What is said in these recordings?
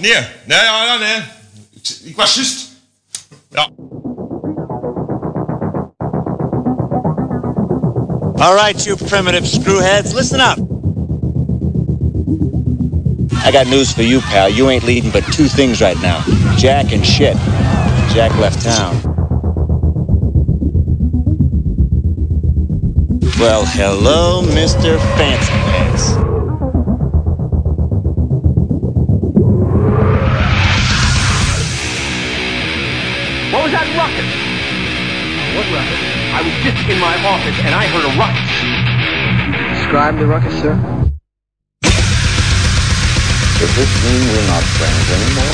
Ja. Ja. Ja. All right, you primitive screwheads, listen up. I got news for you, pal. You ain't leading but two things right now Jack and shit. Jack left town. Well, hello, Mr. Fancy What? I was just in my office and I heard a ruckus. Describe the ruckus, sir. Does this mean we're not friends anymore?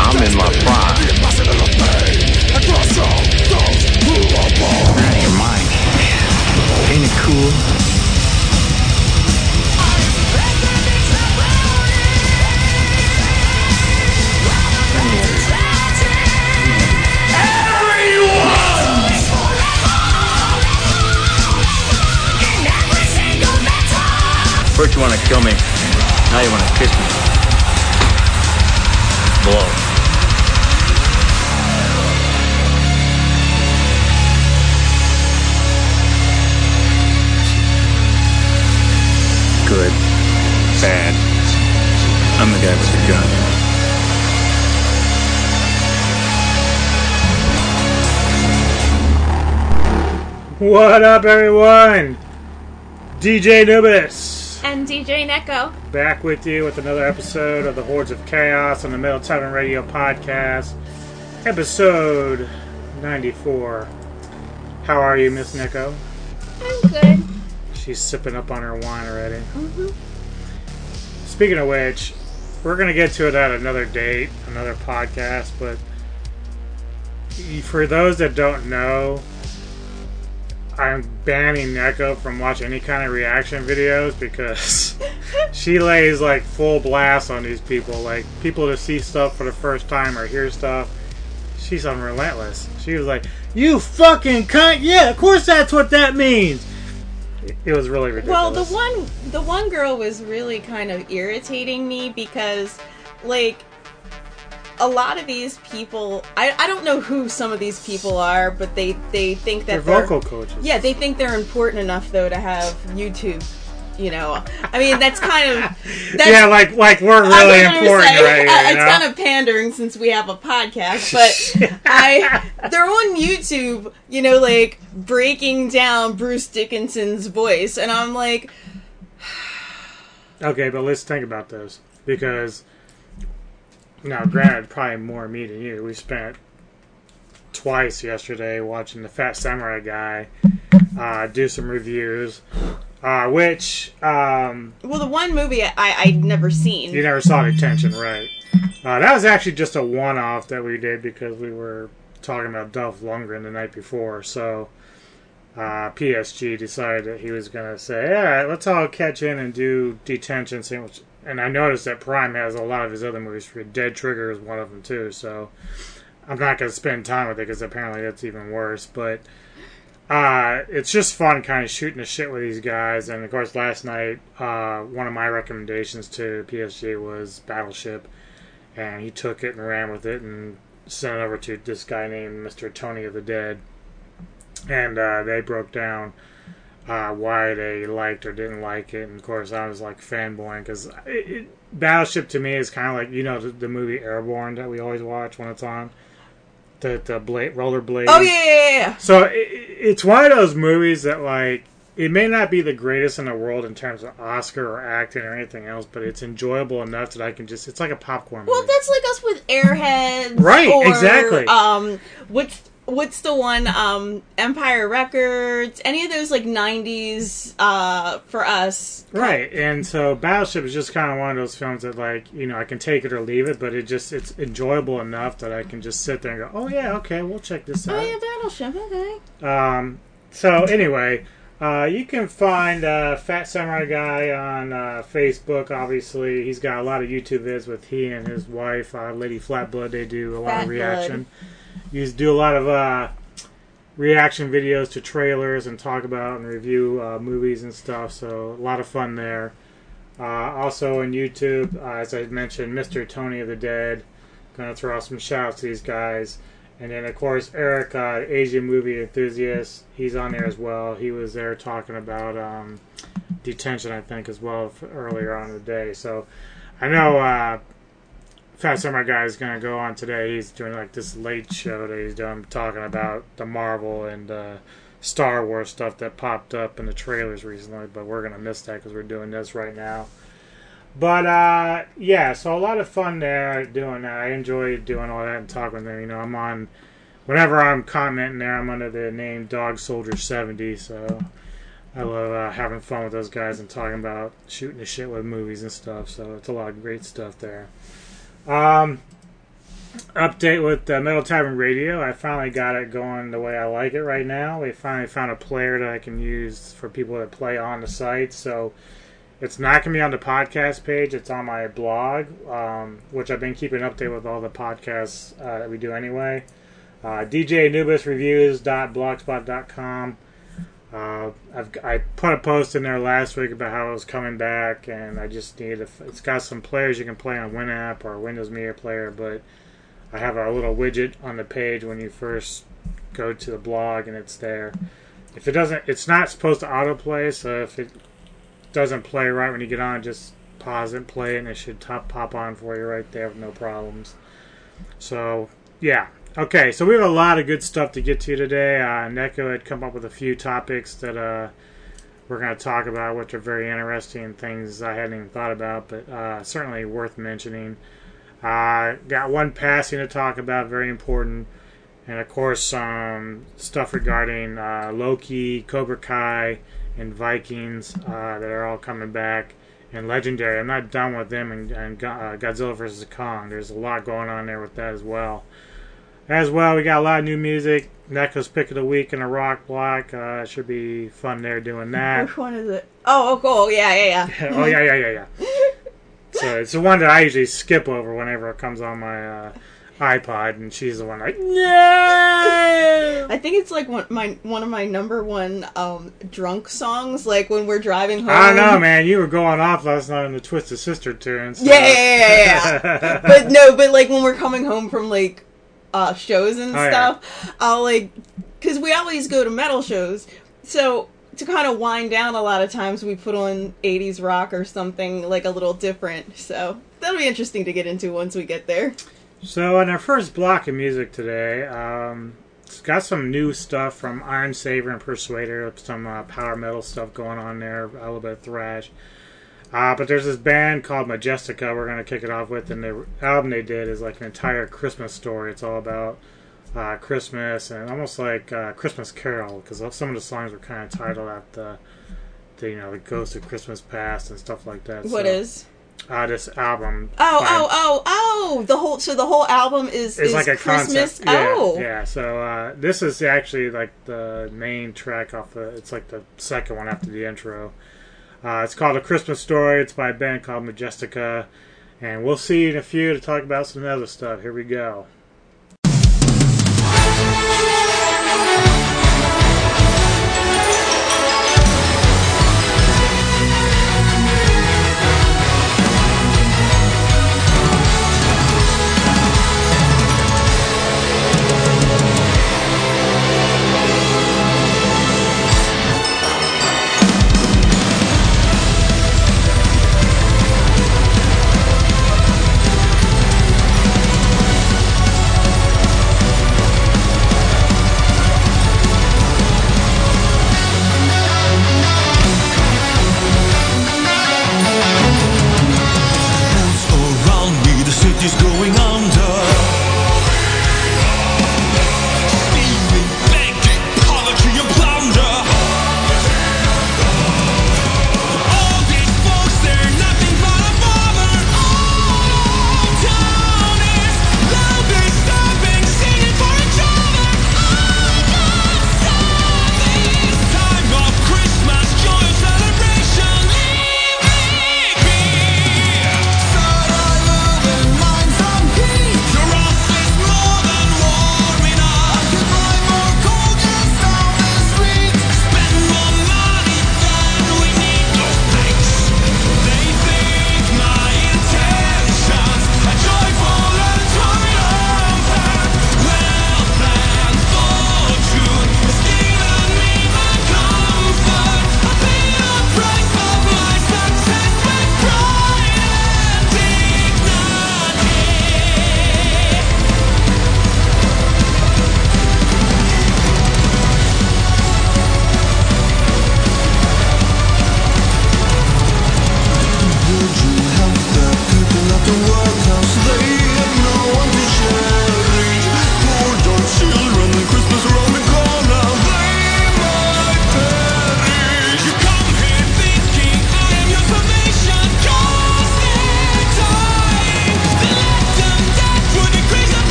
I'm in my prime. Cool? First you want to kill me, now you want to kiss me. Blow. Guy with the gun. What up, everyone? DJ Anubis And DJ Neko. back with you with another episode of the Hordes of Chaos on the Metal Tavern Radio podcast, episode 94. How are you, Miss Neko? I'm good. She's sipping up on her wine already. Mm-hmm. Speaking of which, we're going to get to it at another date, another podcast, but for those that don't know, I'm banning Neko from watching any kind of reaction videos because she lays like full blast on these people. Like people to see stuff for the first time or hear stuff. She's unrelentless. She was like, "You fucking cunt!" Yeah, of course that's what that means. It- was really ridiculous. Well, the one the one girl was really kind of irritating me because like a lot of these people I, I don't know who some of these people are, but they they think They're that they're, vocal coaches. Yeah, they think they're important enough though to have YouTube. You know, I mean that's kind of that's, yeah, like like we're really important say, right here. It's you know? kind of pandering since we have a podcast, but I they're on YouTube, you know, like breaking down Bruce Dickinson's voice, and I'm like, Okay, but let's think about this because now, granted, probably more me than you. We spent twice yesterday watching the Phat Samurai guy uh, do some reviews, uh, which um, well, the one movie I I'd never seen. you never saw Detention, right? Uh, that was actually just a one-off that we did because we were talking about Dolph Lundgren the night before, so. Uh, PSG decided that he was going to say, "All right, let's all catch in and do detention." Sandwich. And I noticed that Prime has a lot of his other movies. Dead Trigger is one of them too. So I'm not going to spend time with it because apparently that's even worse. But uh, it's just fun, kind of shooting the shit with these guys. And of course, last night uh, one of my recommendations to PSG was Battleship, and he took it and ran with it and sent it over to this guy named Mr. Tony of the Dead and uh, they broke down uh, why they liked or didn't like it. And of course, I was like fanboying because Battleship to me is kind of like you know the, the movie Airborne that we always watch when it's on the the blade rollerblade. Oh yeah, yeah, yeah. So it, it's one of those movies that like it may not be the greatest in the world in terms of Oscar or acting or anything else, but it's enjoyable enough that I can just it's like a popcorn. Well, movie. that's like us with Airheads, Right, or, exactly. Um, what's what's the one? Um, Empire Records. Any of those like '90s uh, for us. Right, and so Battleship is just kind of one of those films that, like, you know, I can take it or leave it, but it just it's enjoyable enough that I can just sit there and go, "Oh yeah, okay, we'll check this out Oh yeah, Battleship. Okay. Um, so anyway, Uh, you can find uh, Phat Samurai Guy on uh, Facebook. Obviously, he's got a lot of YouTube vids with he and his wife, uh, Lady Flatblood. They do a lot Fat of reaction. You do a lot of uh, reaction videos to trailers and talk about and review uh, movies and stuff. So a lot of fun there. Uh, also on YouTube, uh, as I mentioned, Mr. Tony of the Dead. Gonna throw out some shouts to these guys. And then, of course, Eric, uh, Asian movie enthusiast, he's on there as well. He was there talking about um, detention, I think, as well earlier on the day. So I know uh, Phat Samurai Guy is to go on today. He's doing like this late show that he's doing, talking about the Marvel and uh, Star Wars stuff that popped up in the trailers recently. But we're to miss that because we're doing this right now. But uh, yeah, so a lot of fun there doing that. I enjoy doing all that and talking with them. You know, I'm on whenever I'm commenting there, I'm under the name Dog Soldier 70. So I love uh, having fun with those guys and talking about shooting the shit with movies and stuff. So it's a lot of great stuff there. Um, update with Metal Tavern Radio. I finally got it going the way I like it right now. We finally found a player that I can use for people that play on the site. So it's not going to be on the podcast page. It's on my blog, um, which I've been keeping update with all the podcasts uh, that we do anyway. Uh, DJAnubisReviews.blogspot.com. Uh, I put a post in there last week about how it was coming back, and I just need it's got some players you can play on Winamp or Windows Media Player, but I have a little widget on the page when you first go to the blog, and it's there. If it doesn't, it's not supposed to autoplay, so if it doesn't play right when you get on, just pause it, play it, and it should top, pop on for you right there with no problems. So, yeah. Okay, so we have a lot of good stuff to get to today. Uh, Neko had come up with a few topics that uh, we're going to talk about, which are very interesting things I hadn't even thought about, but uh, certainly worth mentioning. Uh, got one passing to talk about, very important. And of course, some stuff regarding uh, Loki, Cobra Kai, and Vikings uh, that are all coming back. And Legendary. I'm not done with them and, and uh, Godzilla vs. Kong. There's a lot going on there with that as well. As well, we got a lot of new music. Neko's pick of the week in a rock block. Uh, it should be fun there doing that. Which one is it? Oh, oh, cool. Yeah, yeah, yeah. oh yeah, yeah, yeah, yeah. So it's the one that I usually skip over whenever it comes on my uh, iPod, and she's the one like no. I think it's like one my one of my number one um drunk songs. Like when we're driving home. I don't know, man. You were going off last night on the Twisted Sister tunes. so- yeah, yeah, yeah, yeah. but no, but like when we're coming home from like uh shows and Oh, yeah. stuff, I'll like because we always go to metal shows, so to kind of wind down a lot of times we put on 80s rock or something like a little different so that'll be interesting to get into once we get there So in our first block of music today, um, it's got some new stuff from Iron Savior and Persuader, some uh, power metal stuff going on there, a little bit of thrash. Uh, but there's this band called Majestica we're going to kick it off with, and the album they did is like an entire Christmas story. It's all about uh, Christmas and almost like uh, Christmas Carol, because some of the songs were kind of titled after the, you know, the Ghost of Christmas Past and stuff like that. What so, is? Uh, this album. oh by- oh oh oh the whole so the whole album is is like a christmas concept. Yeah, oh yeah. So uh, this is actually like the main track off the. It's like the second one after the intro. Uh, it's called A Christmas Story. It's by a band called Majestica, and we'll see you in a few to talk about some other stuff. Here we go.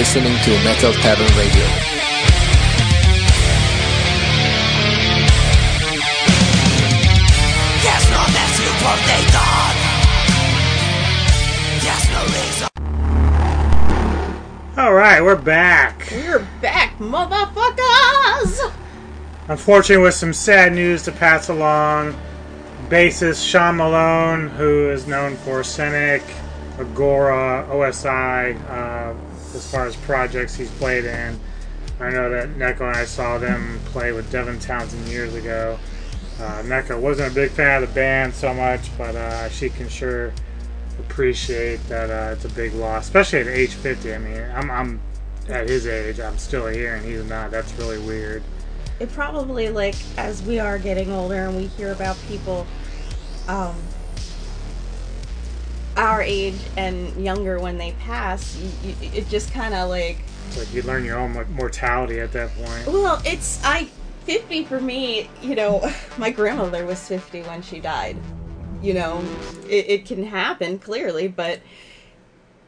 Listening to Metal Tavern Radio. All right, we're back. We're back, motherfuckers! Unfortunately, with some sad news to pass along, bassist Sean Malone, who is known for Cynic, Aghora, OSI, as far as projects he's played in. I know that Neko and I saw them play with Devin Townsend years ago. Uh, Neko wasn't a big fan of the band so much, but uh, she can sure appreciate that uh, it's a big loss, especially at age 50. I mean, I'm, I'm at his age, I'm still here and he's not. That's really weird. It probably, like, as we are getting older and we hear about people um, and younger when they pass, you, you, it just kind of like It's like you learn your own mortality at that point. Well, it's I 50 for me, you know, my grandmother was 50 when she died. You know, it, it can happen clearly, but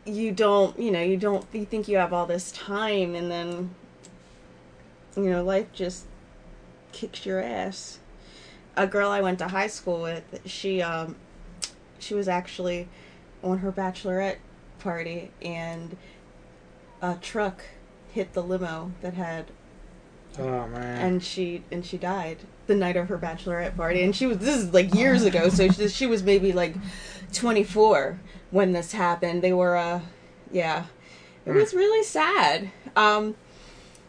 you don't, you know, you don't you think you have all this time and then you know, life just kicks your ass. A girl I went to high school with, she um she was actually on her bachelorette party and a truck hit the limo that had Oh man. and she and she died the night of her bachelorette party. And she was this is like years ago so she, she was maybe like 24 when this happened. They were uh yeah. It was really sad. Um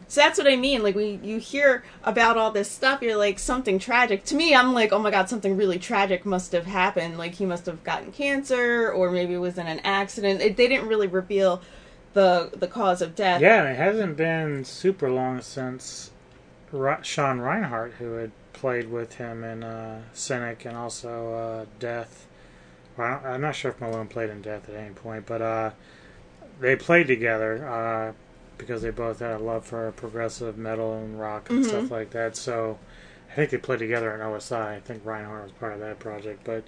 so that's what I mean. Like we, you hear about all this stuff, you're like something tragic. To me, I'm like, oh my god, something really tragic must have happened. Like he must have gotten cancer, or maybe it was in an accident. It, they didn't really reveal the the cause of death. yeah, it hasn't been super long since Ri- Sean Reinert, who had played with him in uh, Cynic and also uh, Death. Well, I'm not sure if Malone played in Death at any point, but uh, they played together uh, because they both had a love for progressive metal and rock and stuff like that. So I think they played together in OSI. I think Reinert was part of that project, but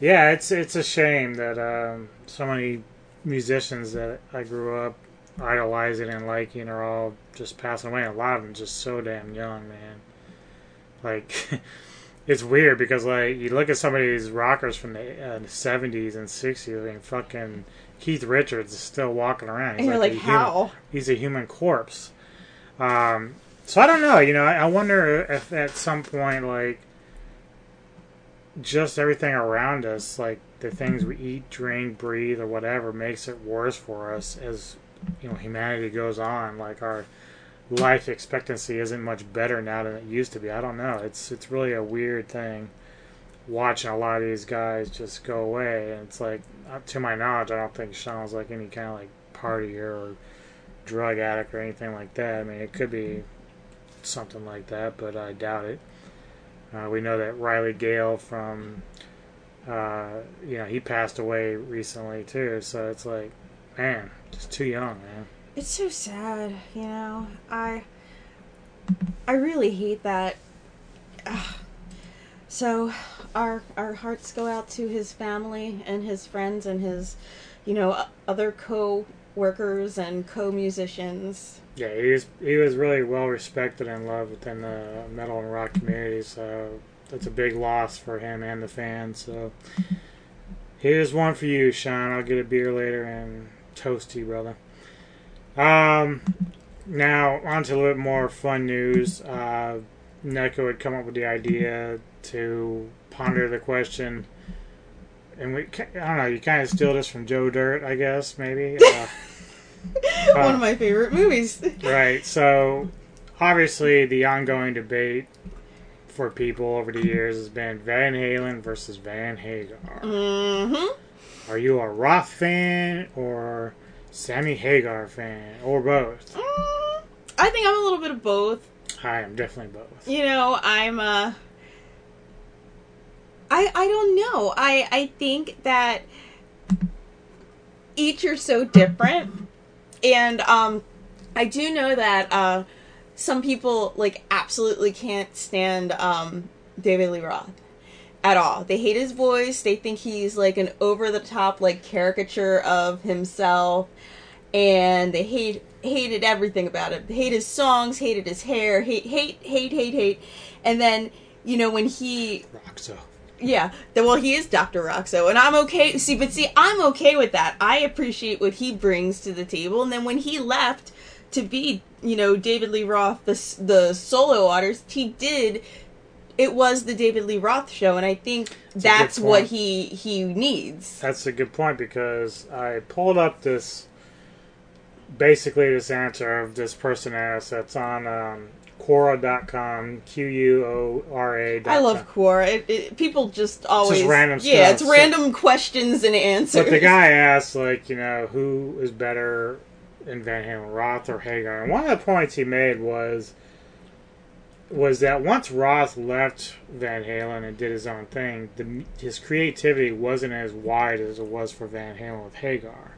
yeah, it's it's a shame that um, so many musicians that I grew up idolizing and liking are all just passing away. A lot of them just so damn young, man. Like, it's weird because like you look at some of these rockers from the uh, '70s and '60s, I mean, fucking Keith Richards is still walking around. And you're like, a how? Human, he's a human corpse. Um, so I don't know. You know, I, I wonder if at some point, like, just everything around us, like the things we eat, drink, breathe, or whatever, makes it worse for us as you know humanity goes on. Like our life expectancy isn't much better now than it used to be. I don't know. It's it's really a weird thing watching a lot of these guys just go away, and it's like, uh, to my knowledge, I don't think Sean was like any kind of like partier or drug addict or anything like that. I mean, it could be something like that, but I doubt it. Uh, we know that Riley Gale from, uh, you know, he passed away recently too. So it's like, man, just too young, man. It's so sad, you know. I I really hate that. Ugh. So our our hearts go out to his family and his friends and his you know other co-workers and co-musicians. Yeah, he was he was really well respected and loved within the metal and rock community. So that's a big loss for him and the fans. So here's one for you, Sean. I'll get a beer later and toast to you, brother. Um, now on to a little bit more fun news. Uh, Neko had come up with the idea to ponder the question, and we I don't know. You kind of steal this from Joe Dirt, I guess maybe. Uh, One of my favorite movies. Right. So, obviously, the ongoing debate for people over the years has been Van Halen versus Van Hagar. mm-hmm. Are you a Roth fan or Sammy Hagar fan, or both? Mm, I think I'm a little bit of both. Hi, I am definitely both. You know, I'm uh I I don't know. I I think that each are so different. And um I do know that uh some people like absolutely can't stand um David Lee Roth. at all. They hate his voice. They think he's like an over the top like caricature of himself, and they hate hated everything about him. Hate his songs, hated his hair, hate hate hate hate hate, and then you know when he Roxo. Yeah, the, well, he is Dr. Roxo, and I'm okay. See, but see, I'm okay with that. I appreciate what he brings to the table, and then when he left to be, you know, David Lee Roth, the the solo artist, he did. It was the David Lee Roth show, and I think that's good what he he needs. That's a good point because I pulled up this basically this answer of this person asked that's on um, Quora.com, Q U O R A. I love Quora. It, it, people just always random yeah, stuff, it's so- random questions and answers. But the guy asked, like, you know, who is better in Van Halen, Roth or Hagar? And one of the points he made was was that once Roth left Van Halen and did his own thing, the, his creativity wasn't as wide as it was for Van Halen with Hagar.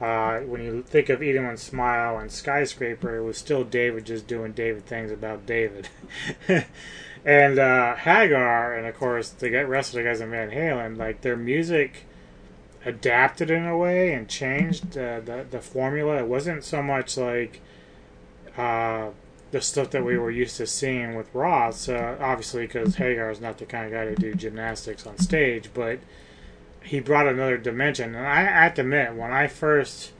Uh, when you think of Eat 'Em and Smile and Skyscraper, it was still David just doing David things about David. and uh, Hagar, and of course the rest of the guys in Van Halen, like their music adapted in a way and changed uh, the the formula. It wasn't so much like uh, the stuff that we were used to seeing with Roth. Uh, obviously, because Hagar is not the kind of guy to do gymnastics on stage, but he brought another dimension. And I, I have to admit, when I first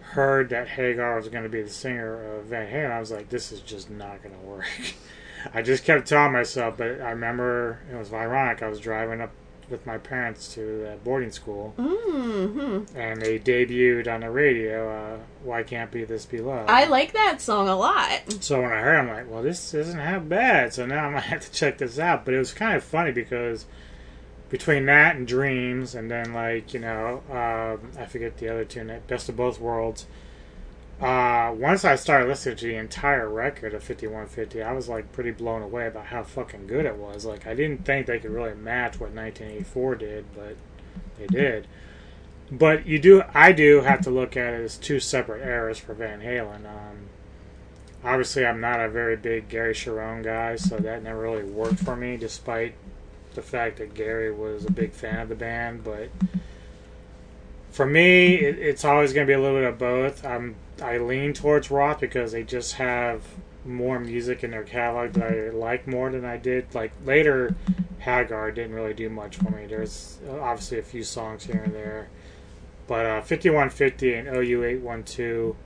heard that Hagar was going to be the singer of Van Halen, I was like, this is just not going to work. I just kept telling myself, but I remember it was ironic. I was driving up with my parents to uh, boarding school, hmm and they debuted on the radio. Uh, Why can't be this be love? I like that song a lot. So when I heard, it, I'm like, well, this isn't half bad. So now I'm gonna have to check this out. But it was kind of funny because between that and Dreams, and then like you know, um, I forget the other two, Best of Both Worlds. Uh, once I started listening to the entire record of 5150, I was like pretty blown away about how fucking good it was. Like I didn't think they could really match what 1984 did, but they did. But you do, I do have to look at it as two separate eras for Van Halen. Um, obviously, I'm not a very big Gary Cherone guy, so that never really worked for me, despite the fact that Gary was a big fan of the band. But for me, it, it's always going to be a little bit of both. I'm I lean towards Roth because they just have more music in their catalog that I like more than I did. Like later, Hagar didn't really do much for me. There's obviously a few songs here and there, but uh, 5150 and OU 812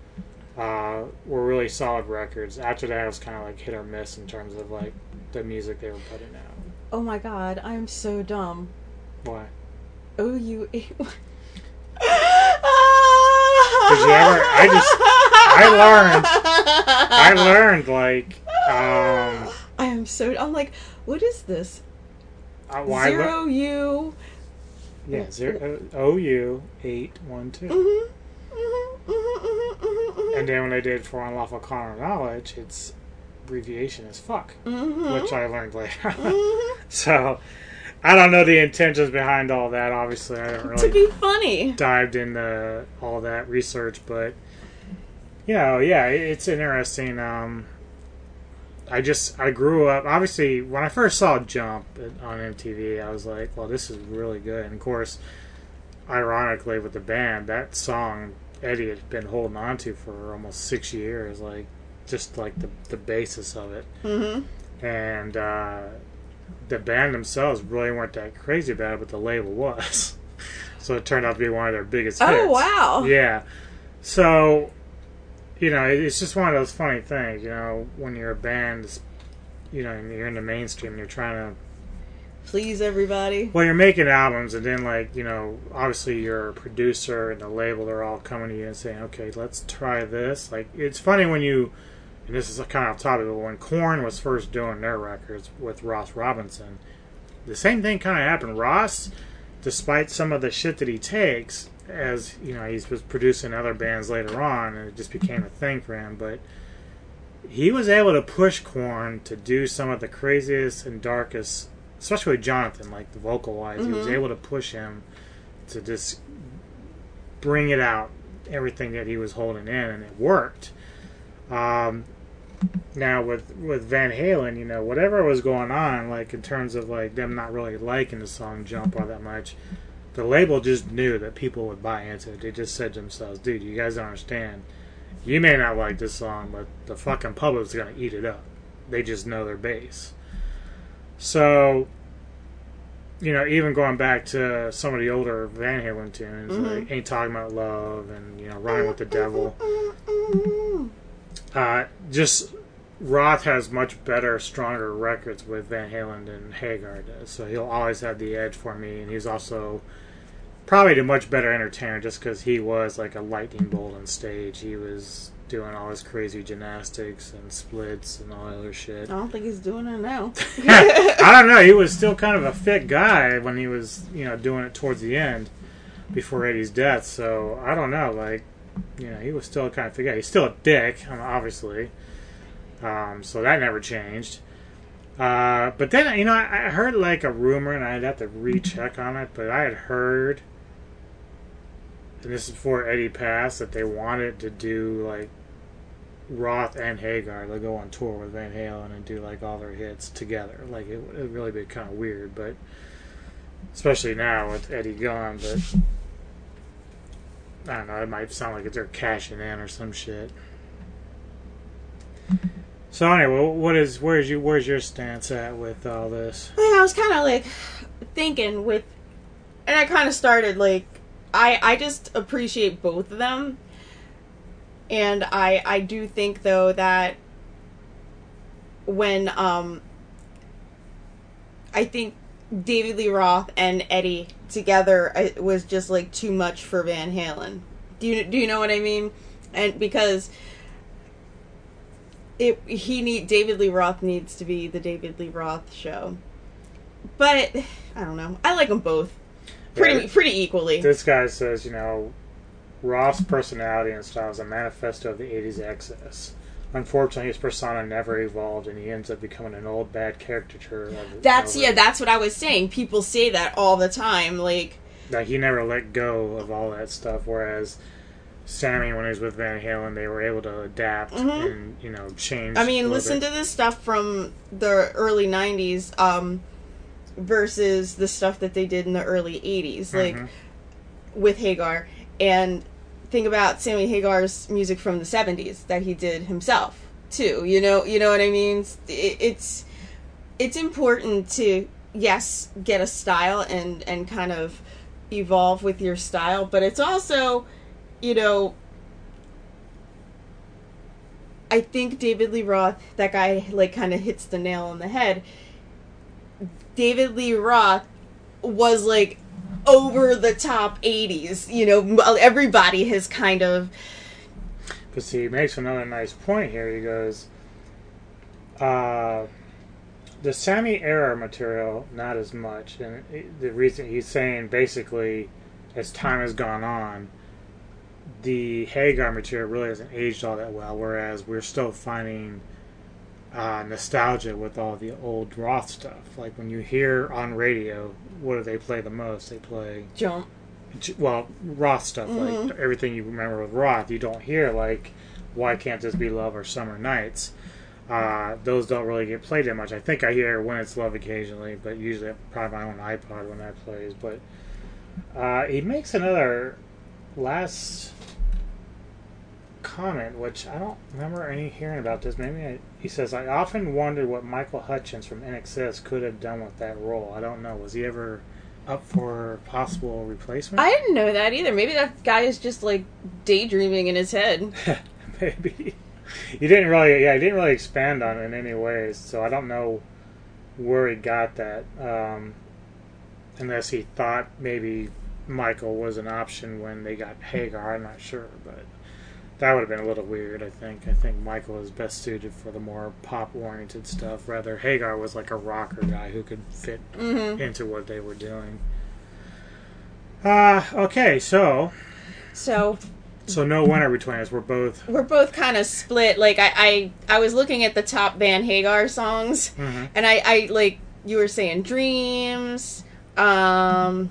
uh, were really solid records. After that, it was kind of like hit or miss in terms of like the music they were putting out. Oh my god, I'm so dumb. Why? Oh, you. Did you ever? I just I learned. I learned like um. I am so. I'm like, what is this? uh, le- Zero U. Yeah, zero, O U eight one two. Mm-hmm. And then when I did for unlawful carnal knowledge, its abbreviation is fuck, Mm-hmm. which I learned later. so I don't know the intentions behind all that. Obviously, I don't To really be funny. dived into all that research, but you know, yeah, it's interesting. Um, I just I grew up. Obviously, when I first saw Jump on MTV, I was like, "Well, this is really good." And of course, ironically, with the band, that song Eddie had been holding on to for almost six years, like just like the the basis of it. Mm-hmm. And uh, the band themselves really weren't that crazy about it, but the label was. so it turned out to be one of their biggest hits. Oh wow. Yeah. So, you know, it- it's just one of those funny things, you know, when you're a band, you know, and you're in the mainstream, you're trying to, Please everybody. well, you're making albums, and then, like, you know, obviously you're producer and the label, they're all coming to you and saying, okay, let's try this. Like, it's funny when you, and this is a kind of off topic, but when Korn was first doing their records with Ross Robinson, the same thing kind of happened. Ross, despite some of the shit that he takes, as you know, he was producing other bands later on, and it just became a thing for him. But he was able to push Korn to do some of the craziest and darkest, especially with Jonathan, like the vocal wise. He was mm-hmm. able to push him to just bring it out, everything that he was holding in, and it worked. Um, now with with Van Halen, you know, whatever was going on, like in terms of like them not really liking the song "Jump" all that much, the label just knew that people would buy into it. They just said to themselves, "Dude, you guys don't understand. You may not like this song, but the fucking public's gonna eat it up. They just know their base." So, you know, even going back to some of the older Van Halen tunes, like "Ain't Talking About Love" and you know, "Running with the Devil." Uh, just Roth has much better, stronger records with Van Halen than Hagar does, so he'll always have the edge for me. And he's also probably a much better entertainer just because he was like a lightning bolt on stage. He was doing all his crazy gymnastics and splits and all that other shit. I don't think he's doing it now. I don't know. He was still kind of a fit guy when he was, you know, doing it towards the end before Eddie's death. So I don't know. Like, know, he was still kind of fit guy. He's still a dick, obviously. Um, so that never changed. Uh, but then, you know, I, I heard like a rumor, and I'd have to recheck on it. But I had heard, and this is before Eddie passed, that they wanted to do like Roth and Hagar to go on tour with Van Halen and do like all their hits together. Like it would really be kind of weird, but especially now with Eddie gone. But I don't know. It might sound like they're cashing in or some shit. So anyway, what is where's you where's your stance at with all this? Yeah, I was kind of like thinking with, and I kind of started like, I I just appreciate both of them, and I I do think though that when um, I think David Lee Roth and Eddie together it was just like too much for Van Halen. Do you do you know what I mean? And because it he need David Lee Roth needs to be the David Lee Roth show. But I don't know. I like them both pretty Yeah. pretty equally. This guy says, you know, Roth's personality and style is a manifesto of the '80s excess. Unfortunately, his persona never evolved, and he ends up becoming an old bad caricature. Of That's over. yeah, that's what I was saying. People say that all the time like like he never let go of all that stuff. Whereas Sammy, when he was with Van Halen, they were able to adapt and you know change. Mm-hmm. I mean, listen bit. to this stuff from the early 90s um versus the stuff that they did in the early 80s like with Hagar and think about Sammy Hagar's music from the 70s that he did himself too. You know, you know what I mean? It, it's it's important to yes, get a style and and kind of evolve with your style, but it's also, you know, I think David Lee Roth, that guy, like, kind of hits the nail on the head. David Lee Roth was like over the top 80s. You know, everybody has kind of. But see, he makes another nice point here. He goes, uh, the Sammy era material, not as much. And the reason he's saying basically, as time has gone on, the Hagar material really hasn't aged all that well, whereas we're still finding uh, nostalgia with all the old Roth stuff. Like when you hear on radio, what do they play the most? They play Jump. well Roth stuff like everything you remember with Roth you don't hear like why can't this be love or summer nights uh, those don't really get played that much I think I hear when it's love occasionally but usually I probably my own iPod when that plays but uh, he makes another last comment which I don't remember any hearing about this. Maybe I, he says I often wonder what Michael Hutchence from INXS could have done with that role. I don't know. Was he ever up for possible replacement? I didn't know that either. Maybe that guy is just like daydreaming in his head. maybe. He didn't really yeah he didn't really expand on it in any ways so i don't know where he got that um, unless he thought maybe michael was an option when they got hagar. I'm not sure but that would have been a little weird i think. I think michael is best suited for the more pop oriented stuff. Rather hagar was like a rocker guy who could fit into what they were doing. Uh, okay so So so no winner between us. We're both we're both kind of split. Like I, I, I was looking at the top Van Hagar songs, and I, I like you were saying dreams. Um,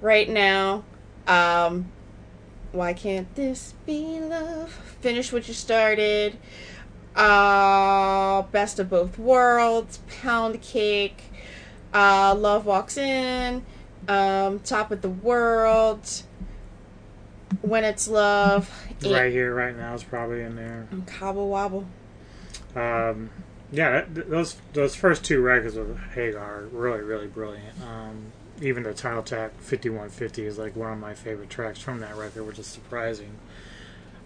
right now, um, why can't this be love? Finish what you started. uh, Best of Both Worlds, Pound Cake, uh, Love Walks In, um, Top of the World, When It's Love, Right here, right now is probably in there. and Cabo Wabo. Um, yeah, th- those those first two records with Hagar are really really brilliant. Um, even the title track 5150 is like one of my favorite tracks from that record, which is surprising.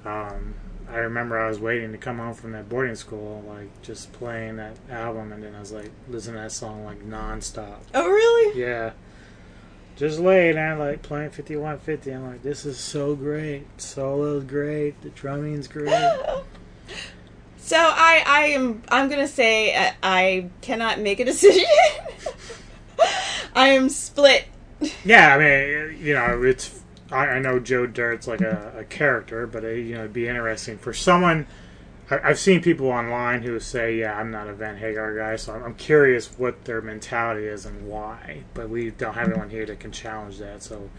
Um, I remember I was waiting to come home from that boarding school, like just playing that album, and then I was like listening to that song like nonstop. Oh, really? Yeah. Just laying there, like playing 5150. I'm like, this is so great. Solo's great. The drumming's great. So I, I am, I'm gonna say uh, I cannot make a decision. I am split. Yeah, I mean, you know, it's. I, I know Joe Dirt's like a, a character, but it, you know, it'd be interesting for someone. I, I've seen people online who say, "Yeah, I'm not a Van Hagar guy," so I'm, I'm curious what their mentality is and why. But we don't have anyone here that can challenge that. So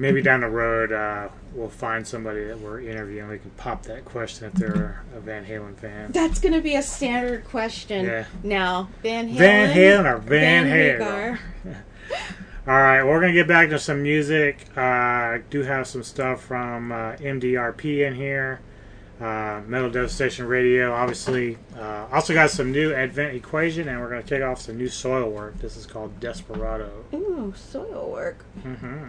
maybe down the road, uh, we'll find somebody that we're interviewing. We can pop that question if they're a Van Halen fan. That's gonna be a standard question Yeah. now. Van Halen. Van Halen or Van, Hagar? Hagar. All right, we're gonna get back to some music. Uh, I do have some stuff from uh, MDRP in here, uh, Metal Devastation Radio. Obviously, uh, also got some new Advent Equation, and we're gonna kick off some new Soilwork. This is called Desperado. Ooh, Soilwork. hmm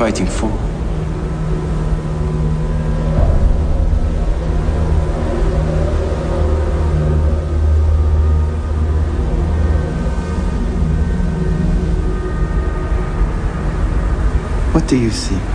fighting for? What do you see?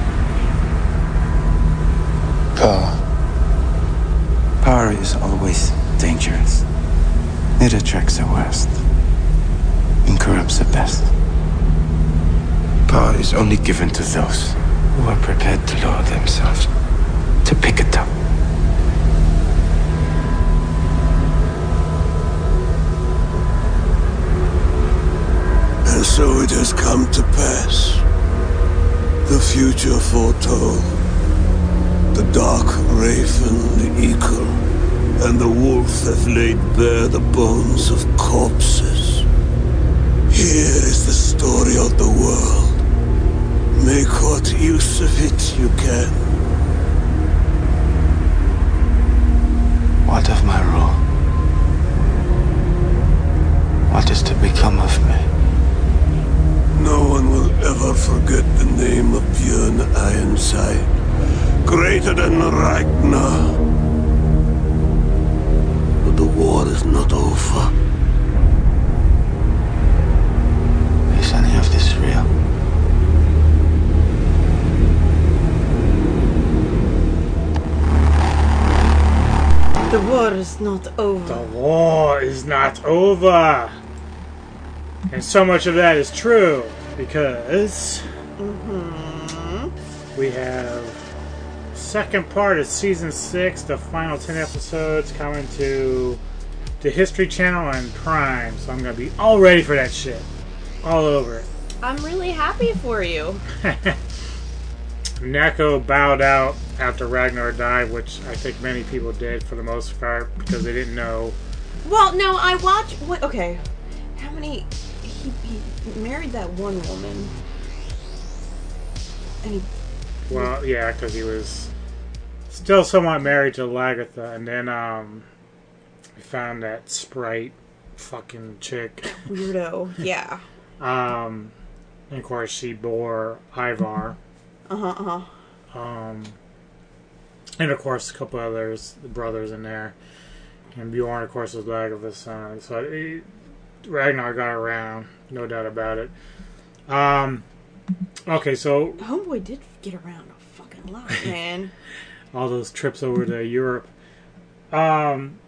So much of that is true because mm-hmm. we have second part of season six, the final ten episodes coming to the History Channel and Prime. So I'm gonna be all ready for that shit, all over it. I'm really happy for you. Neko bowed out after Ragnar died, which I think many people did for the most part because they didn't know. Well, no, I watched. What? Okay, that one woman, and he. Well, yeah, because he was still somewhat married to Lagertha, and then um, we found that sprite fucking chick. Weirdo. Yeah. Um, and of course, she bore Ivar. Uh huh. Uh huh. Um, and of course, a couple others, the brothers in there. And Bjorn, of course, was Lagertha's son. So it, Ragnar got around, no doubt about it. Um, okay, so Homeboy did get around a fucking lot, man. all those trips over to Europe. Um,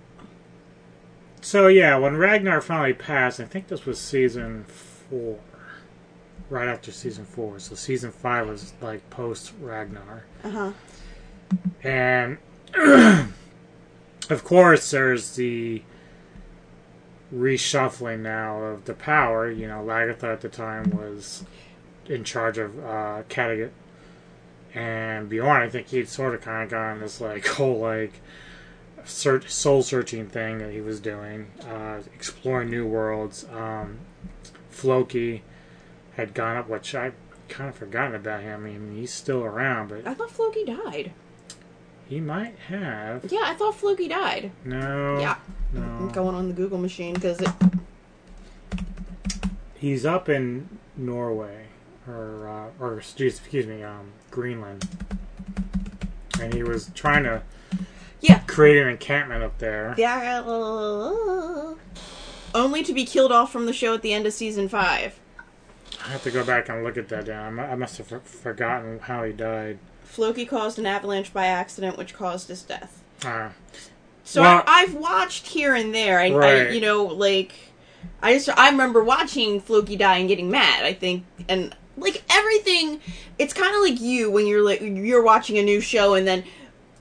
so yeah, when Ragnar finally passed, I think this was season four, right after season four. So season five was like post Ragnar, Uh huh. and of course there's the reshuffling now of the power. You know, Lagertha at the time was in charge of uh, Kattegat. And Bjorn, I think he'd sort of kind of gone this like whole like search, soul searching thing that he was doing, uh, exploring new worlds. Um, Floki had gone up, which I kind of forgotten about him. I mean, he's still around, but I thought Floki died. He might have. Yeah, I thought Floki died. No. Yeah. I'm No. going on the Google machine because it. He's up in Norway, or uh, or excuse, excuse me, um, Greenland, and he was trying to Yeah. create an encampment up there. Yeah. Only to be killed off from the show at the end of season five. I have to go back and look at that down. I must have forgotten how he died. Floki caused an avalanche by accident, which caused his death. Uh, So Well- I, I've watched here and there. I, I, Right. you know, like I just I remember watching Floki die and getting mad. I think, and like everything, it's kind of like you when you're like you're watching a new show, and then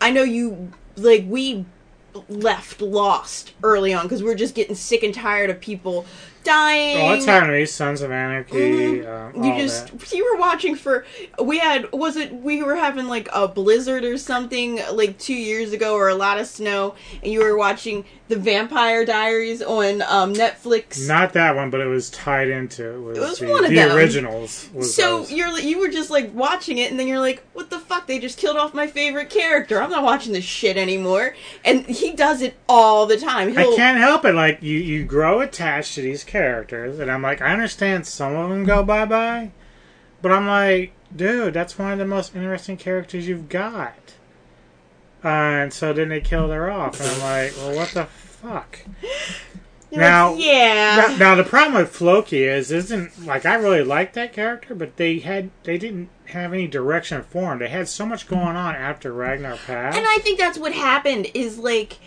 I know you like we left Lost early on because we are just getting sick and tired of people dying. Oh, what's happening to? Sons of Anarchy. Um, Mm-hmm. you all just that. you were watching for we had was it we were having like a blizzard or something like two years ago or a lot of snow and you were watching the vampire diaries on um netflix Not that one, but it was tied into it was, It was the, one of the them. originals. Was so those. you're you were just like watching it and then you're like what the fuck they just killed off my favorite character i'm not watching this shit anymore and he does it all the time I He'll, can't help it. Like you, you grow attached to these characters, and I'm like, I understand some of them go bye bye, but I'm like, dude, that's one of the most interesting characters you've got. Uh, and so then they killed her off, and I'm like, well, what the fuck? You're now, like, yeah Now, now the problem with Floki is, isn't like I really like that character, but they had they didn't have any direction for him. They had so much going on after Ragnar passed. And I think that's what happened is like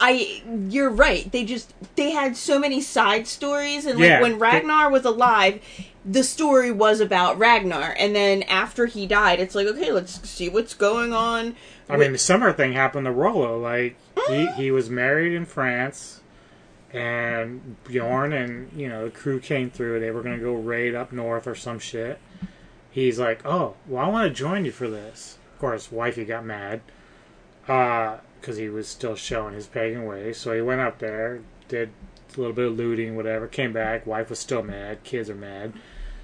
I you're right. They just they had so many side stories and like Yeah, when they- Ragnar was alive, the story was about Ragnar and then after he died, it's like okay, let's see what's going on. I mean, the summer thing happened to Rollo. Like he mm. he was married in France, and Bjorn and you know the crew came through. They were gonna go raid up north or some shit. He's like, oh, well, I want to join you for this. Of course, wifey got mad uh, because he was still showing his pagan ways. So he went up there, did a little bit of looting, whatever. Came back. Wife was still mad. Kids are mad.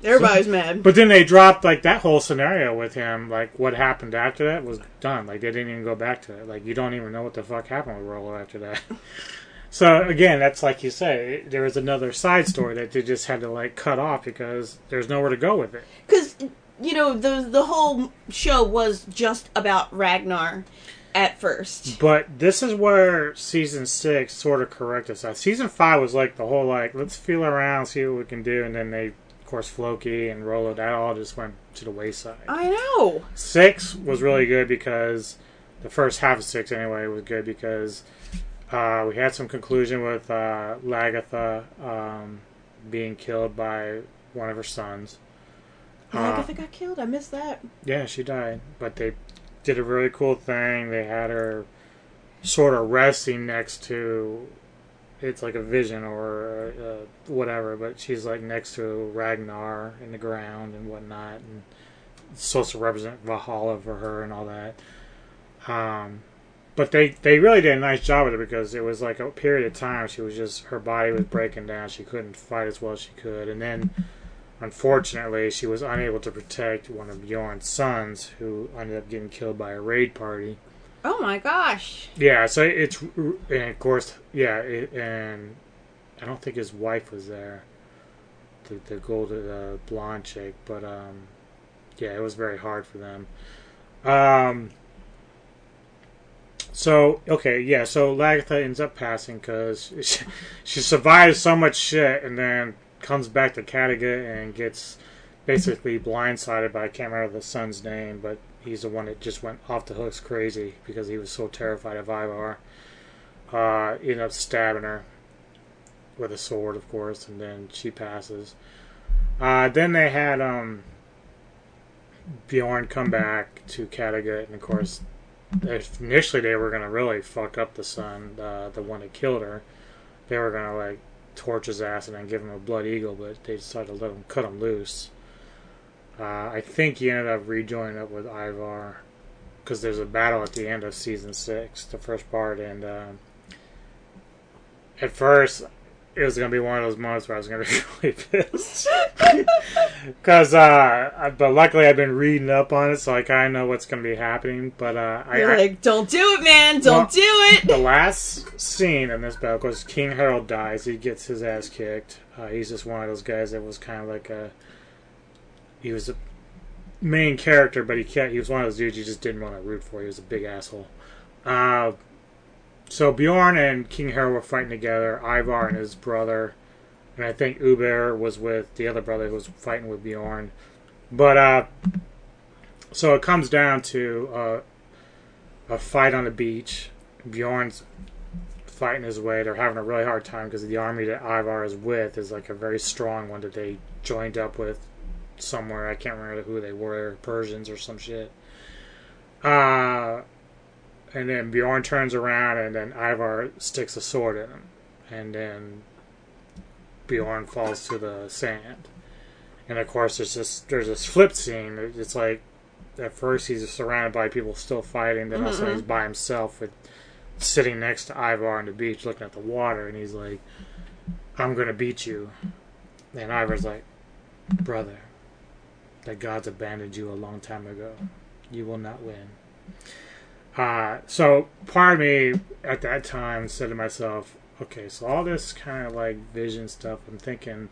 Everybody's mad. But then they dropped like that whole scenario with him. Like what happened after that was done. Like they didn't even go back to it. Like you don't even know what the fuck happened with Rollo after that. so again, that's like you say. There was another side story that they just had to like cut off because there's nowhere to go with it. Cuz you know, the the whole show was just about Ragnar at first. But this is where season six sort of corrected us. Season five was like the whole like let's feel around, see what we can do, and then they, of course, Floki and Rollo that all just went to the wayside. I know. Six was really good because the first half of six anyway was good because uh, we had some conclusion with uh, Lagertha um, being killed by one of her sons. Uh, Agatha got killed. I missed that. yeah, she died, but they did a really cool thing. They had her sort of resting next to it's like a vision or uh, whatever, but she's like next to Ragnar in the ground and whatnot, and it's supposed to represent Valhalla for her and all that. Um, but they they really did a nice job with it because it was like a period of time she was just her body was breaking down. She couldn't fight as well as she could, and then unfortunately she was unable to protect one of Bjorn's sons, who ended up getting killed by a raid party. Oh my gosh. Yeah, so it's and of course, yeah, it, and I don't think his wife was there, the the golden uh, blonde chick, but um, yeah, it was very hard for them. Um, so okay, yeah, so Lagertha ends up passing because she, she survives so much shit, and then comes back to Kattegat and gets basically blindsided by I can't remember the son's name, but he's the one that just went off the hooks crazy because he was so terrified of Ivar. Uh, ended up stabbing her with a sword, of course, and then she passes. Uh, then they had um, Bjorn come back to Kattegat, and of course, initially they were gonna really fuck up the son, uh, the one that killed her. They were gonna like torch his ass and then give him a blood eagle, but they decided to let him cut him loose. Uh, I think he ended up rejoining up with Ivar because there's a battle at the end of season six, the first part, and um, at first it was gonna be one of those moments where I was gonna be really pissed because, uh, but luckily I've been reading up on it, so I kind of know what's gonna be happening. But uh, I, You're I like, don't do it, man. Don't Well, do it. the last scene in this battle, of course, King Harald dies. He gets his ass kicked. Uh, he's just one of those guys that was kind of like a. He was a main character, but he can't. He was one of those dudes you just didn't want to root for. He was a big asshole. Uh, so Bjorn and King Harald were fighting together. Ivar and his brother, and I think Ubbe was with the other brother who was fighting with Bjorn. But uh, so it comes down to uh, a fight on the beach. Bjorn's fighting his way. They're having a really hard time because the army that Ivar is with is like a very strong one that they joined up with somewhere. I can't remember who they were, Persians or some shit. Uh, and then Bjorn turns around and then Ivar sticks a sword in him. And then Bjorn falls to the sand. And of course, there's this there's this flip scene. It's like at first he's surrounded by people still fighting, then also Mhm. he's by himself, with, sitting next to Ivar on the beach, looking at the water, and he's like, "I'm gonna beat you," and Ivar's like, "Brother, the gods abandoned you a long time ago. You will not win." Uh, so part of me at that time said to myself, okay, so all this kind of like vision stuff, I'm thinking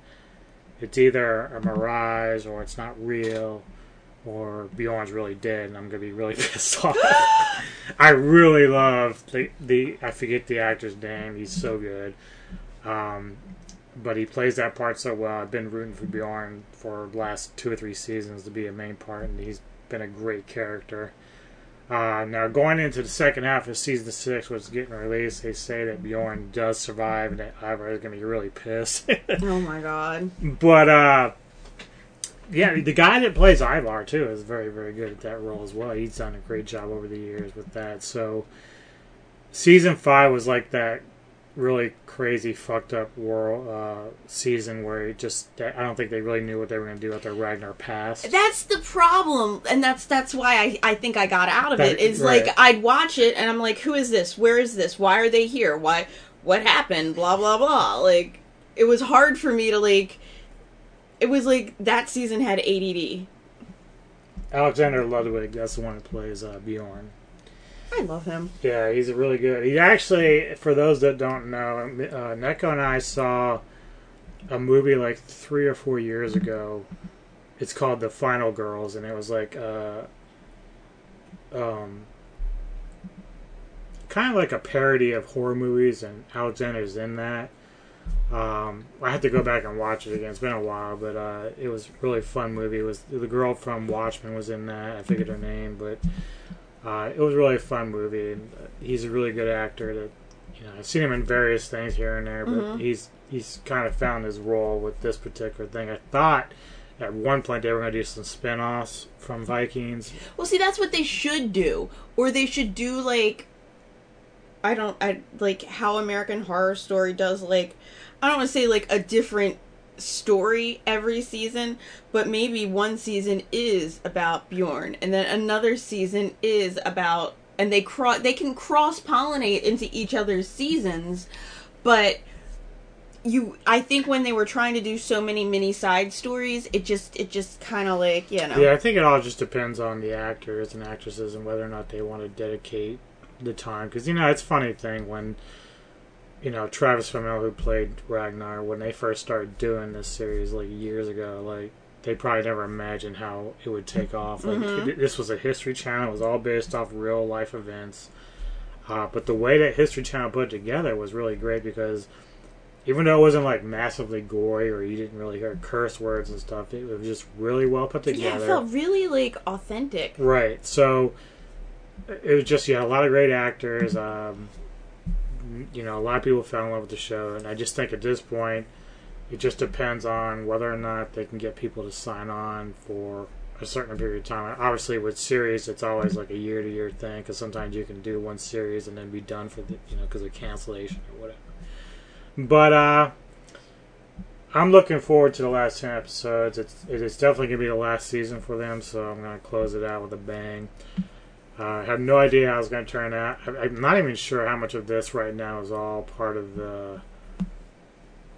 it's either a mirage or it's not real or Bjorn's really dead and I'm going to be really pissed off. I really love the, the, I forget the actor's name, he's so good. Um, but he plays that part so well. I've been rooting for Bjorn for the last two or three seasons to be a main part, and he's been a great character. Uh, now, going into the second half of season six, which is getting released, they say that Bjorn does survive and that Ivar is going to be really pissed. Oh my god. but, uh, yeah, the guy that plays Ivar, too, is very, very good at that role as well. He's done a great job over the years with that. So, season five was like that really crazy, fucked up world uh, season where it just, I don't think they really knew what they were going to do with their Ragnar past. That's the problem, and that's that's why I, I think I got out of That- it. Is right. like I'd watch it and I'm like, who is this? Where is this? Why are they here? Why? What happened? Blah blah blah. Like it was hard for me to like. It was like that season had ADD. Alexander Ludwig, that's the one who plays uh, Bjorn. I love him. Yeah, he's really good. He actually, for those that don't know, uh, Neko and I saw a movie like three or four years ago. It's called The Final Girls, and it was like, uh, um, kind of like a parody of horror movies, and Alexander's in that. Um, I have to go back and watch it again. It's been a while, but uh, it was really fun movie. It was the girl from Watchmen was in that. I forget her name, but uh, it was really a fun movie. And uh, he's a really good actor. That you know, I've seen him in various things here and there, but Mhm. he's he's kind of found his role with this particular thing. I thought at one point they were going to do some spin-offs from Vikings. Well, see, that's what they should do, or they should do like, I don't, I like how American Horror Story does. Like, I don't want to say like a different story every season, but maybe one season is about Bjorn, and then another season is about, and they cross, they can cross pollinate into each other's seasons, but you i think when they were trying to do so many mini side stories it just it just kind of like you know Yeah, I think it all just depends on the actors and actresses and whether or not they want to dedicate the time. Because you know, it's funny thing when you know Travis Fimmel, who played Ragnar, when they first started doing this series like years ago, like they probably never imagined how it would take off. Like Mhm. it- this was a History Channel; it was all based off real life events. Uh, but the way that History Channel put it together was really great because even though it wasn't like massively gory or you didn't really hear curse words and stuff, it was just really well put Yeah, together. it felt really like authentic. Right. So it was just yeah, a lot of great actors. Um, you know, a lot of people fell in love with the show, and I just think at this point, it just depends on whether or not they can get people to sign on for a certain period of time. Obviously, with series, it's always like a year to year thing because sometimes you can do one series and then be done for the you know because of cancellation or whatever. But uh, I'm looking forward to the last ten episodes. It's it is definitely gonna be the last season for them, so I'm gonna close it out with a bang. Uh, I have no idea how it's gonna turn out. I'm not even sure how much of this right now is all part of the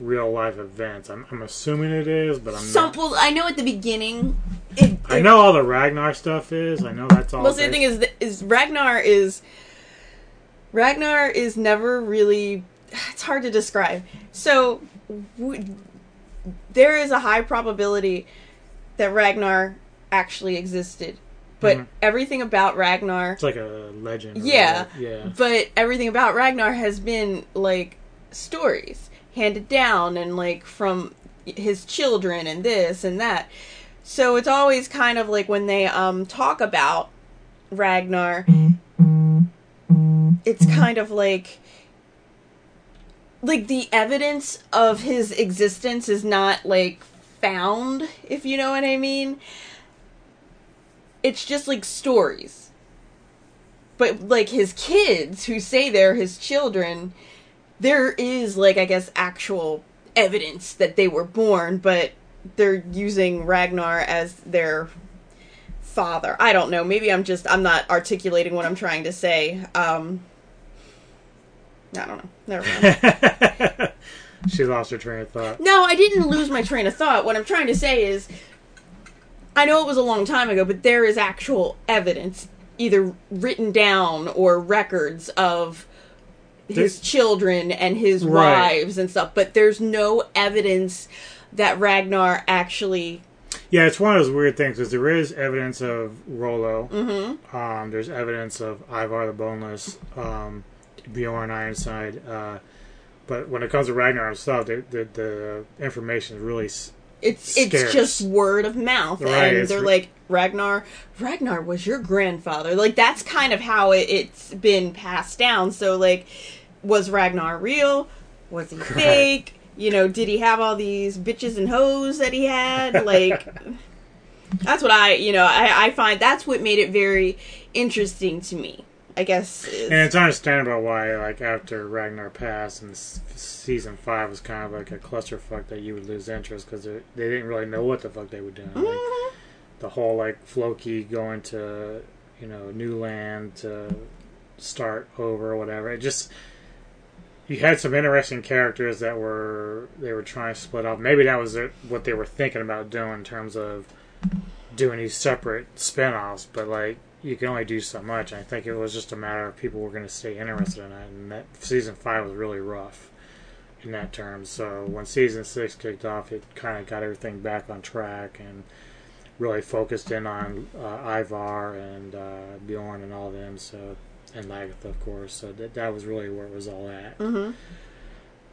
real life events. I'm, I'm assuming it is, but I'm Some, not. well, I know at the beginning. It, I know all the Ragnar stuff is. I know that's all. Well, the thing is, is Ragnar is Ragnar is never really. It's hard to describe. So, w- there is a high probability that Ragnar actually existed, but Mhm. everything about Ragnar It's like a legend. Yeah, whatever. yeah. but everything about Ragnar has been like stories handed down and like from his children and this and that. So it's always kind of like when they um talk about Ragnar it's kind of like like the evidence of his existence is not like found, if you know what I mean. It's just like stories but like his kids who say they're his children there is like i guess actual evidence that they were born, but they're using Ragnar as their father. I don't know. Maybe I'm just I'm not articulating what I'm trying to say. Um I don't know. Never mind. she lost her train of thought. No, I didn't lose my train of thought. What I'm trying to say is I know it was a long time ago, but there is actual evidence either written down or records of his There's- children and his Right. wives and stuff, but there's no evidence that Ragnar actually Yeah, it's one of those weird things because there is evidence of Rollo. Mhm. Um, there's evidence of Ivar the Boneless, um, Bjorn Ironside. Uh, but when it comes to Ragnar himself, the, the, the information is really it's scarce. it's just word of mouth Right, and they're re- like Ragnar Ragnar was your grandfather. Like that's kind of how it, it's been passed down. So like was Ragnar real? Was he fake? You know did he have all these bitches and hoes that he had? Like that's what I you know I, I find that's what made it very interesting to me I guess is, And it's understandable why, like, after Ragnar passed and season five was kind of like a clusterfuck that you would lose interest because they didn't really know what the fuck they were doing. Like, mm-hmm. the whole, like, Floki going to, you know, new land to start over or whatever. It just. You had some interesting characters that were they were trying to split up. Maybe that was what they were thinking about doing in terms of doing these separate spin-offs, but like you can only do so much. I think it was just a matter of people were going to stay interested in it. And that season five was really rough in that term. So when season six kicked off, it kind of got everything back on track and really focused in on uh, Ivar and uh, Bjorn and all of them. So and Lagertha, of course. So that that was really where it was all at. Mhm.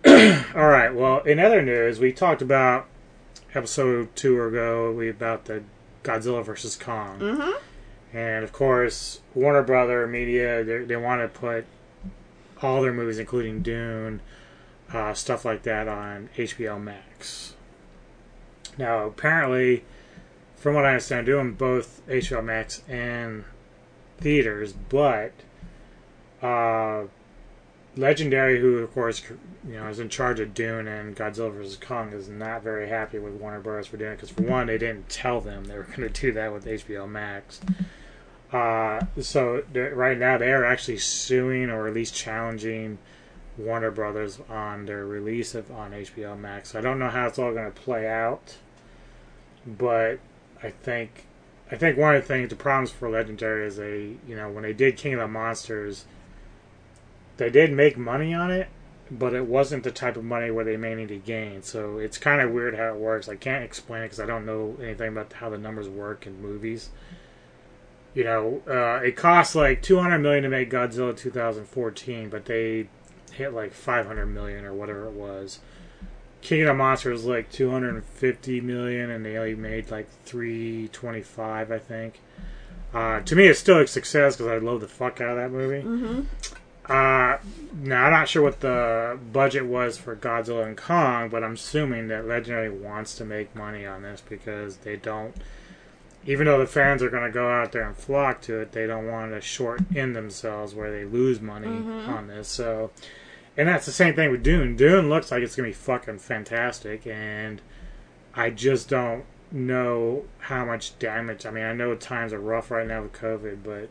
all right. Well, in other news, we talked about episode two ago. We about the Godzilla versus Kong. Mhm. And of course, Warner Brother Media they want to put all their movies, including Dune, uh, stuff like that, on HBO Max. Now, apparently, from what I understand, doing both HBO Max and theaters, but uh, Legendary, who of course you know is in charge of Dune and Godzilla vs Kong, is not very happy with Warner Bros. for doing it because for one, they didn't tell them they were going to do that with HBO Max. Uh, so right now they are actually suing or at least challenging Warner Brothers on their release of on HBO Max. So I don't know how it's all going to play out, but I think I think one of the things the problems for Legendary is they you know when they did King of the Monsters, they did make money on it, but it wasn't the type of money where they made any gain. So it's kind of weird how it works. I can't explain it because I don't know anything about how the numbers work in movies. You know, uh, it cost like 200 million to make Godzilla 2014, but they hit like 500 million or whatever it was. King of the Monsters was like 250 million, and they only made like 325, I think. Uh, to me, it's still a success because I love the fuck out of that movie. Mhm. Uh, now I'm not sure what the budget was for Godzilla and Kong, but I'm assuming that Legendary wants to make money on this because they don't. Even though the fans are going to go out there and flock to it, they don't want to short in themselves where they lose money Mhm. on this. So, and that's the same thing with Dune. Dune looks like it's going to be fucking fantastic, and I just don't know how much damage. I mean, I know times are rough right now with COVID, but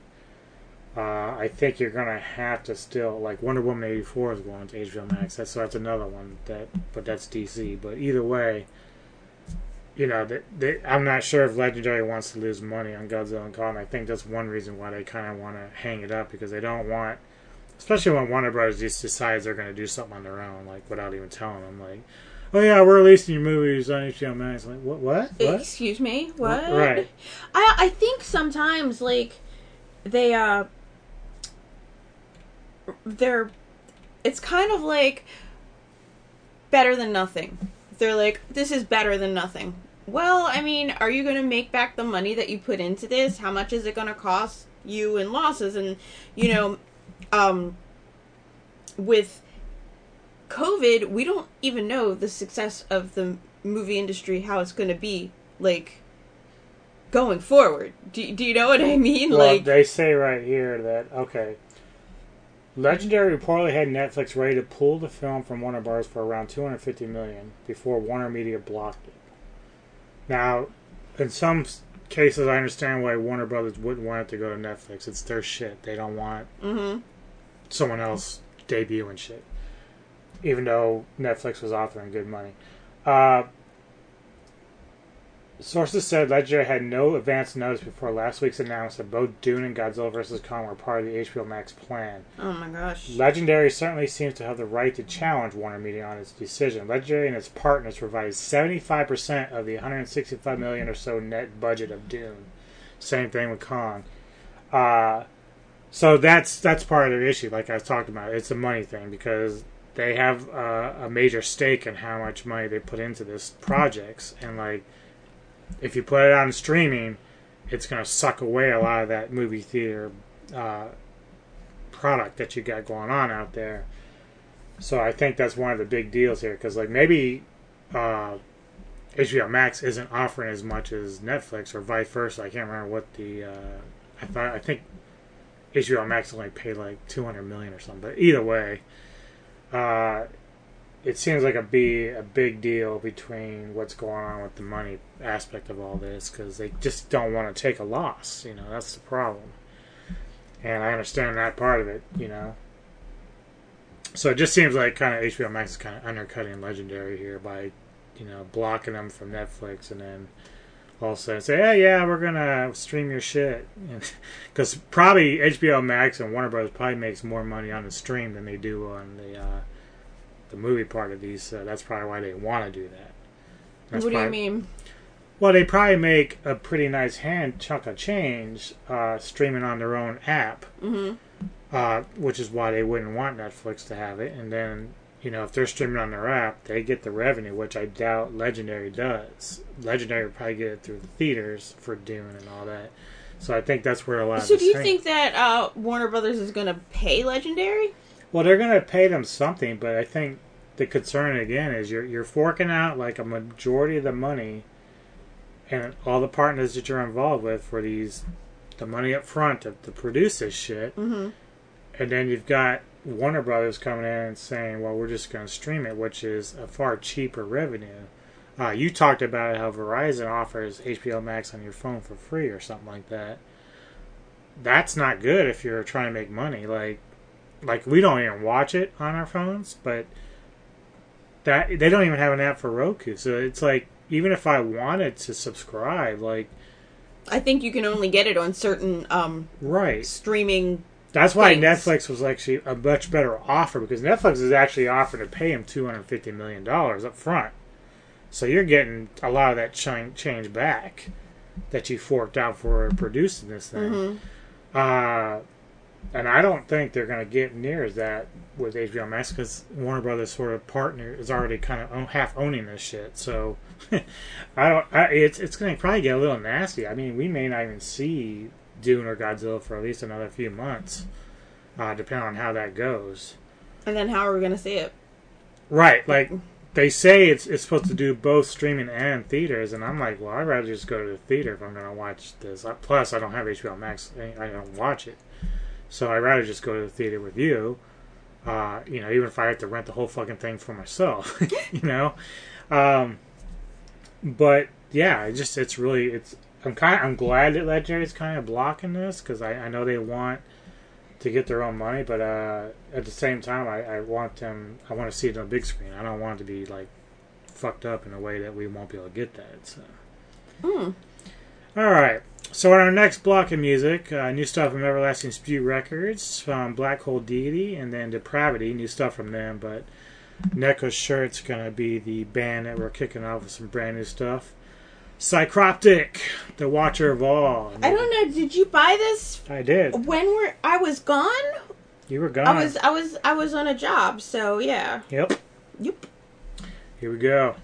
uh, I think you're gonna have to still like Wonder Woman eighty four is going to HBO Max. That's so that's another one that, but that's DC. But either way, you know, that they, I'm not sure if Legendary wants to lose money on Godzilla and Kong. I think that's one reason why they kind of want to hang it up because they don't want, especially when Warner Brothers just decides they're going to do something on their own, like without even telling them, like, oh yeah, we're releasing your movies on HBO Max. Like what? What? What? Excuse me. What? Right. I I think sometimes like they uh they're it's kind of like better than nothing. They're like this is better than nothing. Well, I mean, are you going to make back the money that you put into this? How much is it going to cost you in losses and you know um with COVID, we don't even know the success of the movie industry, how it's going to be like going forward. Do, do you know what I mean? Well, like, they say right here that okay, Legendary reportedly had Netflix ready to pull the film from Warner Bros. for around 250 million before Warner Media blocked it. Now, in some cases, I understand why Warner Brothers wouldn't want it to go to Netflix. It's their shit. They don't want Mm-hmm. someone else debuting shit. Even though Netflix was offering good money. Uh, sources said Legendary had no advance notice before last week's announcement that both Dune and Godzilla vs. Kong were part of the HBO Max plan. Oh my gosh. Legendary certainly seems to have the right to challenge Warner Media on its decision. Legendary and its partners provided 75% of the 165 million or so net budget of Dune. Same thing with Kong. Uh, so that's that's part of their issue. Like I was talking about, it's a money thing because they have uh, a major stake in how much money they put into this projects, and like if you put it on streaming, it's going to suck away a lot of that movie theater uh, product that you got going on out there. So I think that's one of the big deals here because like maybe uh, HBO Max isn't offering as much as Netflix or vice versa. I can't remember what the uh, I thought I think HBO Max only paid like two hundred million or something. But either way, uh, it seems like a be a big deal between what's going on with the money aspect of all this because they just don't want to take a loss. You know that's the problem, and I understand that part of it. You know. So it just seems like kind of HBO Max is kind of undercutting Legendary here by, you know, blocking them from Netflix and then all of a sudden say, hey, yeah, we're gonna stream your shit, because probably HBO Max and Warner Bros. probably makes more money on the stream than they do on the uh, the movie part of these. So that's probably why they want to do that. That's what do you mean? Well, they probably make a pretty nice hand chunk of change uh, streaming on their own app Mm-hmm. uh, which is why they wouldn't want Netflix to have it. And then, you know, if they're streaming on their app, they get the revenue, which I doubt Legendary does. Legendary would probably get it through the theaters for Dune and all that. So I think that's where a lot So do you think that uh, Warner Brothers is going to pay Legendary? Well, they're going to pay them something, but I think the concern again is you're you're forking out like a majority of the money, and all the partners that you're involved with for these, the money up front to, to produce this shit, Mm-hmm. and then you've got Warner Brothers coming in and saying, "Well, we're just going to stream it," which is a far cheaper revenue. Uh, you talked about how Verizon offers HBO Max on your phone for free or something like that. That's not good if you're trying to make money. Like, like we don't even watch it on our phones, but that they don't even have an app for Roku. So it's like even if I wanted to subscribe, like I think you can only get it on certain um, right streaming. That's why things. Netflix was actually a much better offer because Netflix is actually offering to pay him two hundred fifty million dollars up front. So you're getting a lot of that change back that you forked out for producing this thing. Mhm. Uh, and I don't think they're going to get near as that with HBO Max because Warner Brothers sort of partner is already kind of own, half owning this shit. So I don't. I, it's it's going to probably get a little nasty. I mean, we may not even see Dune or Godzilla for at least another few months, uh, depending on how that goes. And then how are we going to see it? Right, like they say it's it's supposed to do both streaming and theaters, and I'm like, well, I'd rather just go to the theater if I'm going to watch this. Uh, Plus, I don't have HBO Max; I I don't watch it, so I'd rather just go to the theater with you. Uh, you know, even if I have to rent the whole fucking thing for myself, you know. Um, but yeah, it just it's really it's. I'm kind. of, I'm glad that Legendary's kind of blocking this because I, I know they want to get their own money, but uh, at the same time, I, I want them. I want to see it on the big screen. I don't want it to be like fucked up in a way that we won't be able to get that. So. Hmm. All right. So on our next block of music, uh, new stuff from Everlasting Spew Records, from Black Hole Deity, and then Depravity, new stuff from them. But Neko Shirt's gonna be the band that we're kicking off with some brand new stuff. Psycroptic, the Watcher of All. I don't know. Did you buy this I did. when we're I was gone? You were gone. I was I was I was on a job, so yeah. Yep. Yep. Here we go.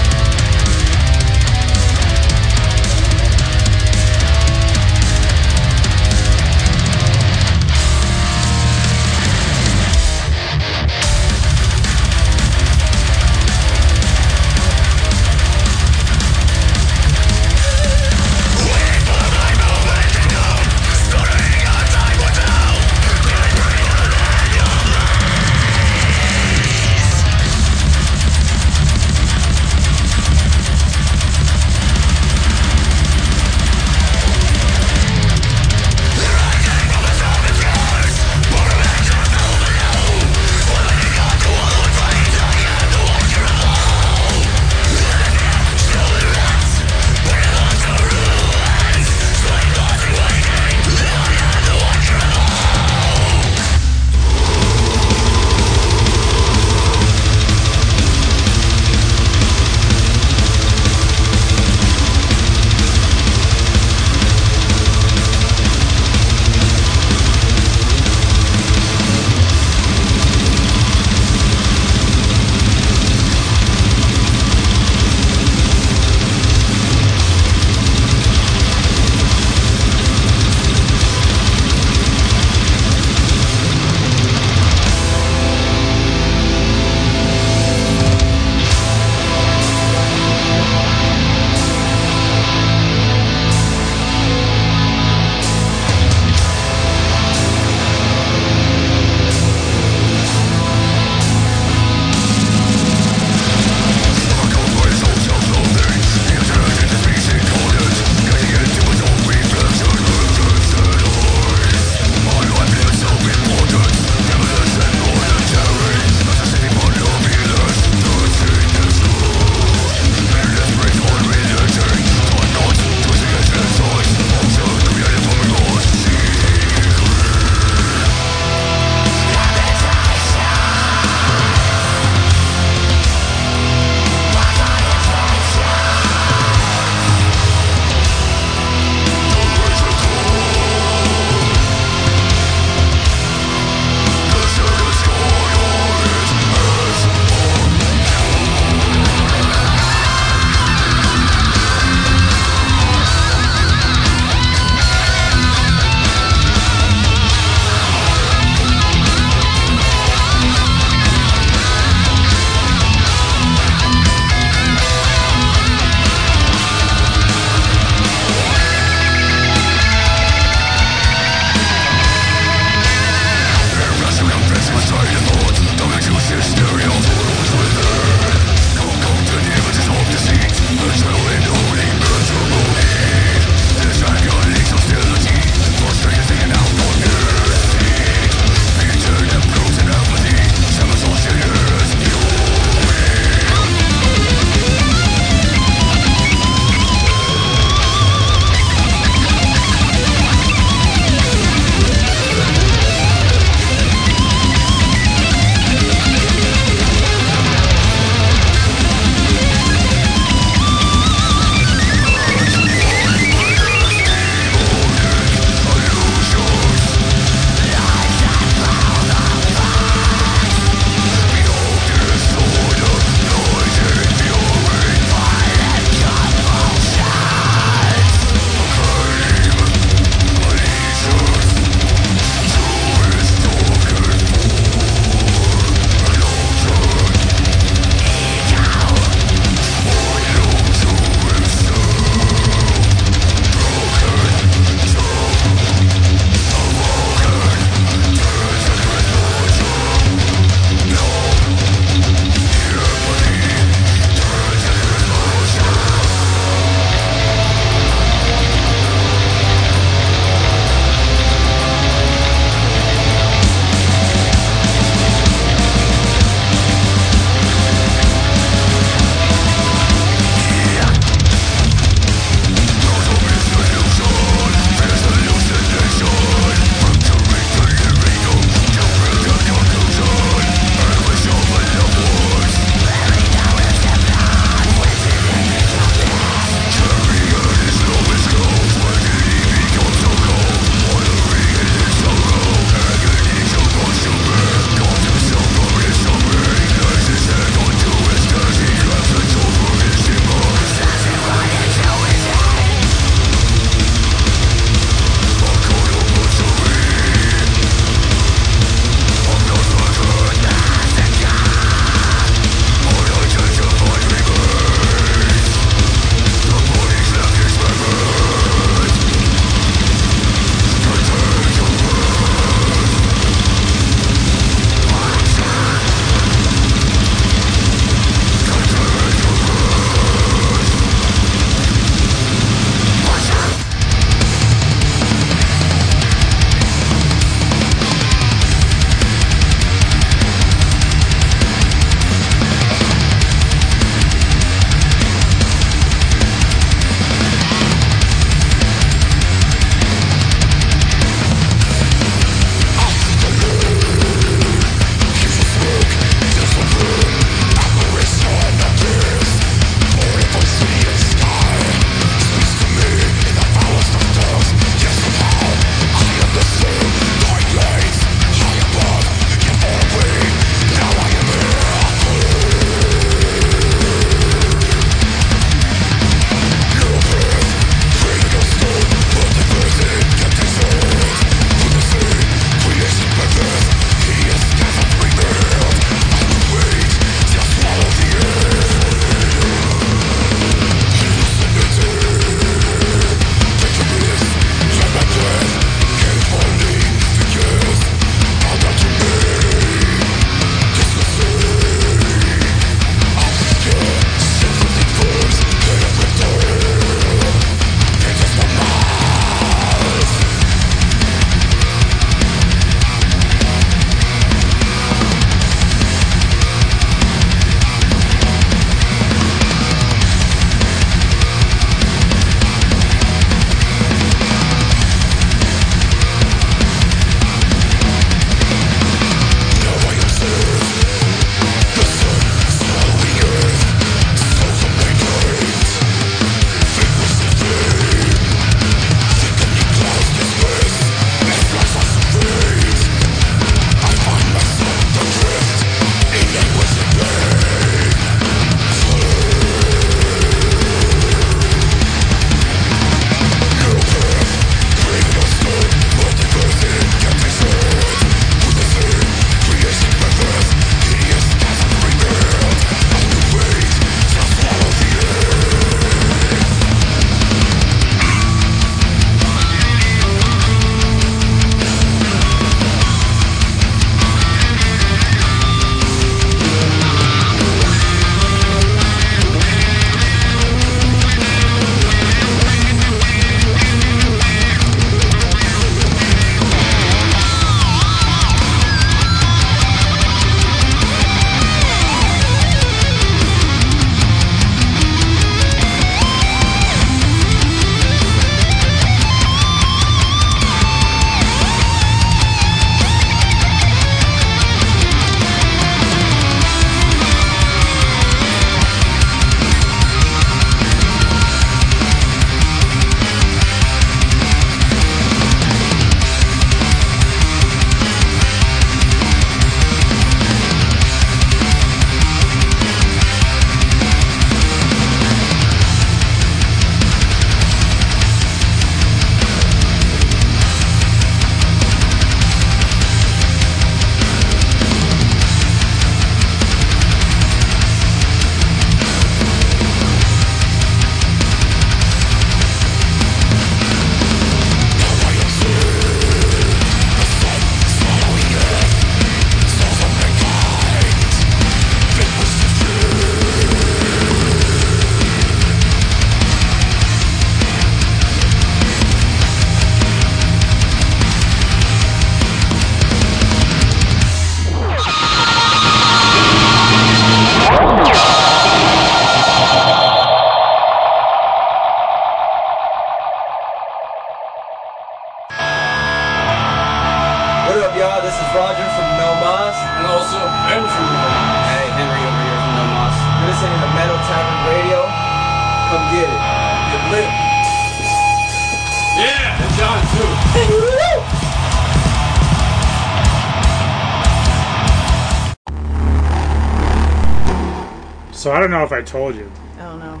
So I don't know if I told you. Oh no.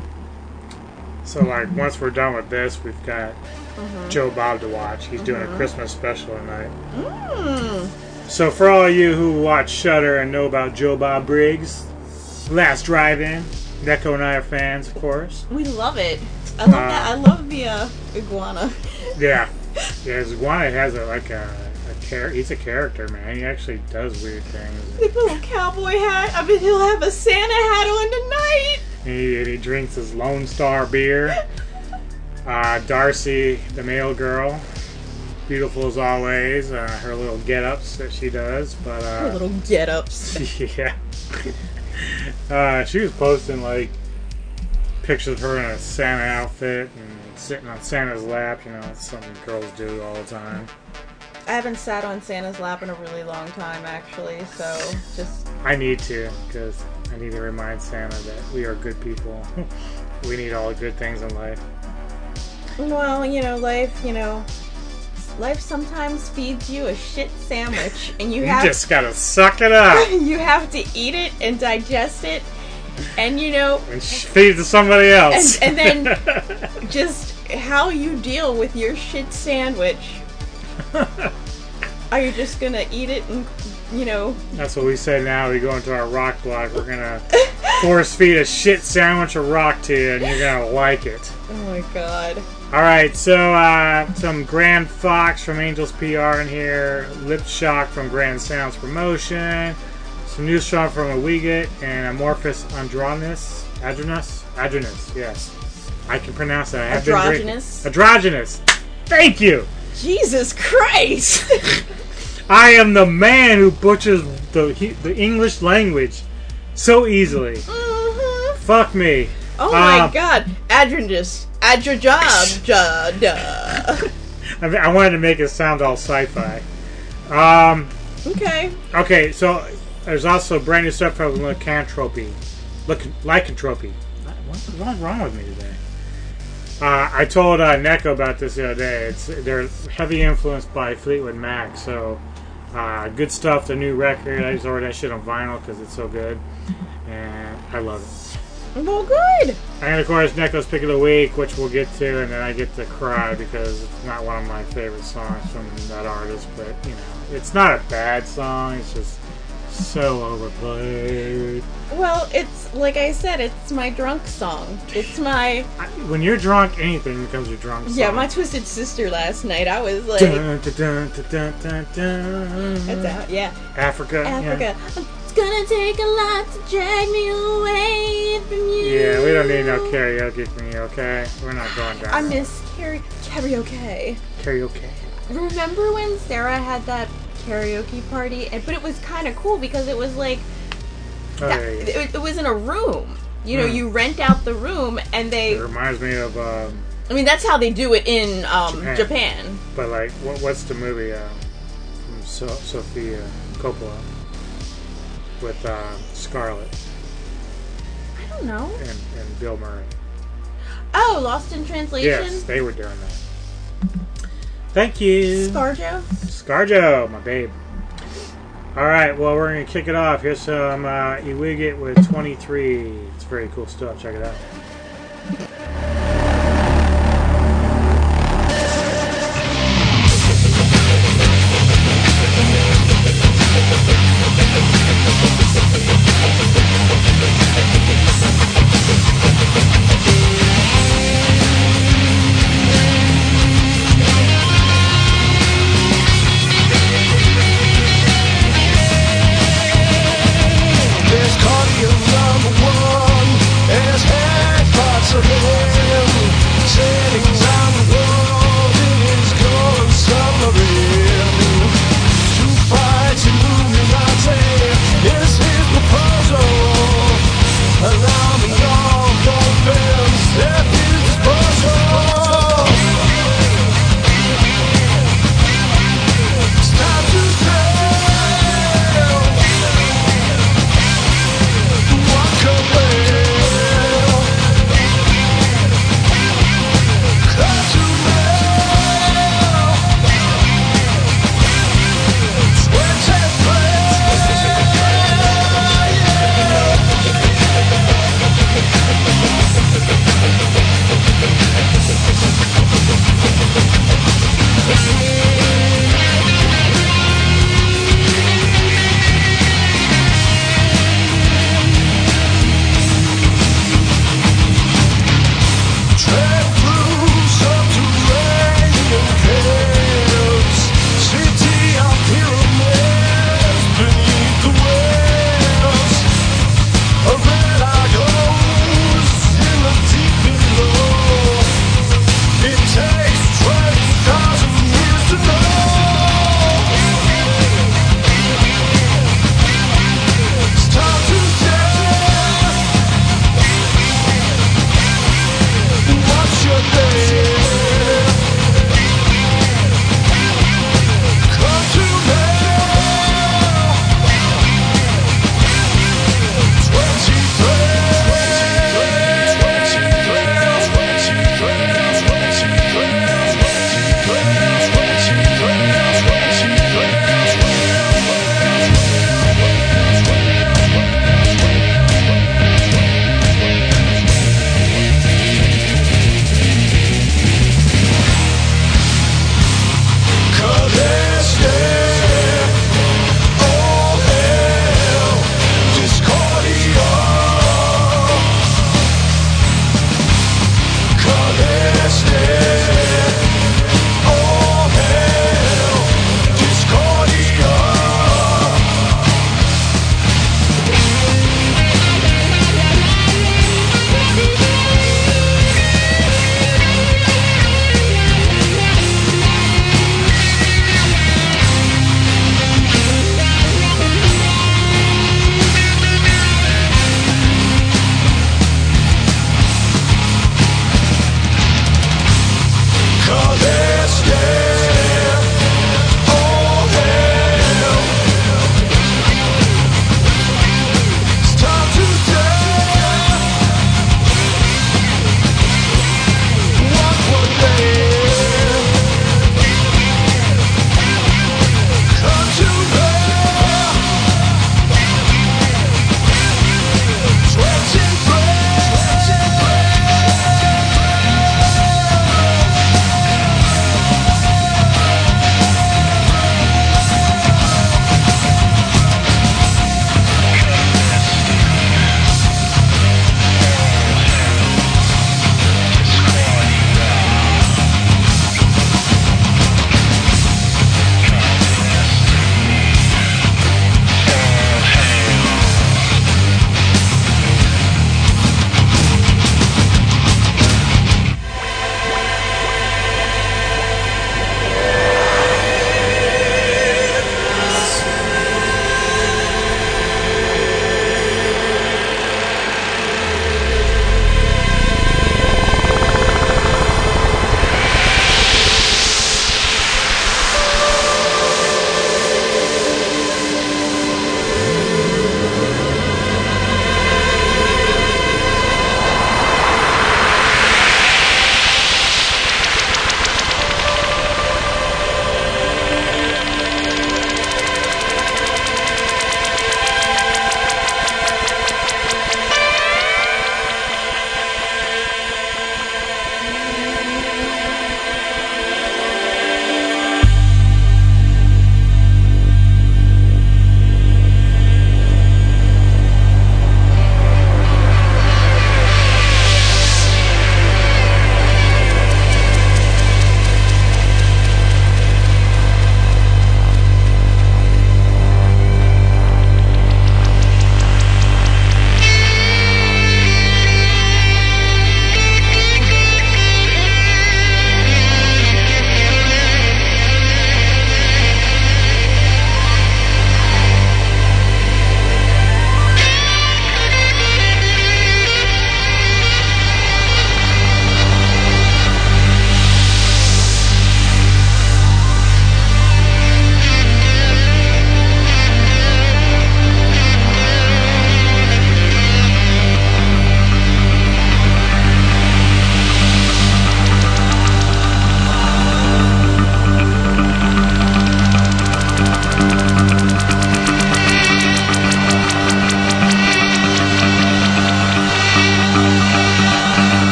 So like once we're done with this, we've got Mhm. Joe Bob to watch. He's doing a Mhm. Christmas special tonight. Mm. So for all of you who watch Shudder and know about Joe Bob Briggs, Last Drive-In, Neko and I are fans, of course. We love it. I love Uh, that. I love the uh, iguana. Yeah, yeah. His Iguana has a like a char- He's a character, man. He actually does weird things. The little cowboy hat. I bet he'll have a Santa hat on tonight. He, and he drinks his Lone Star beer. Uh, Darcy, the mail girl, beautiful as always. Uh, her little get-ups that she does, but uh, Her little get-ups. yeah. uh, she was posting like pictures of her in a Santa outfit and sitting on Santa's lap. You know, it's something girls do all the time. I haven't sat on Santa's lap in a really long time, actually. So just I need to because I need to remind Santa that we are good people. we need all the good things in life. well, you know, life. You know, life sometimes feeds you a shit sandwich, and you have You have just gotta suck it up you have to eat it and digest it, and you know, and sh- feed it to somebody else. and, and then just how you deal with your shit sandwich. Are you just gonna eat it and, you know, That's what we say now. We go into our rock block. We're gonna force feed a shit sandwich of rock to you, and you're gonna like it. oh my god. All right, so uh, some Grand Fox from Angels PR in here, Lip Shock from Grand Sounds Promotion, some new song from Awigat, and Amorphous Andronus, Adrenus, Adrenus, yes, I can pronounce that. I have been drinking- Androgynous? Androgynous. Thank you. Jesus Christ! I am the man who butchers the he- the English language so easily. Fuck me. Oh my Um, god. Adrenus. Adrejob. I, mean, I wanted to make it sound all sci-fi. Um, Okay. okay, so there's also brand new stuff from Lycanthropy. Lyc- Lycanthropy. What- What's wrong with me today? Uh, I told uh, Neko about this the other day. It's they're heavy influenced by Fleetwood Mac, so uh, good stuff. The new record. I just ordered that shit on vinyl because it's so good, and I love it. Well, good. And of course, Neko's pick of the week, which we'll get to, and then I get to cry because it's not one of my favorite songs from that artist. But you know, it's not a bad song. It's just so overplayed. Well, it's like I said, it's my drunk song. It's my When you're drunk, anything becomes your drunk song. yeah, my twisted sister last night. I was like, Dun, dun, dun, dun, dun, out, yeah. Africa. yeah. Africa. It's gonna take a lot to drag me away from you. Yeah, we don't need no karaoke from you, okay? We're not going down. I miss. Karaoke. karaoke. Remember when Sarah had that karaoke party? And but it was kind of cool because it was like Oh, that, it, it was in a room. You know, Hmm. you rent out the room, and they. It reminds me of, um, I mean, that's how they do it in um, Japan. Japan. but like, what, what's the movie um, from so- Sofia Coppola with uh, Scarlett I don't know. and, and Bill Murray? Oh, Lost in Translation. Yes, they were doing that. Thank you. Scarjo. Scarjo, my babe. All right, well, we're going to kick it off. Here's some uh, Iwigit with 23. It's very cool stuff. Check it out.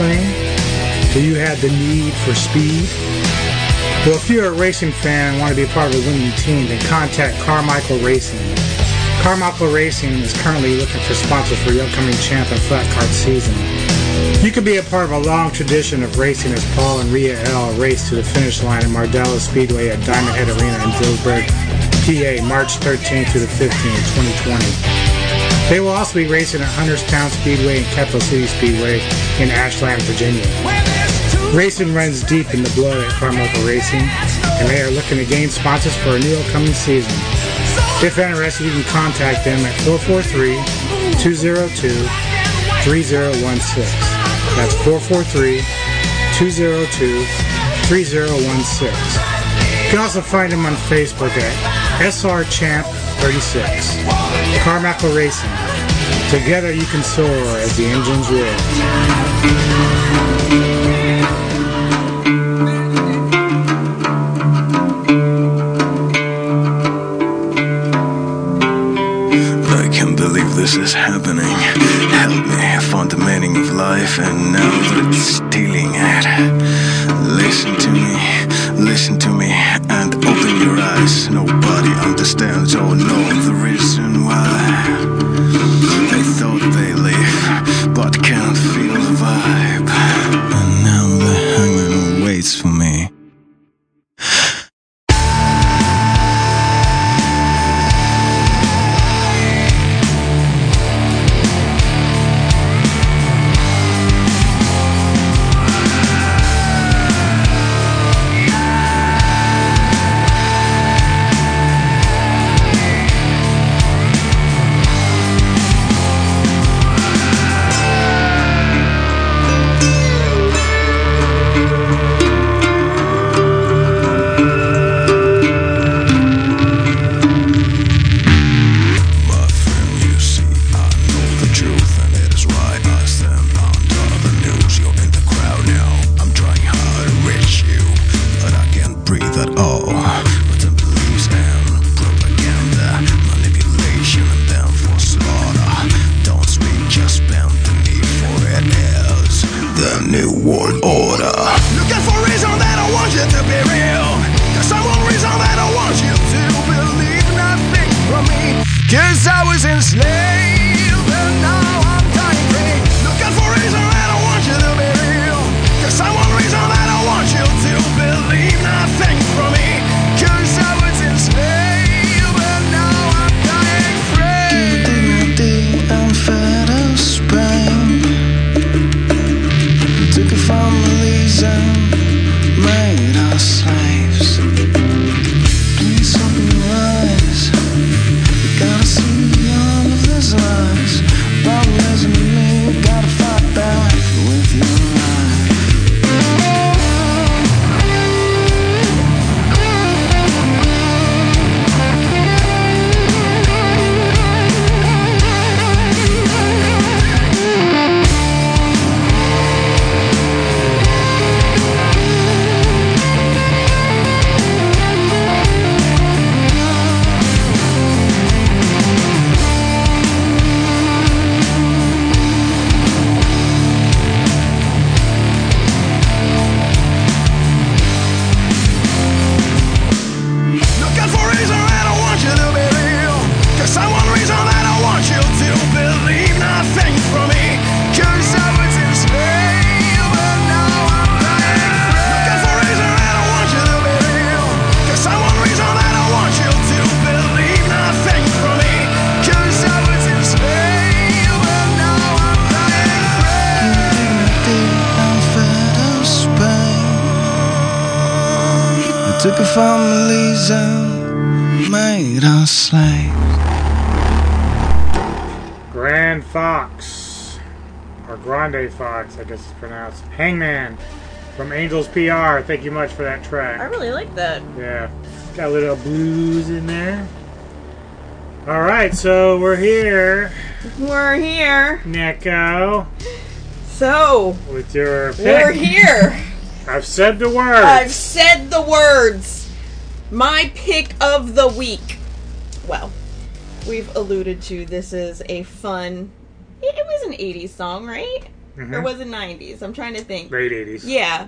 Do you have the need for speed? Well, if you're a racing fan and want to be a part of a winning team, then contact Carmichael Racing. Carmichael Racing is currently looking for sponsors for the upcoming champ and flat season. You could be a part of a long tradition of racing as Paul and Rhea L race to the finish line at Mardella Speedway at Diamond Head Arena in Dillsburg, PA, March 13th through the 15th, 2020. They will also be racing at Hunterstown Speedway and Capital City Speedway in Ashland, Virginia. Racing runs deep in the blood at Carmichael Racing, and they are looking to gain sponsors for a new upcoming season. If interested, you can contact them at 443-202-3016. That's 443-202-3016. You can also find them on Facebook at SR Champ 36. Carmichael Racing. Together you can soar as the engines roar. I can't believe this is happening. Help me, I found the meaning of life and now they're stealing it. Listen to me, listen to me, and open your eyes. Nobody understands or Hangman from Angels PR. Thank you much for that track. I really like that. Yeah, got a little blues in there. All right, so we're here, We're here. Neko, So, with your pick. we're here. I've said the word. I've said the words. My pick of the week. Well, we've alluded to this is a fun. It was an 80s song, right? Or Mhm. was it 90s? I'm trying to think. Late 80s. Yeah.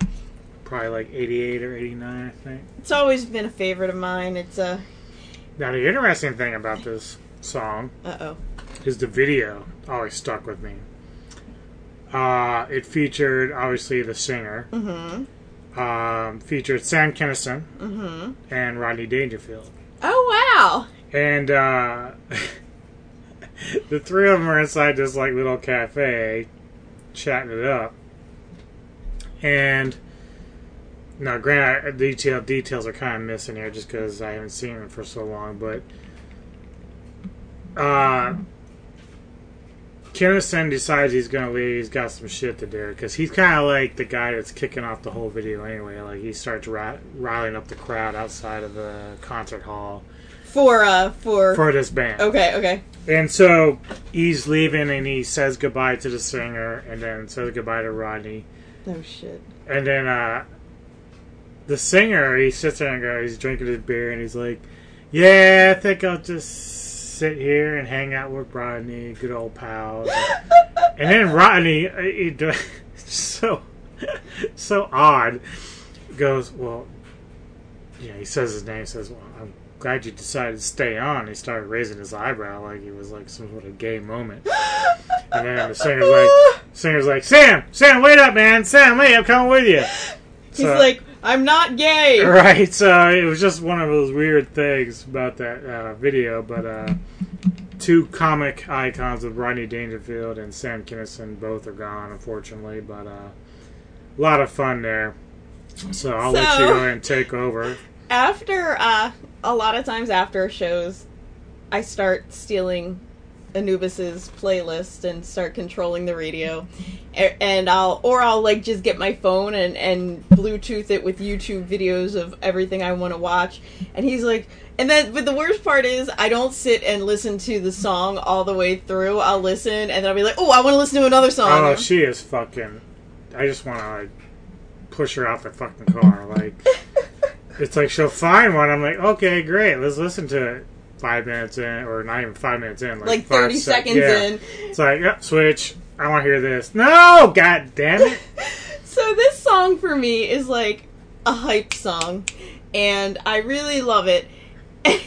Probably like 88 or 89, I think. It's always been a favorite of mine. It's a. Now, the interesting thing about this song Uh oh. is the video always stuck with me. Uh, it featured obviously the singer, Mm-hmm. um, featured Sam Kinison Mm-hmm. and Rodney Dangerfield, Oh, wow. and uh, the three of them are inside this like little cafe, chatting it up. And now, granted, detail details are kind of missing here just because I haven't seen them for so long, but uh, Kinison decides he's gonna leave. He's got some shit to do because he's kind of like the guy that's kicking off the whole video anyway. Like he starts ri- riling up the crowd outside of the concert hall For, uh, for. for this band. Okay, okay. And so he's leaving and he says goodbye to the singer and then says goodbye to Rodney. Oh, shit. And then uh, the singer, he sits there and goes, he's drinking his beer and he's like, Yeah, I think I'll just sit here and hang out with Rodney, good old pals. and then Rodney, uh, he, so, so odd, goes, Well, yeah, he says his name, says, Well, I'm glad you decided to stay on. He started raising his eyebrow like it was like some sort of gay moment. And then the singer's like, singer's like, Sam, Sam, wait up, man, Sam, wait, I'm coming with you. He's So- like, I'm not gay. Right, so it was just one of those weird things about that uh, video, but uh, two comic icons of Rodney Dangerfield and Sam Kinison both are gone, unfortunately, but uh, a lot of fun there. So I'll let you go ahead and take over. after uh a lot of times after shows i start stealing anubis's playlist and start controlling the radio and i'll or i'll like just get my phone and and bluetooth it with youtube videos of everything i want to watch and he's like and then but the worst part is i don't sit and listen to the song all the way through i'll listen and then i'll be like oh i want to listen to another song Oh, she is fucking. I just want to like push her out the fucking car. Like it's like she'll find one. I'm like, okay, great, let's listen to it. Five minutes in, or not even five minutes in, like, Like five 30 sec- seconds yeah. in. It's like, yep, switch. I want to hear this. No, god damn it. So this song for me is like a hype song, and I really love it.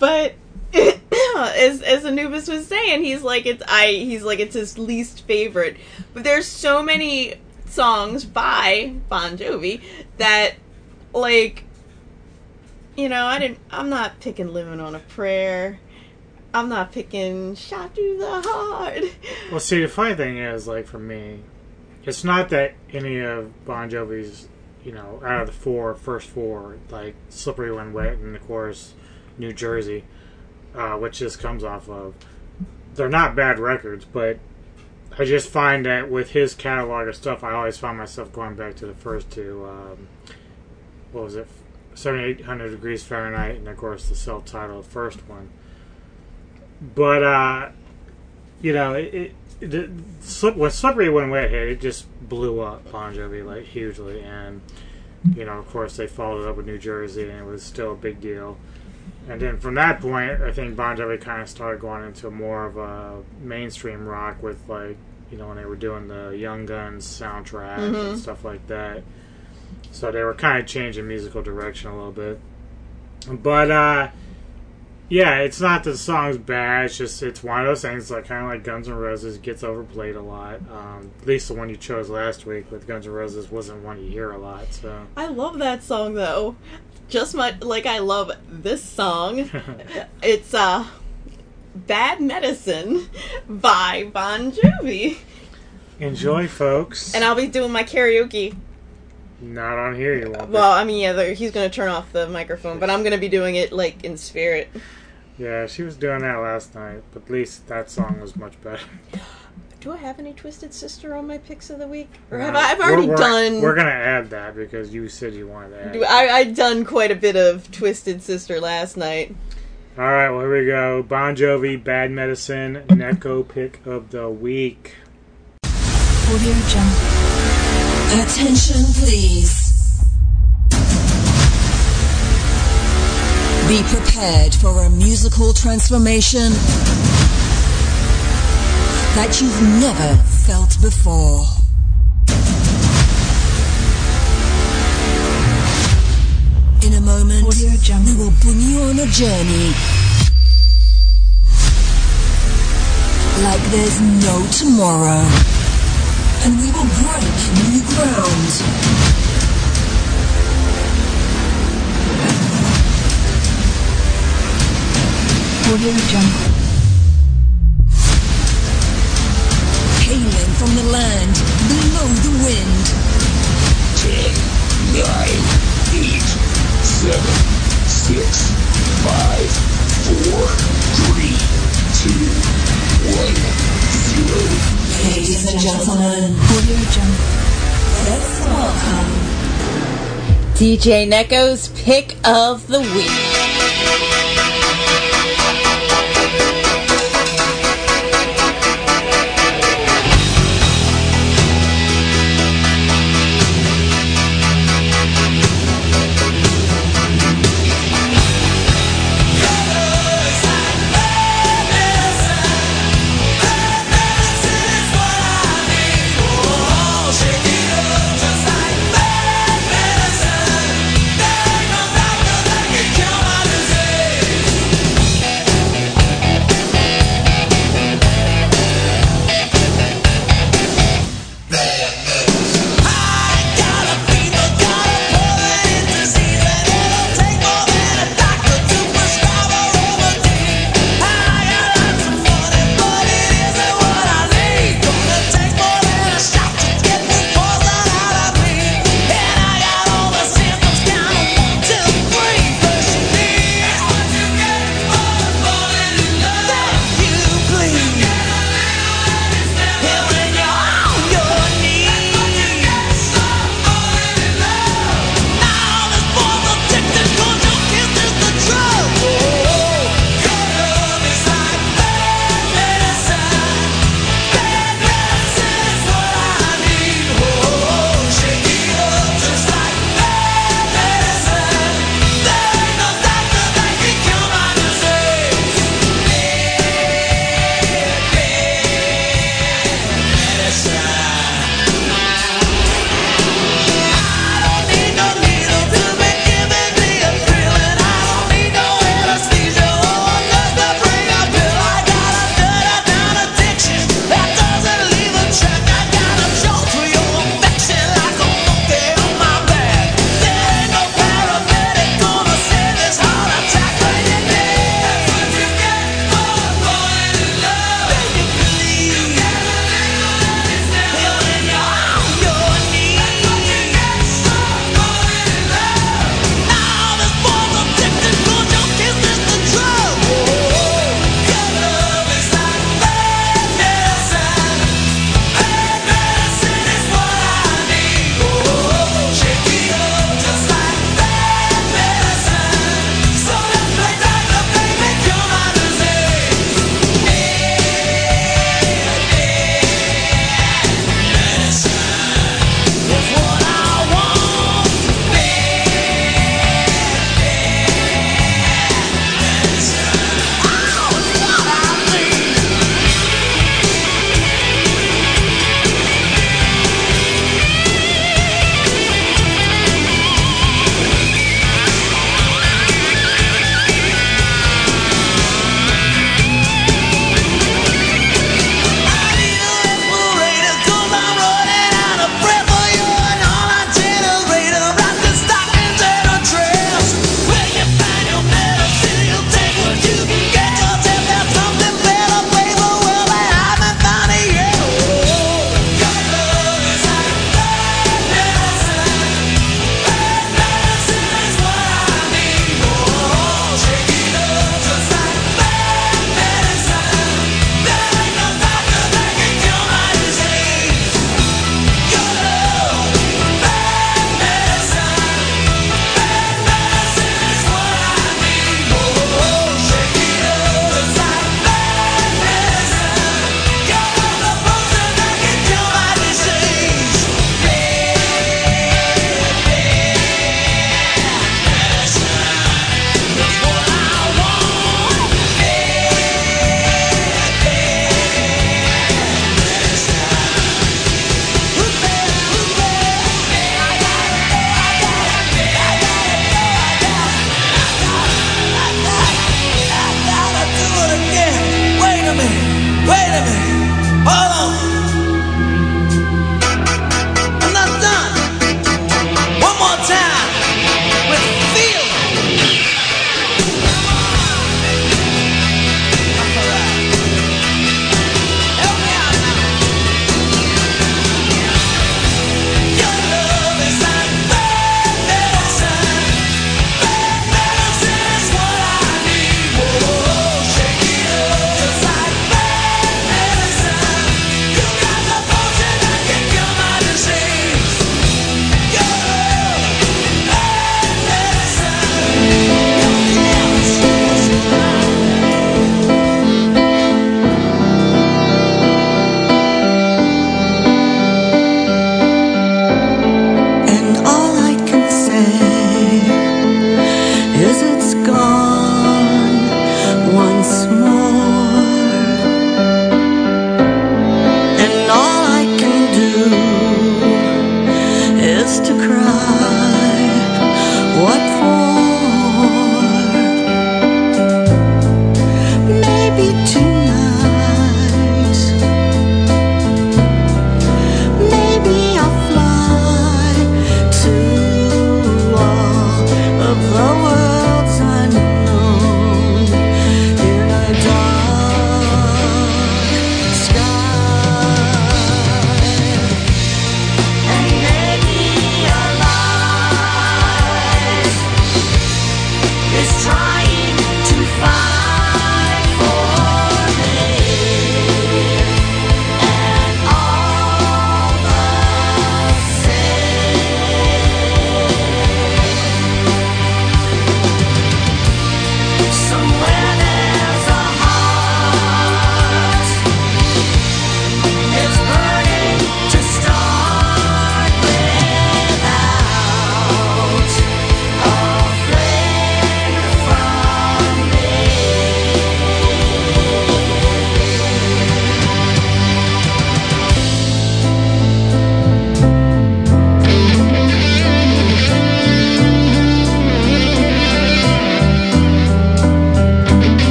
but as as Anubis was saying, he's like it's I he's like it's his least favorite. But there's so many songs by Bon Jovi that like you know, I didn't I'm not picking Living on a Prayer. I'm not picking Shot Through the Heart. Well, see, the funny thing is, like for me, it's not that any of Bon Jovi's, you know, out of the four first four, like "Slippery When Wet" and of course "New Jersey," uh, which this comes off of, they're not bad records, but I just find that with his catalog of stuff, I always find myself going back to the first two. Um, what was it? 7800 degrees Fahrenheit, and of course the self-titled first one. But uh, you know, it, it, it when Slippery When Wet it just blew up Bon Jovi like hugely, and you know, of course, they followed it up with New Jersey, and it was still a big deal. And then from that point, I think Bon Jovi kind of started going into more of a mainstream rock with like, you know, when they were doing the Young Guns soundtrack Mhm. and stuff like that. So they were kind of changing musical direction a little bit. But uh yeah, it's not the song's bad. It's just it's one of those things like kind of like Guns N' Roses gets overplayed a lot. Um, at least the one you chose last week with Guns N' Roses wasn't one you hear a lot. So I love that song though. Just much like I love this song. it's uh Bad Medicine by Bon Jovi. enjoy, folks. And I'll be doing my karaoke Not on here, you won't. be. Well, I mean, yeah, he's gonna turn off the microphone, but I'm gonna be doing it like in spirit. Yeah, she was doing that last night, but at least that song was much better. Do I have any Twisted Sister on my picks of the week, or have Uh, I? I've already we're, we're- done. We're gonna add that because you said you wanted to add. Do it. I, I done quite a bit of Twisted Sister last night. All right, well here we go. Bon Jovi, Bad Medicine, Neko pick of the week. Audio Jungle. Attention, please. Be prepared for a musical transformation that you've never felt before. In a moment, we will bring you on a journey like there's no tomorrow. And we will break new ground. Audio Jungle. Hailing from the land below the wind. Ten, nine, eight, seven, six, five, four, three, two, one, zero. Ladies and gentlemen, Let's welcome DJ Neko's pick of the week.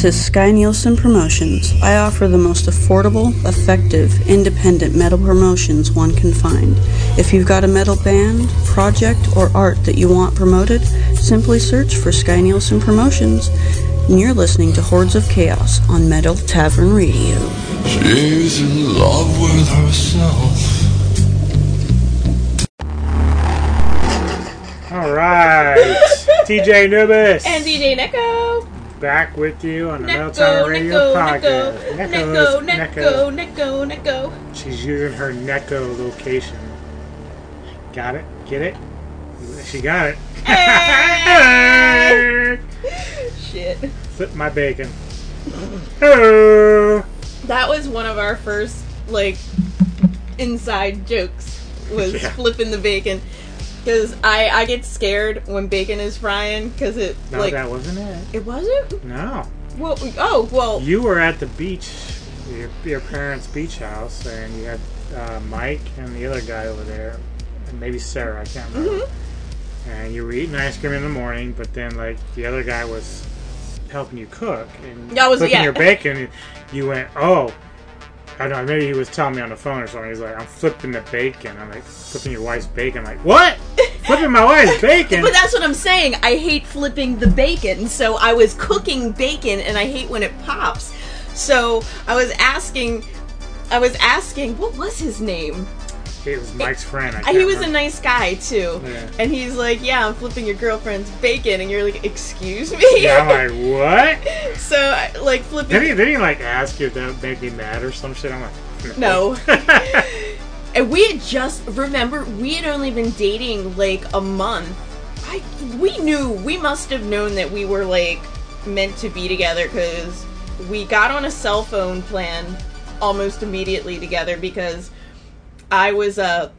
This is Sky Nielsen Promotions. I offer the most affordable, effective, independent metal promotions one can find. If you've got a metal band, project, or art that you want promoted, simply search for Sky Nielsen Promotions. And you're listening to Hordes of Chaos on Metal Tavern Radio. She's in love with herself. All right, DJ Anubis. And DJ Neko. Back with you on the Neko, Tavern Radio Neko, podcast. Neko, Neko, Neko, Neko, Neko. She's using her Neko location. Got it? Get it? She got it. Shit. Flip my bacon. Oh. That was one of our first like inside jokes was Yeah. flipping the bacon because I I get scared when bacon is frying because it No, like that wasn't it. it wasn't. No. Well, oh well. You were at the beach, your, your parents' beach house, and you had uh, Mike and the other guy over there, and maybe Sarah, I can't remember. Mm-hmm. And you were eating ice cream in the morning, but then like the other guy was helping you cook and I was- cooking yeah. your bacon. And you went, oh. I don't know. Maybe he was telling me on the phone or something. He's like, "I'm flipping the bacon." I'm like, "Flipping your wife's bacon." I'm like, "What? flipping my wife's bacon?" But that's what I'm saying. I hate flipping the bacon. So I was cooking bacon and I hate when it pops. So I was asking I was asking what was his name? It was Mike's friend. He was a nice guy too. Yeah. And he's like, "Yeah, I'm flipping your girlfriend's bacon." And you're like, "Excuse me?" Yeah, I'm like, what? so like flipping Did he, did he like ask you if that made me mad or some shit? I'm like, No. and we had just remember we had only been dating like a month. I we knew we must have known that we were like meant to be together because we got on a cell phone plan almost immediately together because I was uh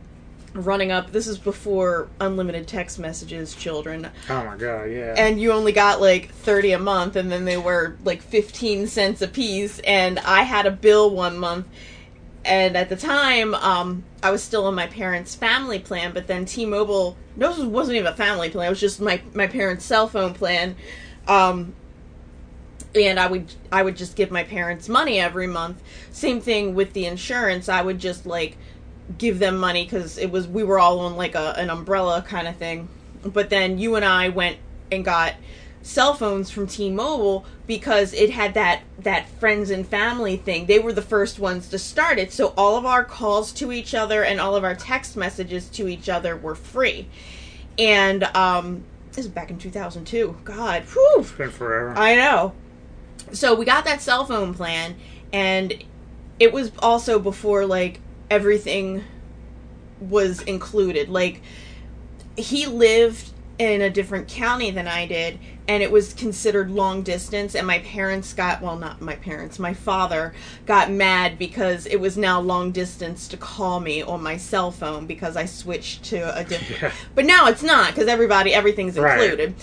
running up this is before unlimited text messages children. Oh my god, yeah. and you only got like 30 a month and then they were like 15 cents a piece and i had a bill one month. And at the time um, i was still on my parents family plan but then t-mobile no it wasn't even a family plan it was just my, my parents cell phone plan. Um, and i would i would just give my parents money every month. Same thing with the insurance i would just like give them money because it was we were all on like a, an umbrella kind of thing. But then you and i went and got cell phones from t-mobile because it had that that friends and family thing. They were the first ones to start it. So all of our calls to each other and all of our text messages to each other were free. And um this is back in 2002 god whew. It's been forever. I know. So we got that cell phone plan, and it was also before like everything was included. Like he lived in a different county than I did, and it was considered long distance. And my parents got well, not my parents, my father got mad because it was now long distance to call me on my cell phone because I switched to a different. Yeah. But now it's not because everybody everything's Right. included.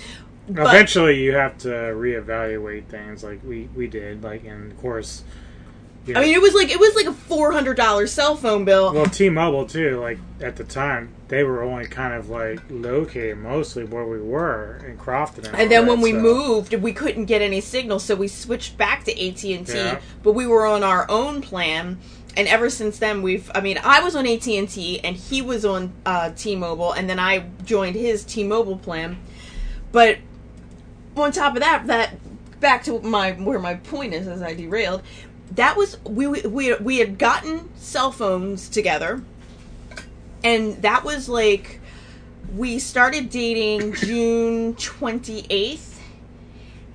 But- Eventually, you have to reevaluate things, like we we did. Like, and of course, I mean, it was like it was like a four hundred dollar cell phone bill. well, T-Mobile too. Like at the time, they were only kind of like located mostly where we were in Crofton. And, and then that, when we so- moved, we couldn't get any signal, so we switched back to AT and T. Yeah. But we were on our own plan, and ever since then, we've. I mean, I was on AT and T, and he was on uh, T-Mobile, and then I joined his T-Mobile plan. But on top of that, that back to my where my point is, as I derailed. That was we we we had gotten cell phones together, and that was like we started dating June 28th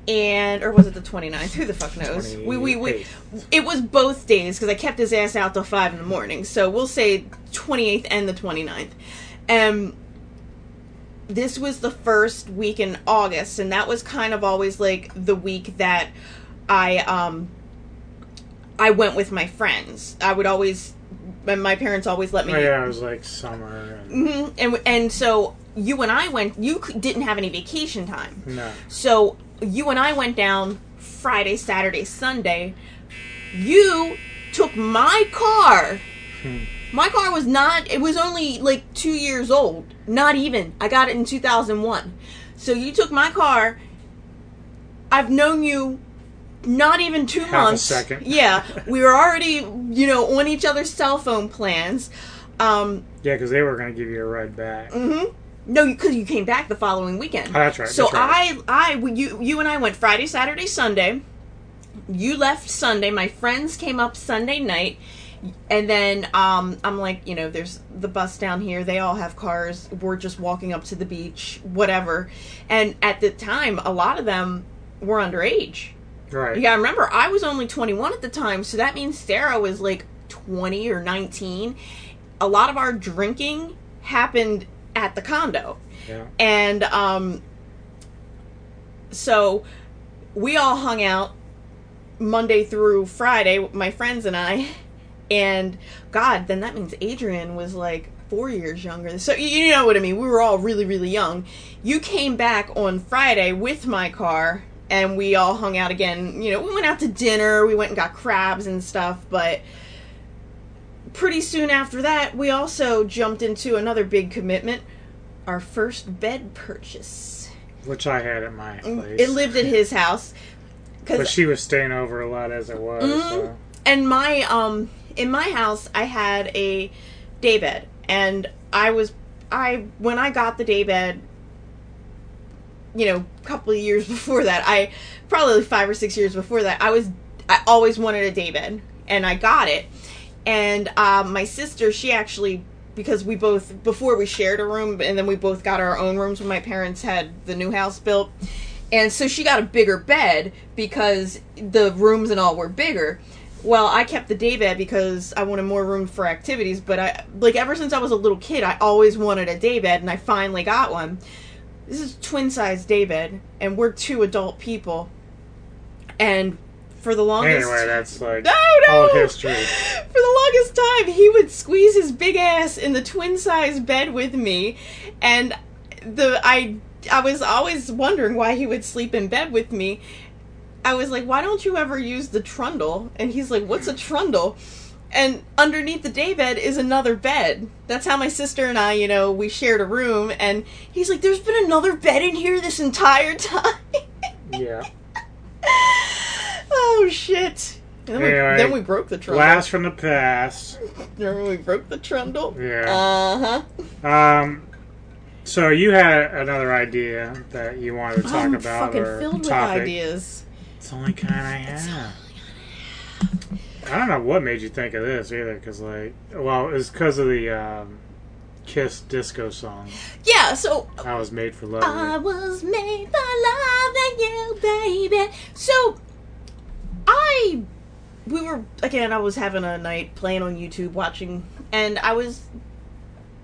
and or was it the 29th who the fuck knows? We, we we it was both days because I kept his ass out till 5 in the morning so we'll say 28th and the 29th um this was the first week in August and that was kind of always like the week that I um I went with my friends I would always my parents always let me Oh, yeah, it was like summer. And, hmm And and so you and I went. You didn't have any vacation time, no, so you and I went down Friday, Saturday, Sunday. You took my car. My car was not. It was only like two years old. Not even. I got it in two thousand one. So you took my car. I've known you not even two Half a months. second. Yeah, we were already, you know, on each other's cell phone plans. Um, Yeah, because they were going to give you a ride back. hmm No, because you came back the following weekend. Oh, that's right, So that's right. I, I, you, you and I went Friday, Saturday, Sunday. You left Sunday. My friends came up Sunday night, and then um, I'm like, you know, there's the bus down here. They all have cars. We're just walking up to the beach, whatever. And at the time, a lot of them were underage. Right. You gotta remember, I was only 21 at the time, so that means Sarah was like 20 or 19. A lot of our drinking happened at the condo. Yeah. And um, so we all hung out Monday through Friday, my friends and I. And God, then that means Adrian was like four years younger. So you know what I mean. We were all really, really young. You came back on Friday with my car, and we all hung out again. You know, we went out to dinner. We went and got crabs and stuff, but pretty soon after that, we also jumped into another big commitment our first bed purchase. Which I had at my place. It lived at his house. But she was staying over a lot as it was. Mhm. So. and my um in my house I had a day bed and I was I when I got the day bed you know couple of years before that I probably 5 or 6 years before that I was I always wanted a day bed and I got it. And um, my sister she actually because we both before we shared a room and then we both got our own rooms when my parents had the new house built. And so she got a bigger bed because the rooms and all were bigger. Well i kept the day bed because i wanted more room for activities but i like ever since i was a little kid i always wanted a day bed and i finally got one this is twin size day bed and we're two adult people and for the longest Anyway, that's like no, no. old history. For the longest time, he would squeeze his big ass in the twin size bed with me, and the I I was always wondering why he would sleep in bed with me. I was like, why don't you ever use the trundle? And he's like, what's a trundle? And underneath the daybed is another bed. That's how my sister and I, you know, we shared a room. And he's like, there's been another bed in here this entire time. Yeah. oh shit! Then, we, then we broke the trundle. Blast from the past. Remember we broke the trundle? Yeah. Uh huh. Um, so you had another idea that you wanted to talk I'm about fucking or filled with topic. ideas. It's the only kind I have. I don't know what made you think of this either, because like, well, it's because of the um, Kiss disco song. Yeah, so I was made for love. I was made for loving you, baby. So I we were again I was having a night playing on YouTube watching and I was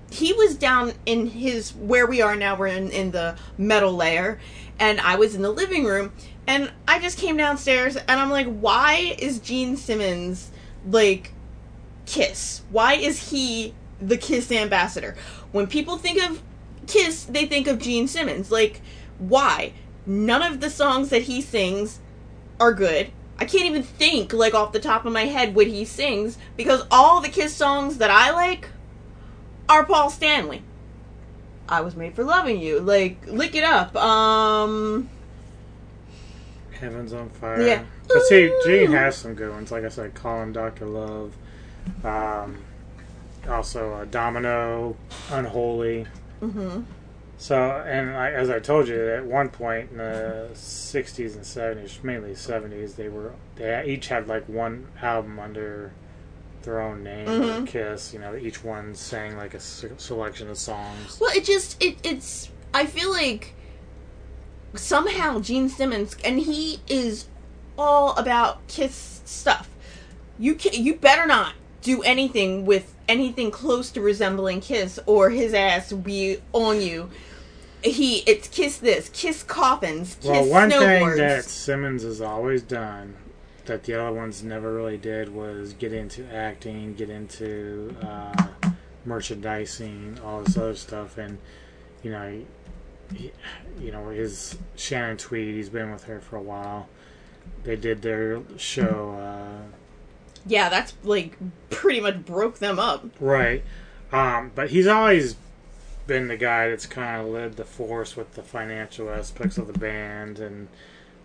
he was down in his where we are now we're in, in the metal layer and I was in the living room and I just came downstairs and I'm like why is Gene Simmons like Kiss? Why is he the Kiss ambassador? When people think of Kiss, they think of Gene Simmons. Like, why? None of the songs that he sings are good. I can't even think, like, off the top of my head what he sings because all the Kiss songs that I like are Paul Stanley. I was made for loving you. Like, lick it up. Um, Heaven's on fire. Yeah. But see, Gene has some good ones. Like I said, Calling Dr. Love. Um, also, uh, Domino, Unholy. Mm-hmm. So, and I, as I told you, at one point in the '60s and '70s, mainly '70s, they were they each had like one album under their own name, Mhm. Kiss. You know, each one sang like a selection of songs. Well, it just it it's I feel like somehow Gene Simmons and he is all about Kiss stuff. You can you better not do anything with anything close to resembling Kiss or his ass will be on you. He it's Kiss this, Kiss coffins, Kiss Well, one snowboards. thing that Simmons has always done that the other ones never really did was get into acting, get into uh, merchandising, all this other stuff, and you know, he, you know his Shannon Tweed. He's been with her for a while. They did their show. Uh, yeah, that's like pretty much broke them up. Right. Um, but he's always been the guy that's kind of led the force with the financial aspects of the band and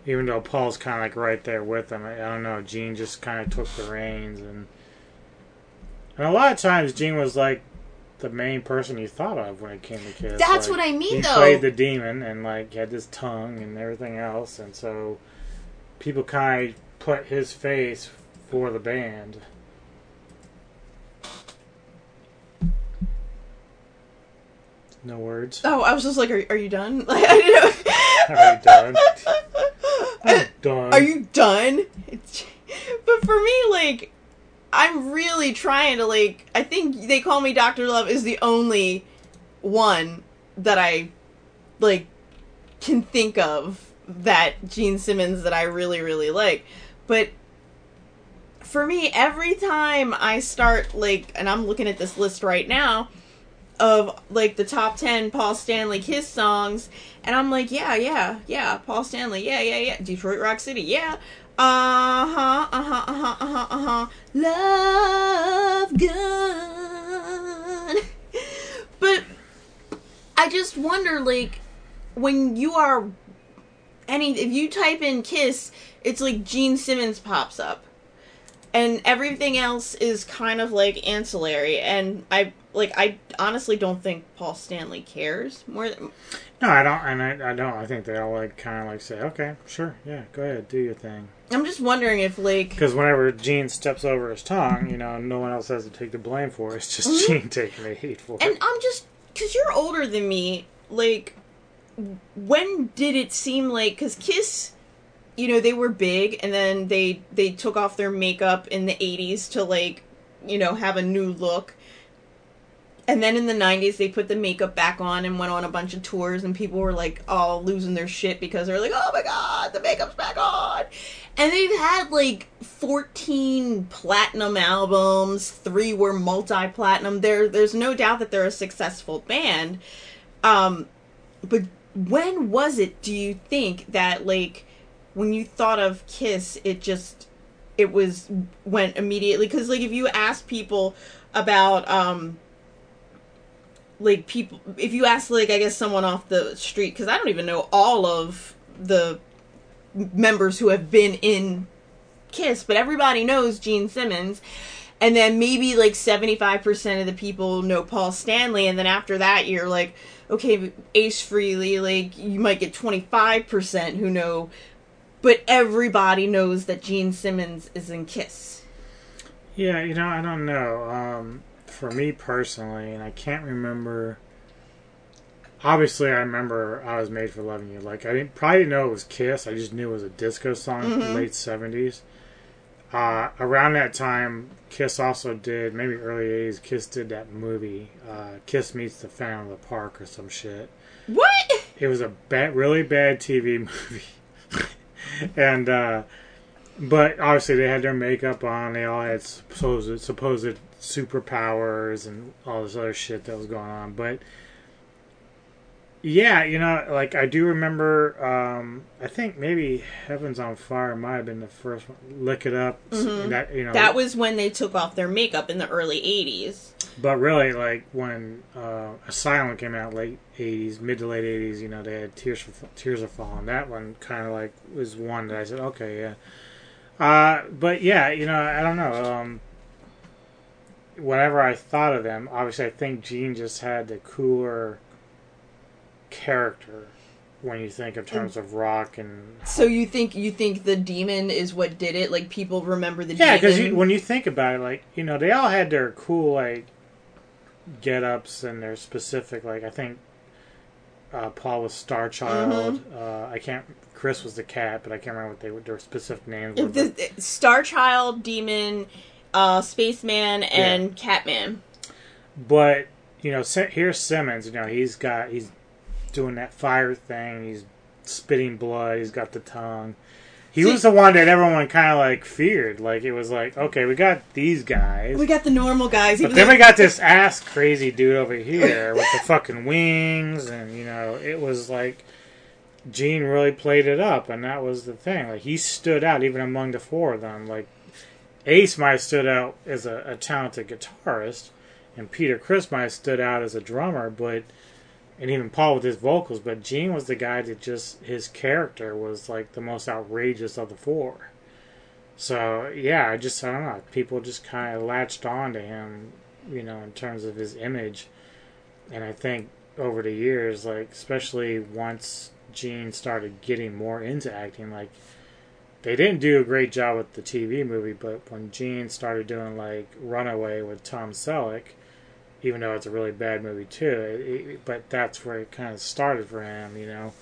Even though Paul's kind of like right there with him, I, I don't know. Gene just kind of took the reins, and and a lot of times Gene was like the main person you thought of when it came to Kiss. That's Like, what I mean, he though. played the demon and like had this tongue and everything else, and so people kind of put his face for the band. No words. Oh, I was just like, are, are you done? Like, I didn't know. Are you done? I'm done. Are you done? But for me, like, I'm really trying to like. I think they call me Doctor Love is the only one that I like can think of that Gene Simmons that I really really like. But for me, every time I start like, and I'm looking at this list right now of like the top 10 Paul Stanley Kiss songs and I'm like yeah yeah yeah Paul Stanley yeah yeah yeah Detroit Rock City yeah uh-huh uh-huh uh-huh uh-huh uh-huh love gun but I just wonder like when you are any if you type in Kiss it's like Gene Simmons pops up and everything else is kind of like ancillary and i like i honestly don't think paul stanley cares more than No, I don't, and I, I don't. I think they all like kind of like say, "Okay, sure, yeah, go ahead, do your thing." I'm just wondering if like Because whenever Gene steps over his tongue, you know, no one else has to take the blame for it. It's just Mhm. Gene taking the heat for it. and i'm just because you're older than me like when did it seem like because kiss you know they were big and then they they took off their makeup in the 80s to like you know have a new look and then in the 90s they put the makeup back on and went on a bunch of tours and people were like all losing their shit because they're like oh my god the makeup's back on! And they've had like 14 platinum albums. Three were multi-platinum. There there's no doubt that they're a successful band. Um but when was it do you think that like when you thought of kiss it just it was went immediately? Because like if you ask people about um like people if you ask like i guess someone off the street because i don't even know all of the members who have been in kiss but everybody knows gene simmons. And then maybe like 75% of the people know paul stanley. And then after that you're like okay ace Frehley like you might get 25% who know but everybody knows that gene simmons is in kiss. Yeah, you know, I don't know. Um, for me personally, and I can't remember. Obviously, I remember I was made for loving you. Like I didn't probably didn't know it was Kiss. I just knew it was a disco song in the Mhm. late seventies. Uh, around that time, Kiss also did maybe early eighties. Kiss did that movie, uh, Kiss meets the Phantom of the Park or some shit. what It was a bad, really bad TV movie, and uh, but obviously they had their makeup on. They all had supposed supposed superpowers and all this other shit that was going on. But yeah, you know, like I do remember. Um, I think maybe Heaven's on Fire might have been the first one. Look it up. Mhm. That you know that was when they took off their makeup in the early 80s But really, like when uh, Asylum came out, late '80s, mid to late '80s, you know, they had Tears for Tears Are Falling. That one kind of like was one that I said, okay, yeah. Uh, but yeah, you know, I don't know. Um, whenever I thought of them, obviously, I think Gene just had the cooler character when you think of terms of rock and so you think you think the demon is what did it like people remember the Yeah, because when you think about it, like you know, they all had their cool like get-ups and their specific like. I think uh, Paul was Star Child. Mm-hmm. Uh, I can't. Criss was the cat, but I can't remember what they their specific names were. The, star child demon uh spaceman and catman But you know, here's Simmons. You know, he's got he's doing that fire thing. He's spitting blood. He's got the tongue. He See- was the one that everyone kind of like feared. Like it was like, okay, we got these guys. we got the normal guys But then we got this ass crazy dude over here with the fucking wings, and you know, it was like Gene really played it up, and that was the thing. Like he stood out even among the four of them. Like Ace might have stood out as a, a talented guitarist, and Peter Criss might have stood out as a drummer, but and even Paul with his vocals, but Gene was the guy that just his character was like the most outrageous of the four. So yeah, I just I don't know. People just kind of latched on to him, you know, in terms of his image, and I think over the years, like especially once Gene started getting more into acting, like they didn't do a great job with the TV movie, but when Gene started doing like Runaway with Tom Selleck, even though it's a really bad movie too, it, it, but that's where it kind of started for him, you know,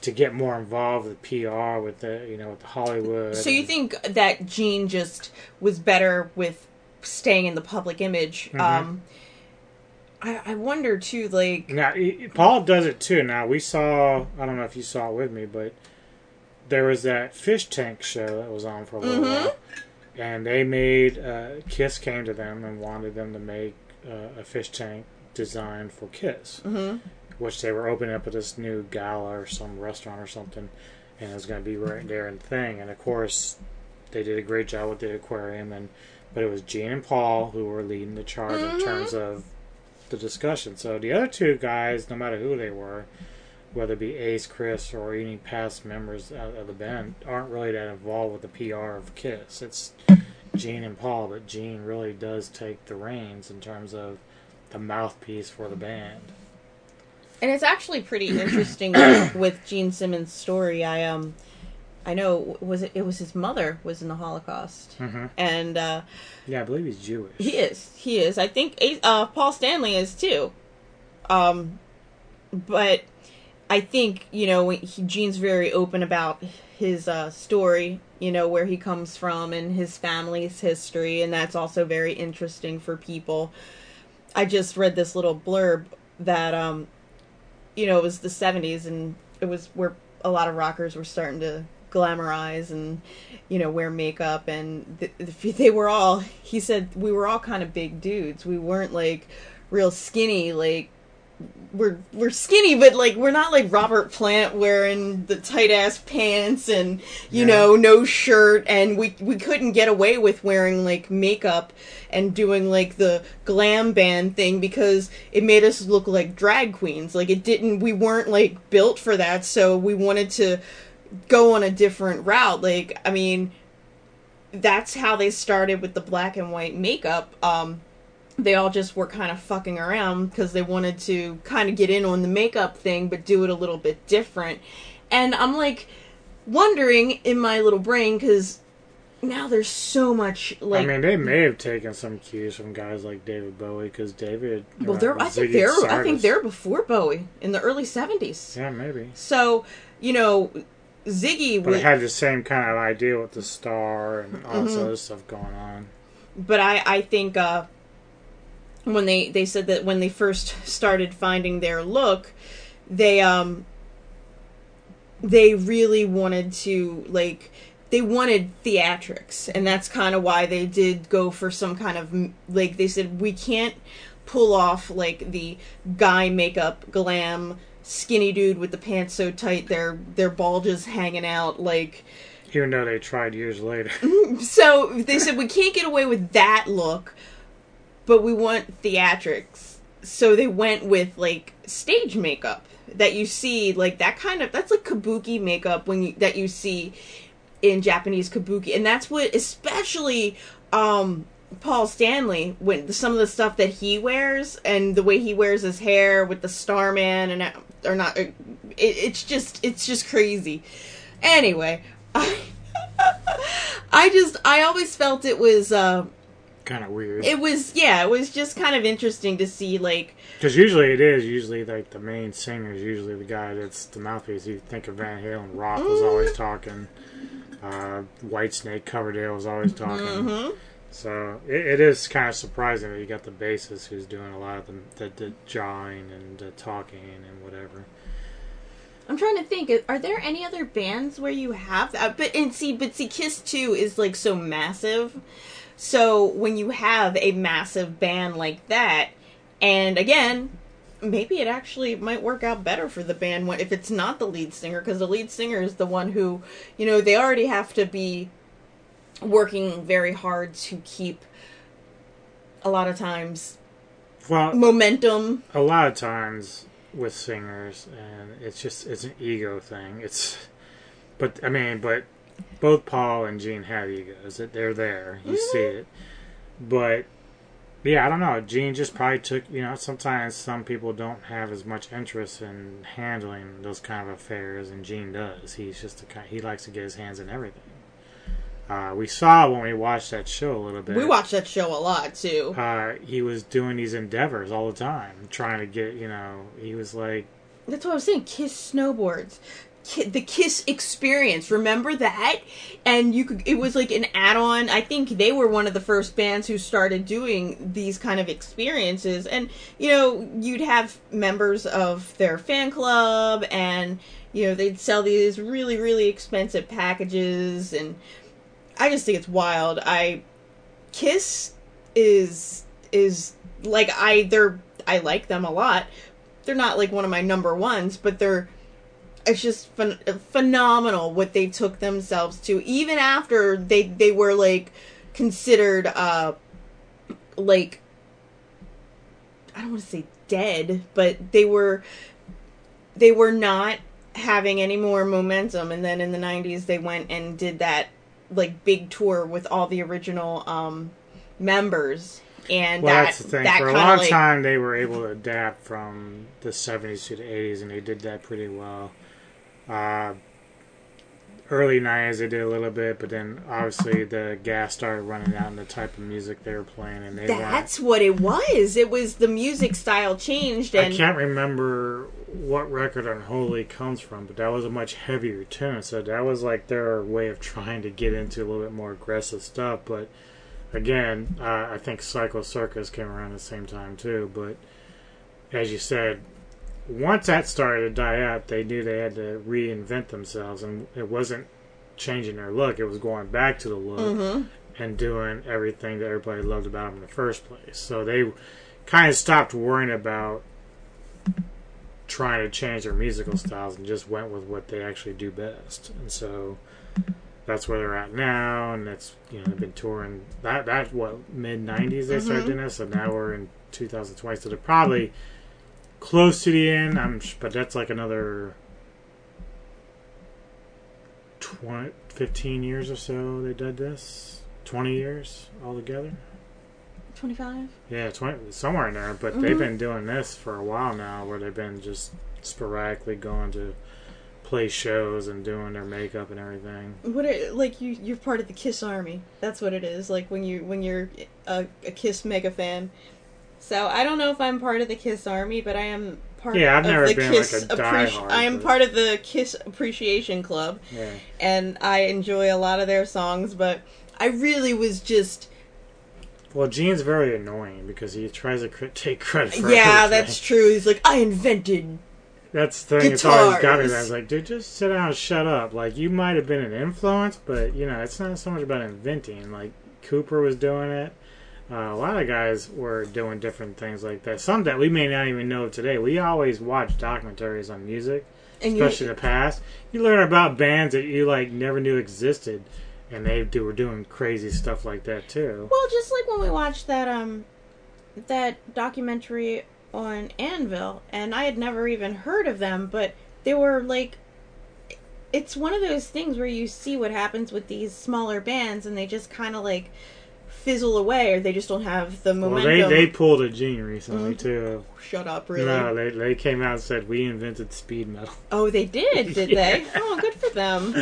to get more involved with PR, with the you know with Hollywood. So you and- think that Gene just was better with staying in the public image? Mhm. Um, I, I wonder too, like Now, Paul does it too. Now, we saw, I don't know if you saw it with me, but there was that fish tank show that was on for a little Mhm. while. And they made, uh, Kiss came to them and wanted them to make uh, a fish tank designed for Kiss, Mhm. which they were opening up at this new gala or some restaurant or something. And it was going to be right there in the thing. And of course, they did a great job with the aquarium. and But it was Gene and Paul who were leading the charge in Mhm. terms of the discussion. So the other two guys, no matter who they were, whether it be Ace, Criss, or any past members of the band, aren't really that involved with the PR of Kiss. It's Gene and Paul, but Gene really does take the reins in terms of the mouthpiece for the band. And it's actually pretty interesting with, Gene Simmons' story. I um, I know was it it was his mother was in the Holocaust, Mhm. and uh, Yeah, I believe he's Jewish. he is he is. I think uh, Paul Stanley is too. Um, but I think you know he, Gene's very open about his uh, story. You know where he comes from and his family's history, and that's also very interesting for people. I just read this little blurb that um, you know, it was the 70s and it was where a lot of rockers were starting to glamorize and, you know, wear makeup. And th- they were all, he said, we were all kind of big dudes. We weren't like real skinny, like, we're we're skinny, but like we're not like Robert Plant wearing the tight ass pants and you Yeah. know no shirt, and we we couldn't get away with wearing like makeup and doing like the glam band thing because it made us look like drag queens. Like it didn't, we weren't like built for that, so we wanted to go on a different route. Like I mean, that's how they started with the black and white makeup. Um, they all just were kind of fucking around because they wanted to kind of get in on the makeup thing, but do it a little bit different. And I'm like wondering in my little brain because now there's so much like. I mean, they may have taken some cues from guys like David Bowie because David. well, uh, they're. I think Ziggy they're. I think they're before Bowie in the early '70s. Yeah, maybe. So you know, Ziggy. But had the same kind of idea with the star and all this Mhm. other stuff going on. but I I think uh, when they they said that when they first started finding their look, they um they really wanted to like they wanted theatrics and that's kind of why they did go for some kind of like they said we can't pull off like the guy makeup glam skinny dude with the pants so tight their their bulges hanging out like Even though they tried years later. so they said we can't get away with that look, but we want theatrics. So they went with like stage makeup that you see, like that kind of that's like kabuki makeup when you that you see in Japanese kabuki, and that's what especially um Paul Stanley when some of the stuff that he wears and the way he wears his hair with the Starman and or not, it, it's just it's just crazy. Anyway, I, I just I always felt it was uh, kind of weird. it was yeah it was just kind of interesting to see like Because usually it is usually like the main singer is usually the guy that's the mouthpiece. You think of Van Halen, Roth was always talking. Uh, Whitesnake, Coverdale was always talking. Mhm. So it, it is kind of surprising that you got the bassist who's doing a lot of the, the, the jawing and the talking and whatever. I'm trying to think. Are there any other bands where you have that? But and see, but see, Kiss Two is like so massive. So when you have a massive band like that, and again, maybe it actually might work out better for the band if it's not the lead singer, because the lead singer is the one who, you know, they already have to be working very hard to keep. A lot of times, Well, momentum. a lot of times with singers, and it's just it's an ego thing. It's, but I mean, but both Paul and Gene have egos. That they're there, you see it. But yeah, I don't know. Gene just probably took you know. Sometimes some people don't have as much interest in handling those kind of affairs, and Gene does. He's just a kind. He likes to get his hands in everything. Uh, we saw when we watched that show a little bit. We watched that show a lot too. Uh, he was doing these endeavors all the time, trying to get you know. He was like, That's what I was saying. Kiss snowboards. Ki- The Kiss experience, remember that? And you could, it was like an add-on. I think they were one of the first bands who started doing these kind of experiences. And you know, you'd have members of their fan club, and you know, they'd sell these really, really expensive packages. And I just think it's wild. I Kiss is is like I they're I like them a lot. They're not like one of my number ones, but they're it's just phen- phenomenal what they took themselves to even after they they were like considered uh like I don't want to say dead, but they were they were not having any more momentum and then in the 90s they went and did that like big tour with all the original um members and well, that that's the thing. that For a long like, time, they were able to adapt from the '70s to the '80s, and they did that pretty well. Uh, early '90s, they did a little bit, but then obviously the gas started running out and the type of music they were playing, and they weren't That's what it was. It was the music style changed, and I can't remember what record Unholy comes from, but that was a much heavier tune. So that was like their way of trying to get into a little bit more aggressive stuff. But again, uh, I think Psycho Circus came around the same time too. But as you said, once that started to die out, they knew they had to reinvent themselves, and it wasn't changing their look; it was going back to the look Mhm. and doing everything that everybody loved about them in the first place. So they kind of stopped worrying about trying to change their musical styles and just went with what they actually do best. And so that's where they're at now, and that's you know they've been touring that that what mid '90s they started Mhm. doing this, so now we're in 2020, so they're probably close to the end. I'm, but that's like another 20, 15 years or so they did this. 20 years altogether. 25. Yeah, 20, somewhere in there. But they've Mhm. been doing this for a while now, where they've been just sporadically going to play shows and doing their makeup and everything. What are, like you you're part of the Kiss army. That's what it is. Like when you when you're a, a Kiss mega fan. So I don't know if I'm part of the Kiss army, but I am part Yeah, I've of never the been, like, Kiss a appreci- I am part of the Kiss appreciation club. Yeah. And I enjoy a lot of their songs, but I really was just Well, Gene's very annoying because he tries to cr- take credit for Yeah, everything. that's true. He's like, I invented That's the thing. It's always got me. I was like, dude, just sit down and shut up. Like, you might have been an influence, but you know, it's not so much about inventing. Like Cooper was doing it. Uh, a lot of guys were doing different things like that. Some that we may not even know today. We always watch documentaries on music, And especially in the past. You learn about bands that you like never knew existed, and they do, were doing crazy stuff like that too. Well, just like when we watched that um that documentary on Anvil, and I had never even heard of them, but they were like it's one of those things where you see what happens with these smaller bands and they just kind of like fizzle away or they just don't have the Well, momentum. they they pulled a Gene recently Mhm. too. Shut up, really. No, they they came out and said we invented speed metal. Oh, they did, did they? Oh, good for them.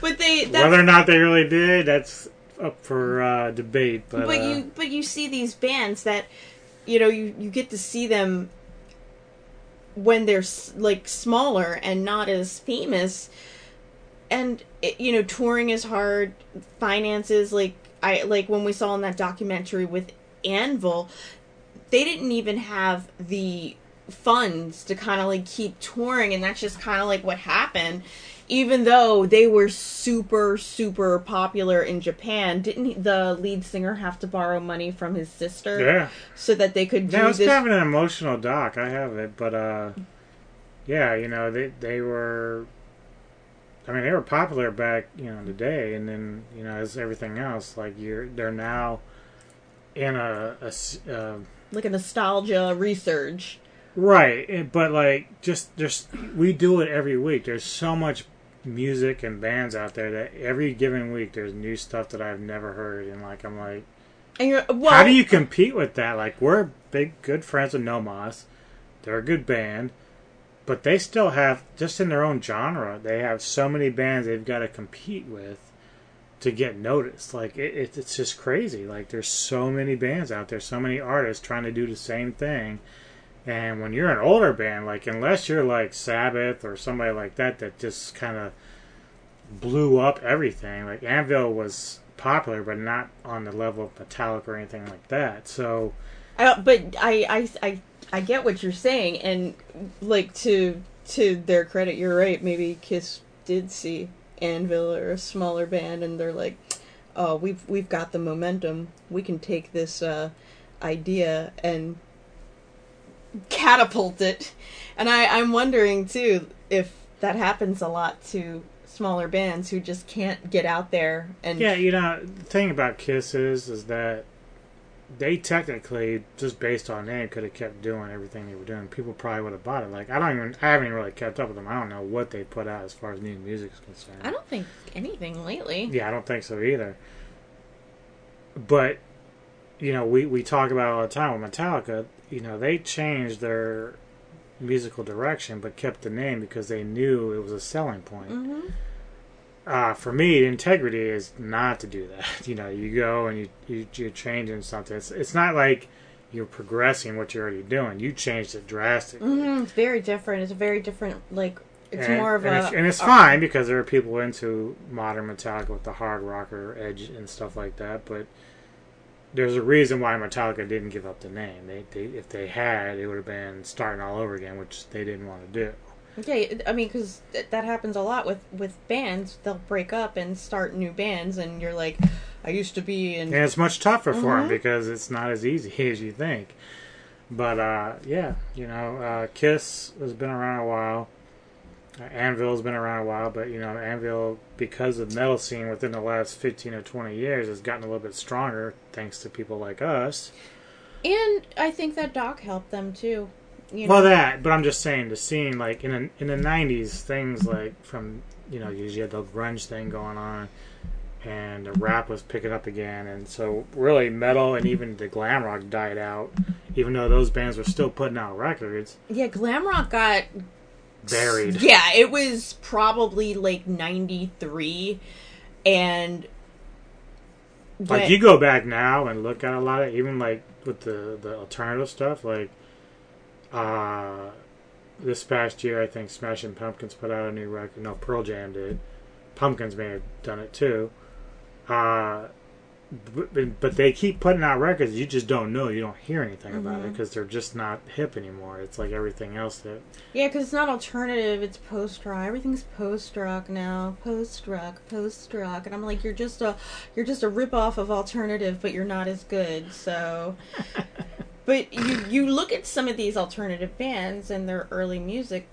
But they that's, Whether or not they really did, that's up for uh, debate. But, but uh, you but you see these bands that you know you you get to see them when they're like smaller and not as famous and you know touring is hard finances like i like when we saw in that documentary with anvil they didn't even have the funds to kind of like keep touring and that's just kind of like what happened even though they were super super popular in japan didn't the lead singer have to borrow money from his sister Yeah. so that they could do yeah, it's this kind of an emotional doc. I have it, but uh, yeah, you know they they were. I mean, they were popular back you know in the day, and then you know as everything else, like you're they're now in a uh, like a nostalgia resurge Right, but like just just we do it every week. There's so much music and bands out there that every given week there's new stuff that I've never heard, and like I'm like, And you're well. how do you compete with that? Like we're big good friends with Nomos, they're a good band, but they still have just in their own genre they have so many bands they've got to compete with to get noticed. Like it, it, it's just crazy. Like there's so many bands out there, so many artists trying to do the same thing. And when you're an older band, like unless you're like Sabbath or somebody like that that just kind of blew up everything. Like Anvil was popular, but not on the level of Metallica or anything like that. So Uh, but I, I, I, I get what you're saying, and like to to their credit, you're right. Maybe Kiss did see Anvil or a smaller band, and they're like, "Oh, we've we've got the momentum. We can take this uh, idea and catapult it." And I, I'm wondering too if that happens a lot to smaller bands who just can't get out there and yeah, you know, the thing about Kiss is is that they technically just based on name could have kept doing everything they were doing. People probably would have bought it. Like I don't even I haven't even really kept up with them. I don't know what they put out as far as new music is concerned. I don't think anything lately. Yeah, I don't think so either. But you know, we we talk about it all the time with Metallica. You know, they changed their musical direction, but kept the name because they knew it was a selling point. Mm-hmm. Uh, for me, integrity is not to do that. You know, you go and you, you you're changing something. It's it's not like you're progressing what you're already doing. You changed it drastically. hmm It's very different. It's a very different, like, it's and, more of and a. it's, and it's a- fine because there are people into modern Metallica with the hard rocker edge and stuff like that. But there's a reason why Metallica didn't give up the name. They, they if they had, it would have been starting all over again, which they didn't want to do. Okay, I mean, because th- that happens a lot with with bands. They'll break up and start new bands, and you're like, I used to be in. And it's much tougher for them Mhm. because it's not as easy as you think. But uh, yeah, you know, uh, Kiss has been around a while. Uh, Anvil's been around a while, but you know, Anvil, because of the metal scene within the last fifteen or twenty years, has gotten a little bit stronger thanks to people like us. And I think that Doc helped them too. You well, that, but I'm just saying the scene, like in the, in the '90s, things like from you know, you had the grunge thing going on, and the rap was picking up again, and so really metal and even the glam rock died out, even though those bands were still putting out records. Yeah, glam rock got Buried. Yeah, it was probably like '93, and Like you go back now and look at a lot of even like with the the alternative stuff, like uh this past year I think Smashing Pumpkins put out a new record. No, Pearl Jam did. Pumpkins may have done it too. Uh but, but they keep putting out records you just don't know you don't hear anything about it because they're just not hip anymore it's like everything else that Yeah, because it's not alternative; it's post rock. Everything's post rock now. Post rock, post rock, and I'm like, you're just a, you're just a rip off of alternative, but you're not as good. So, but you you look at some of these alternative bands and their early music,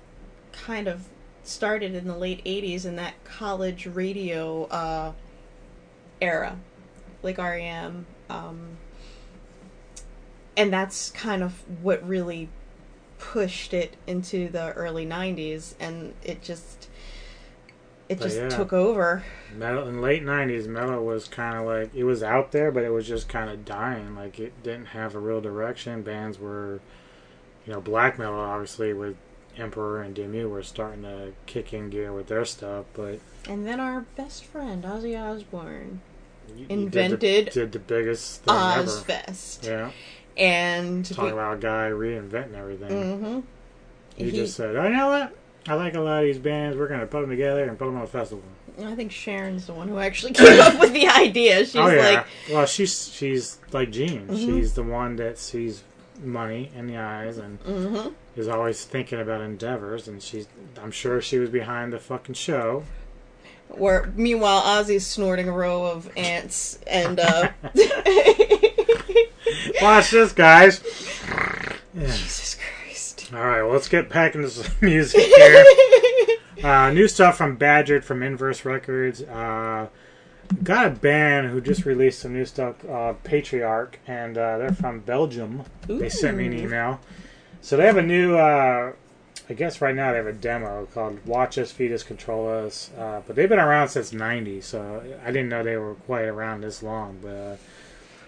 kind of started in the late '80s in that college radio uh, era, like REM. Um, and that's kind of what really pushed it into the early 90s and it just it But just yeah. took over. Metal in late 90s metal was kind of like it was out there but it was just kind of dying. Like it didn't have a real direction. Bands were you know black metal obviously with emperor and Dimmu were starting to kick in gear with their stuff but and then our best friend ozzy osbourne you did the- invented did the, biggest thing ever. Ozzfest. Yeah. And talking we- about a guy reinventing everything. Mhm. he, He- just said oh you know what I like a lot of these bands. We're going to put them together and put them on a festival. i think sharon's the one who actually came up with the idea she's oh yeah. like well, she's she's like Gene. Mhm. She's the one that sees money in the eyes and Mhm. is always thinking about endeavors. And she's, I'm sure she was behind the fucking show. where meanwhile ozzy's snorting a row of ants and uh Watch this, guys. jesus christ All right, well, let's get back into some music here. uh, new stuff from Badgered from Inverse Records. Uh, got a band who just released some new stuff, uh, Patriarch, and uh, they're from Belgium. They sent me an email. So they have a new. Uh, I guess right now they have a demo called "Watch Us, Feed Us, Control Us," uh, but they've been around since '90, so I didn't know they were quite around this long. But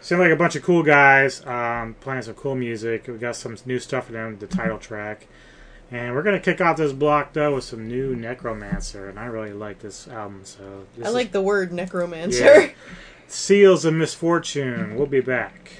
uh, seem like a bunch of cool guys um, playing some cool music. We got some new stuff for them, the title track, and we're gonna kick off this block though with some new Necromancer, and I really like this album. So this I is- like the word necromancer. yeah. Seals of Misfortune. We'll be back.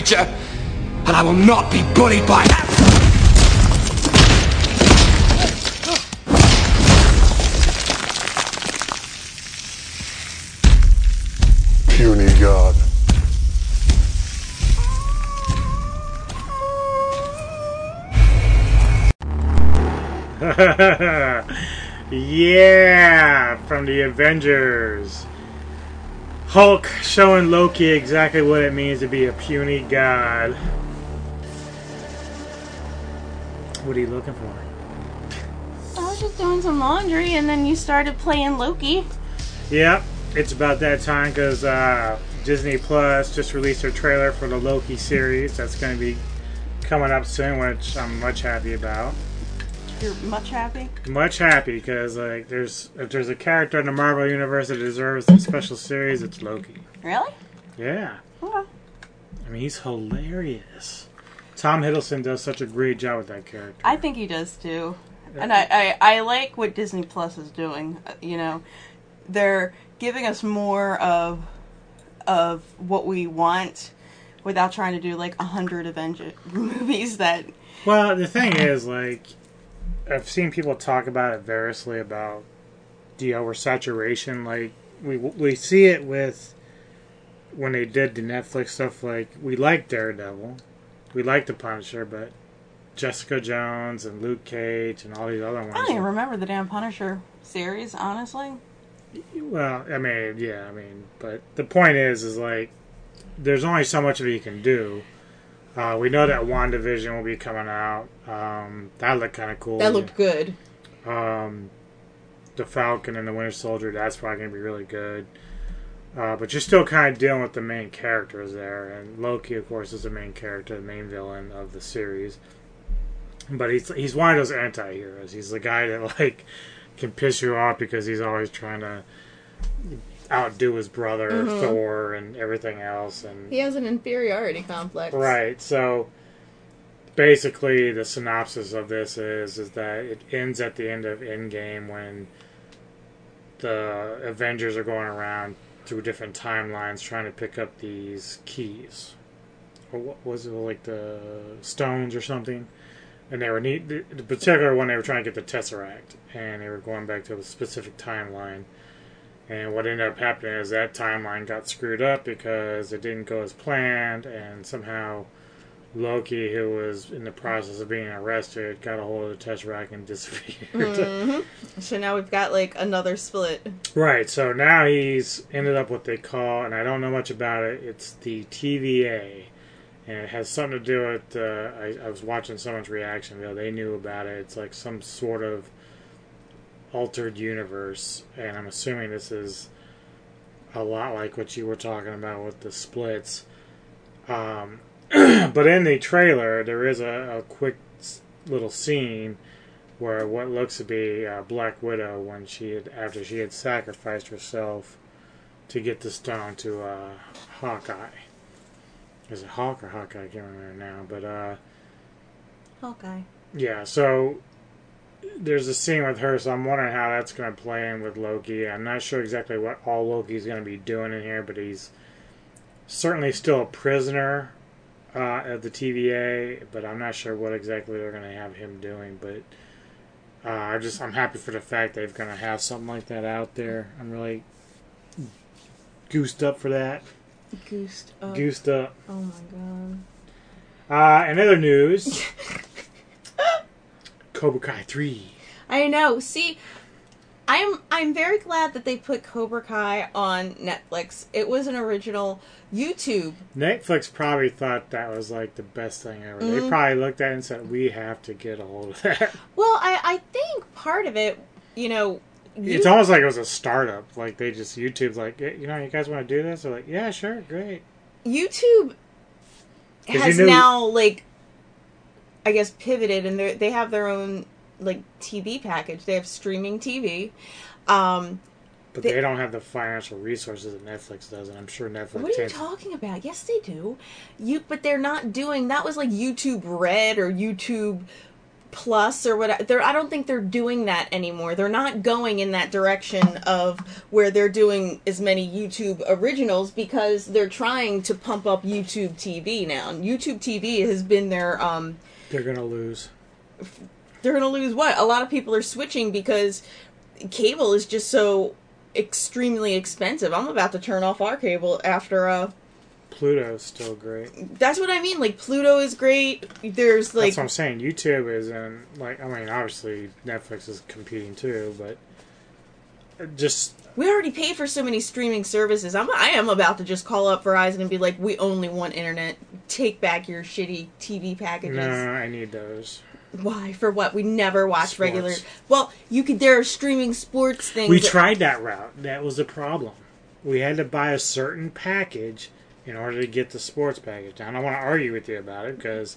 Creature, and I will not be bullied by that. Puny god. yeah, from the Avengers. Hulk showing Loki exactly what it means to be a puny god. What are you looking for? I was just doing some laundry, and then you started playing Loki. Yep, it's about that time because uh, Disney Plus just released their trailer for the Loki series. That's going to be coming up soon, which I'm much happy about. You're much happy. Much happy because like there's if there's a character in the Marvel universe that deserves a special series, it's Loki. Really? Yeah, Okay. I mean he's hilarious. Tom Hiddleston does such a great job with that character. I think he does too, and I, I I like what Disney Plus is doing. Uh, You know, they're giving us more of of what we want without trying to do like a hundred Avenger movies that Well, the thing is, like, I've seen people talk about it variously about the oversaturation. Like, we we see it with when they did the Netflix stuff. Like, we like Daredevil, we like the Punisher, but Jessica Jones and Luke Cage and all these other ones. I don't even remember the damn Punisher series. Honestly, Well, I mean, yeah, I mean, but the point is, is like, there's only so much of it you can do. Uh, we know that WandaVision will be coming out. Um, that looked kind of cool. that looked good. Um, the Falcon and the Winter Soldier, that's probably going to be really good. Uh, but you're still kind of dealing with the main characters there. And Loki, of course, is the main character, the main villain of the series. But he's he's one of those anti-heroes. He's the guy that like can piss you off because he's always trying to outdo his brother Mhm. Thor and everything else. And He has an inferiority complex. Right. So basically, the synopsis of this is is that it ends at the end of Endgame when the Avengers are going around through different timelines trying to pick up these keys, or what was it like the stones or something? And they were the the particular one they were trying to get the Tesseract, and they were going back to a specific timeline. And what ended up happening is that timeline got screwed up because it didn't go as planned, and somehow Loki, who was in the process of being arrested, got a hold of the Tesseract and disappeared. Mhm. So now we've got like another split. right, so now he's ended up what they call, and I don't know much about it, it's the TVA. And it has something to do with, uh, I, I was watching someone's reaction video, they knew about it. It's like some sort of altered universe, and I'm assuming this is a lot like what you were talking about with the splits. Um, but in the trailer, there is a, a quick little scene where what looks to be uh, Black Widow, when she had after she had sacrificed herself to get the stone to uh, Hawkeye. Is it Hawk or Hawkeye? I can't remember now, but uh, Hawkeye. yeah, so there's a scene with her, so I'm wondering how that's going to play in with Loki. I'm not sure exactly what all Loki's going to be doing in here, but he's certainly still a prisoner uh, at the TVA, but I'm not sure what exactly they're going to have him doing. But uh, I just I'm happy for the fact they're going to have something like that out there. I'm really goosed up for that. Goosed up. Goosed up. Oh my god. Uh, in other news, Cobra Kai 3. I know. See, I'm I'm very glad that they put Cobra Kai on Netflix. It was an original YouTube. Netflix probably thought that was like the best thing ever. They Mhm. probably looked at it and said, "We have to get a hold of that." Well, I I think part of it, you know, you- it's almost like it was a startup. Like they just YouTube's like, "Yeah, you know, you guys want to do this? They're like, "Yeah, sure, great." YouTube has you knew- now like I guess pivoted and they they have their own like TV package. They have streaming TV. Um But They- they, don't have the financial resources that Netflix does, and I'm sure Netflix. what are you talking about? Yes, they do. You but they're not doing that was like YouTube Red or YouTube Plus or what they're I don't think they're doing that anymore. They're not going in that direction of where they're doing as many YouTube originals because they're trying to pump up YouTube TV now. And YouTube TV has been their um They're gonna lose. They're going to lose what? A lot of people are switching because cable is just so extremely expensive. I'm about to turn off our cable after uh Pluto's still great. that's what I mean. Like Pluto is great. There's like That's what I'm saying. YouTube is in like I mean obviously Netflix is competing too, but just we already pay for so many streaming services. I'm I am about to just call up Verizon and be like, "We only want internet. Take back your shitty TV packages." no, I need those. Why? For what? We never watch Sports. regular. Well, you could. There are streaming sports things. We that- tried that route. That was the problem. We had to buy a certain package in order to get the sports package. Now, I don't want to argue with you about it because,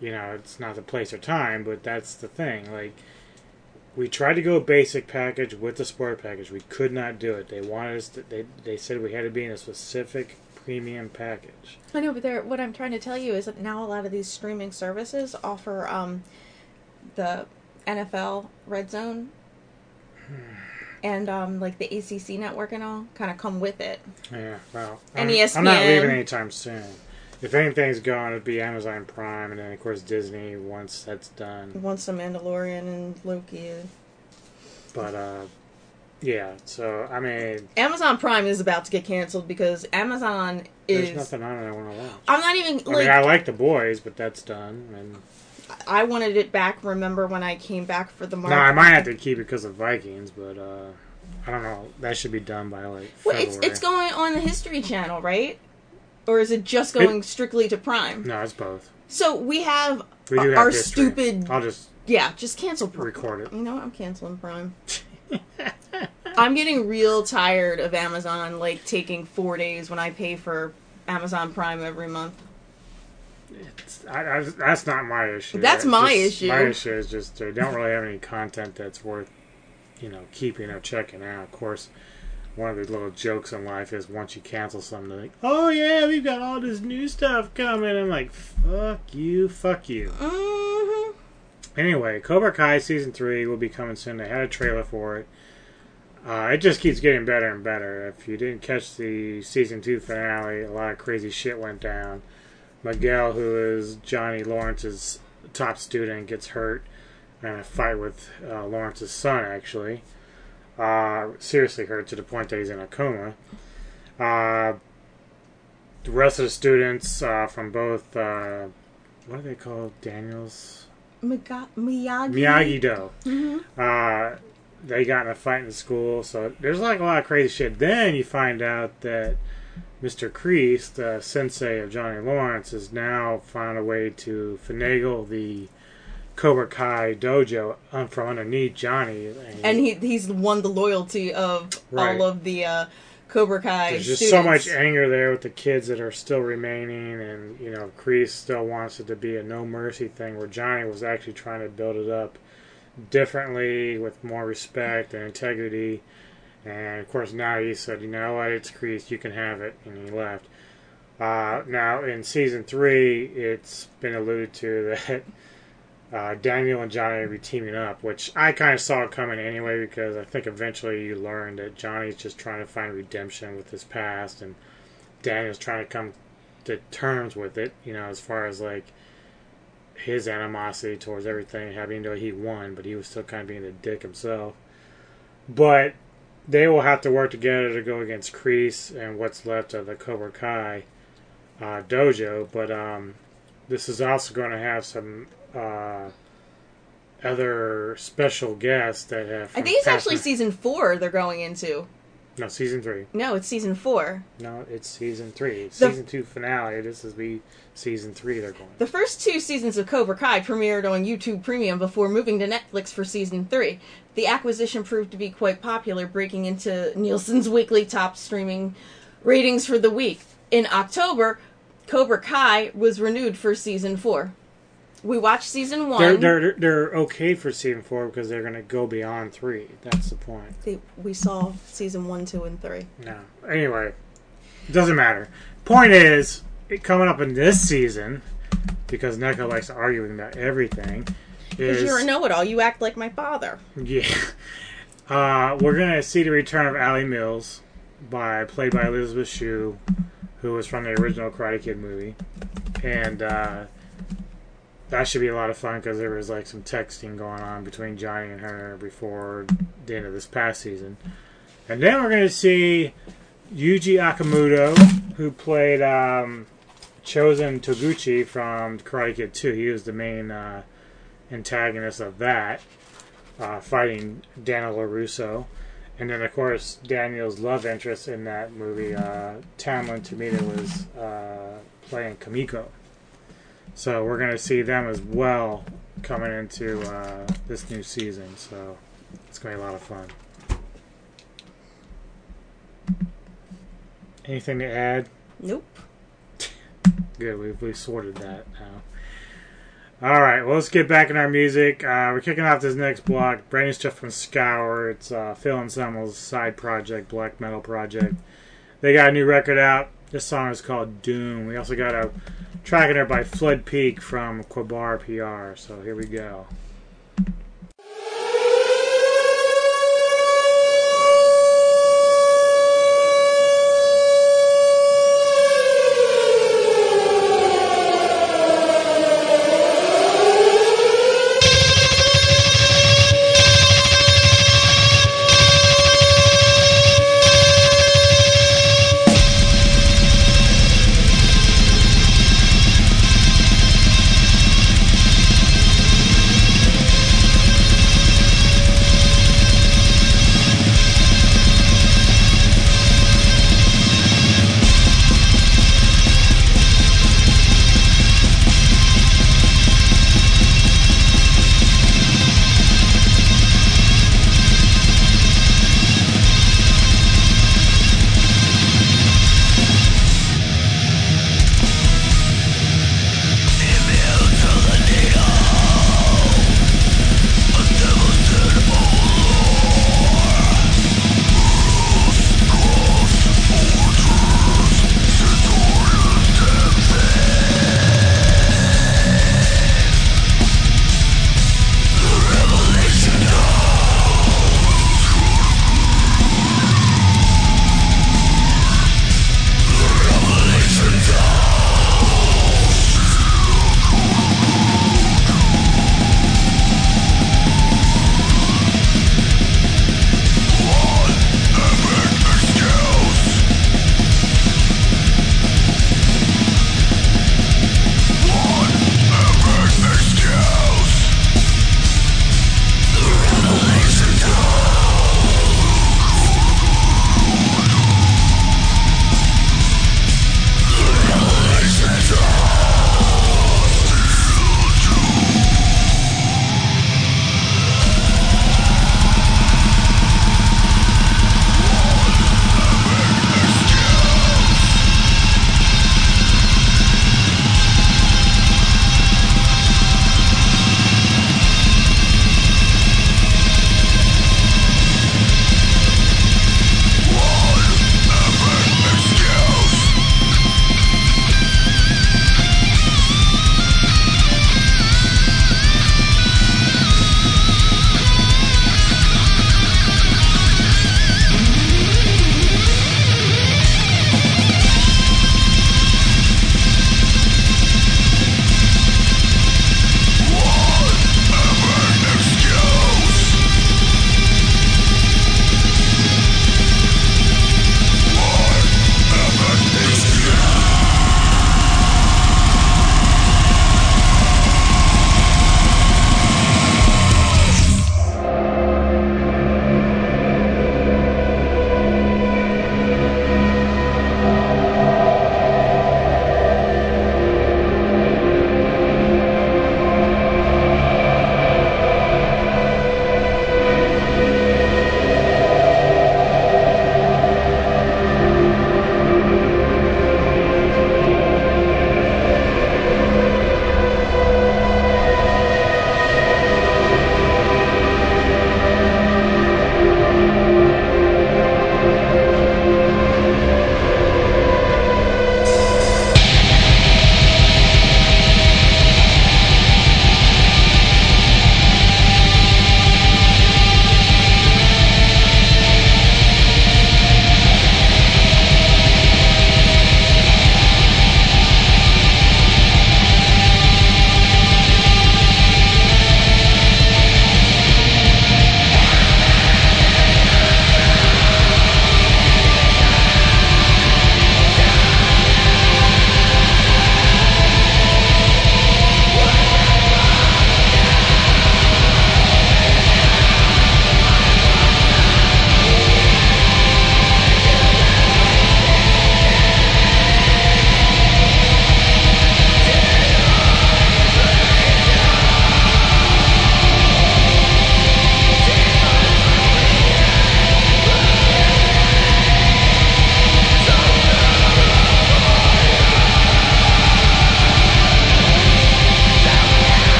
you know, it's not the place or time, but that's the thing. Like, we tried to go basic package with the sport package. We could not do it. They wanted us to, they, they said we had to be in a specific premium package. I know, but there. What I'm trying to tell you is that now a lot of these streaming services offer um, the NFL Red Zone and um, like the ACC network and all kind of come with it. Yeah, well, And I'm. I'm not leaving anytime soon. If anything's gone, it'd be Amazon Prime, and then of course Disney once that's done. Once the Mandalorian and Loki. But uh, yeah. So I mean, Amazon Prime is about to get canceled because Amazon is. there's nothing on it I want to watch. I'm not even I like mean, I like the boys, but that's done. And I wanted it back. Remember when I came back for the no, I might have to keep it because of Vikings, but uh, I don't know. That should be done by like Well, February. it's it's going on the History Channel, right? Or is it just going strictly to Prime? No, it's both. So we have, We have our history. stupid. I'll just Yeah, just cancel Prime. record it. You know what? I'm canceling Prime. I'm getting real tired of Amazon like taking four days when I pay for Amazon Prime every month. I, I, that's not my issue. That's my just- issue. My issue is just they don't really have any content that's worth, you know, keeping or checking out. Of course, one of the little jokes in life is once you cancel something, like, "Oh yeah, we've got all this new stuff coming." I'm like, "Fuck you, fuck you." Mm-hmm. Anyway, Cobra Kai season three will be coming soon. They had a trailer for it. Uh, it just keeps getting better and better. If you didn't catch the season two finale, a lot of crazy shit went down. Miguel, who is Johnny Lawrence's top student, gets hurt in a fight with uh, Lawrence's son, actually. Uh, seriously hurt to the point that he's in a coma. Uh, the rest of the students uh, from both, uh, what are they called? Daniels? Miyagi. Miyagi Do. hmm Uh, they got in a fight in school, so there's like a lot of crazy shit. Then you find out that Mr. Kreese, the sensei of Johnny Lawrence, has now found a way to finagle the Cobra Kai dojo from underneath Johnny. And he he's won the loyalty of Right. all of the uh, Cobra Kai There's just students. so much anger there with the kids that are still remaining, and you know, Kreese still wants it to be a no mercy thing, where Johnny was actually trying to build it up differently with more respect and integrity. And of course, now he said, you know what, it's Kreese, you can have it, and he left. Uh, now in season three, it's been alluded to that uh, Daniel and Johnny will be teaming up, which I kind of saw coming anyway because I think eventually you learn that Johnny's just trying to find redemption with his past, and Daniel's trying to come to terms with it. You know, as far as like his animosity towards everything, having though he won, but he was still kind of being a dick himself. But they will have to work together to go against Kreese and what's left of the Cobra Kai uh, dojo. But um, this is also going to have some uh, other special guests that have. I think it's actually season four they're going into. no season three. No, it's season four. No, it's season three. It's The- season two finale. This is be season three. They're going. The first two seasons of Cobra Kai premiered on YouTube Premium before moving to Netflix for season three. The acquisition proved to be quite popular, breaking into Nielsen's weekly top streaming ratings for the week. In October, Cobra Kai was renewed for season four. We watched season one. They're, they're they're okay for season four because they're going to go beyond three. That's the point. They- we saw season one, two, and three. No. Anyway, doesn't matter. Point is, it coming up in this season, because Neko likes arguing about everything, Because you're a know-it-all. You act like my father. yeah. Uh, we're gonna see the return of Ali Mills, by played by Elisabeth Shue, who was from the original Karate Kid movie, and uh, that should be a lot of fun because there was like some texting going on between Johnny and her before the end of this past season, and then we're gonna see Yuji Okumoto, who played um, Chozen Toguchi from Karate Kid 2. He was the main uh, antagonist of that, uh, fighting Daniel LaRusso. And then, of course, Daniel's love interest in that movie, uh, Tamlyn was uh, playing Kumiko. So we're going to see them as well coming into uh, this new season. So it's going to be a lot of fun. Anything to add? Nope. Good, we've, we've sorted that now. All right, well, let's get back in our music. Uh, we're kicking off this next block. Brand new stuff from Scour. It's uh, Phil Anselmo's side project, black metal project. They got a new record out. This song is called Doom. We also got a track in there by Flood Peak from Qabar PR. So here we go.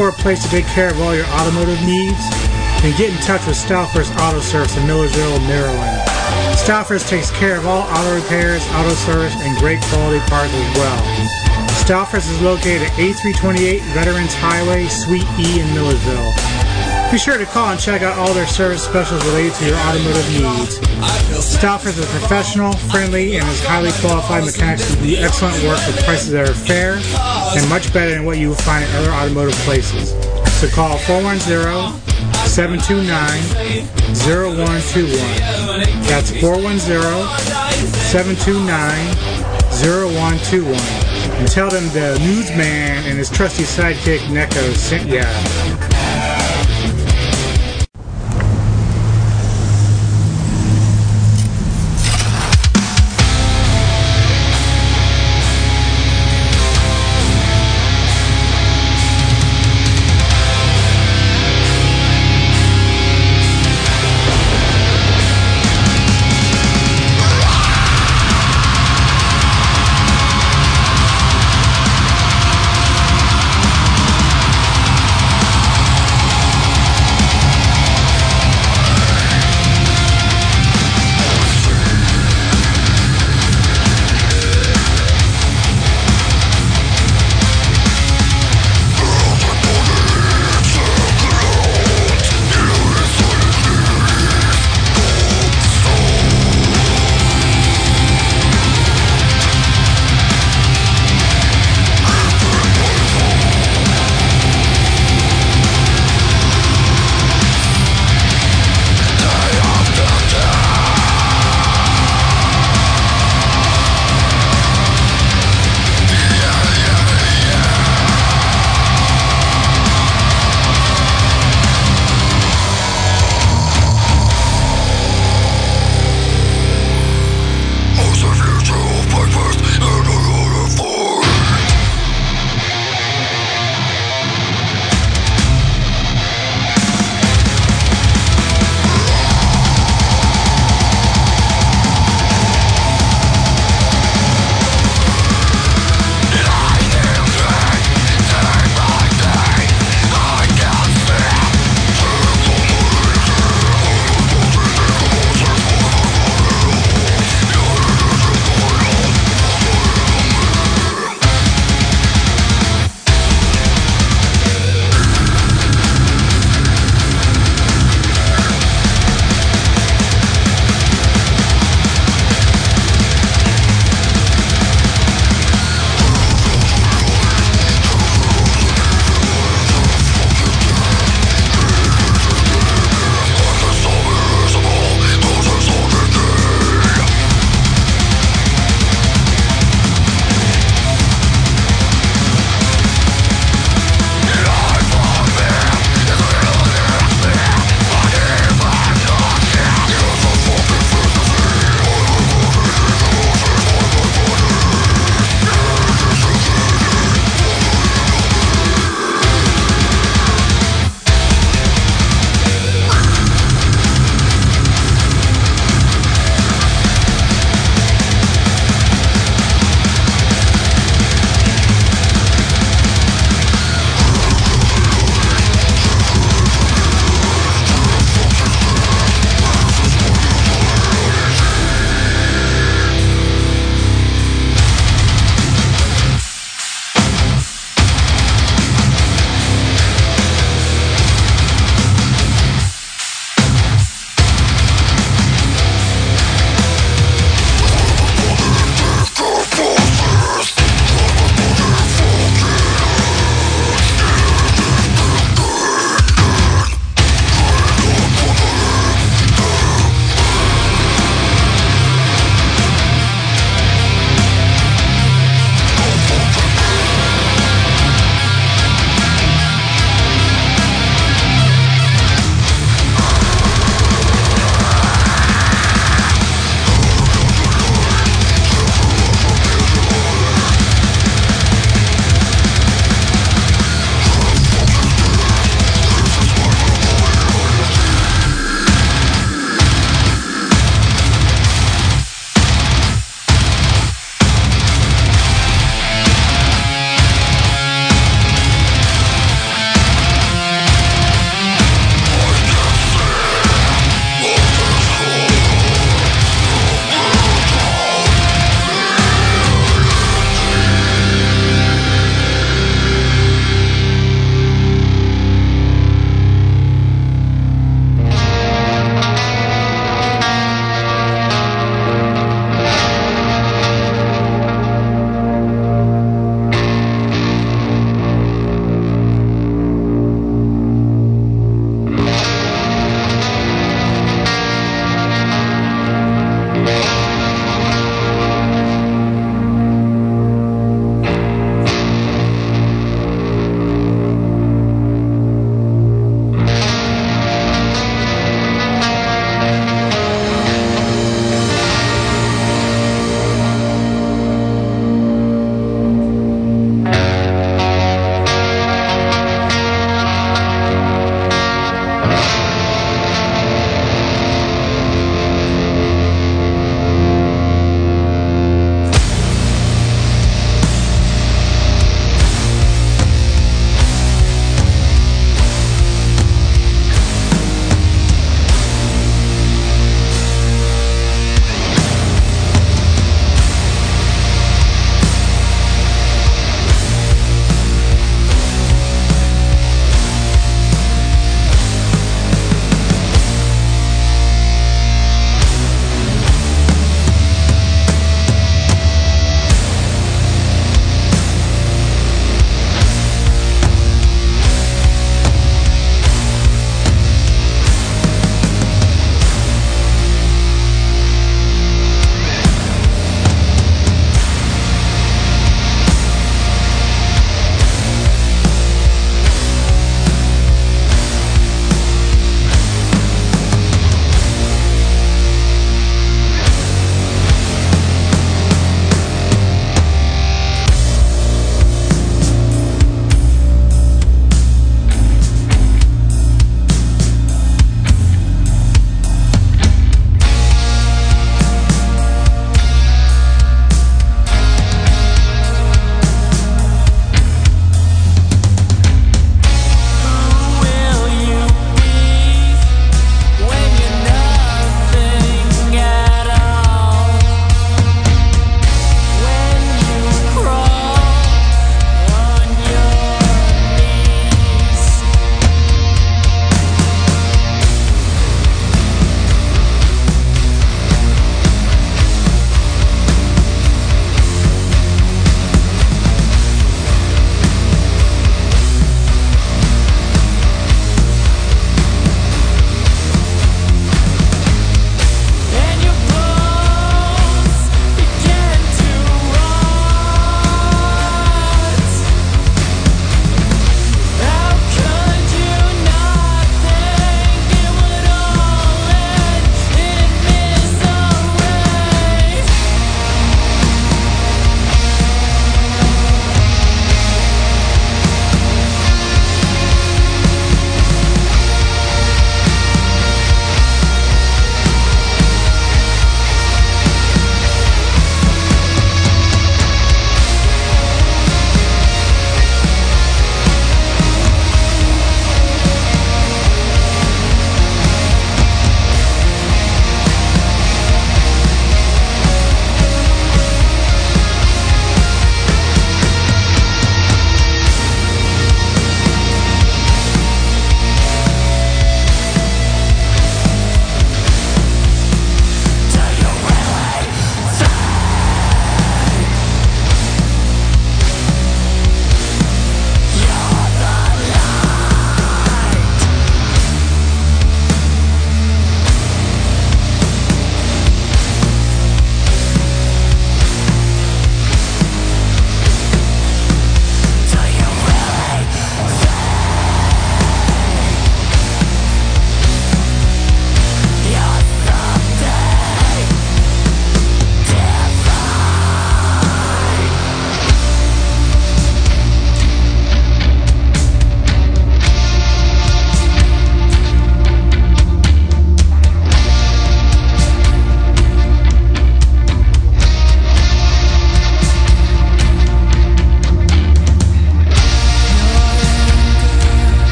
For a place to take care of all your automotive needs? Then get in touch with Stalfers Auto Service in Millersville, Maryland. Stalfers takes care of all auto repairs, auto service, and great quality parts as well. Stalfers is located at A328 Veterans Highway, Suite E in Millersville. Be sure to call and check out all their service specials related to your automotive needs. Stalfers is professional, friendly, and is highly qualified mechanics do excellent work with prices that are fair and much better than what you will find at other automotive places. So call 410-729-0121. That's 410-729-0121. And tell them the Noobsman and his trusty sidekick Neko sent ya.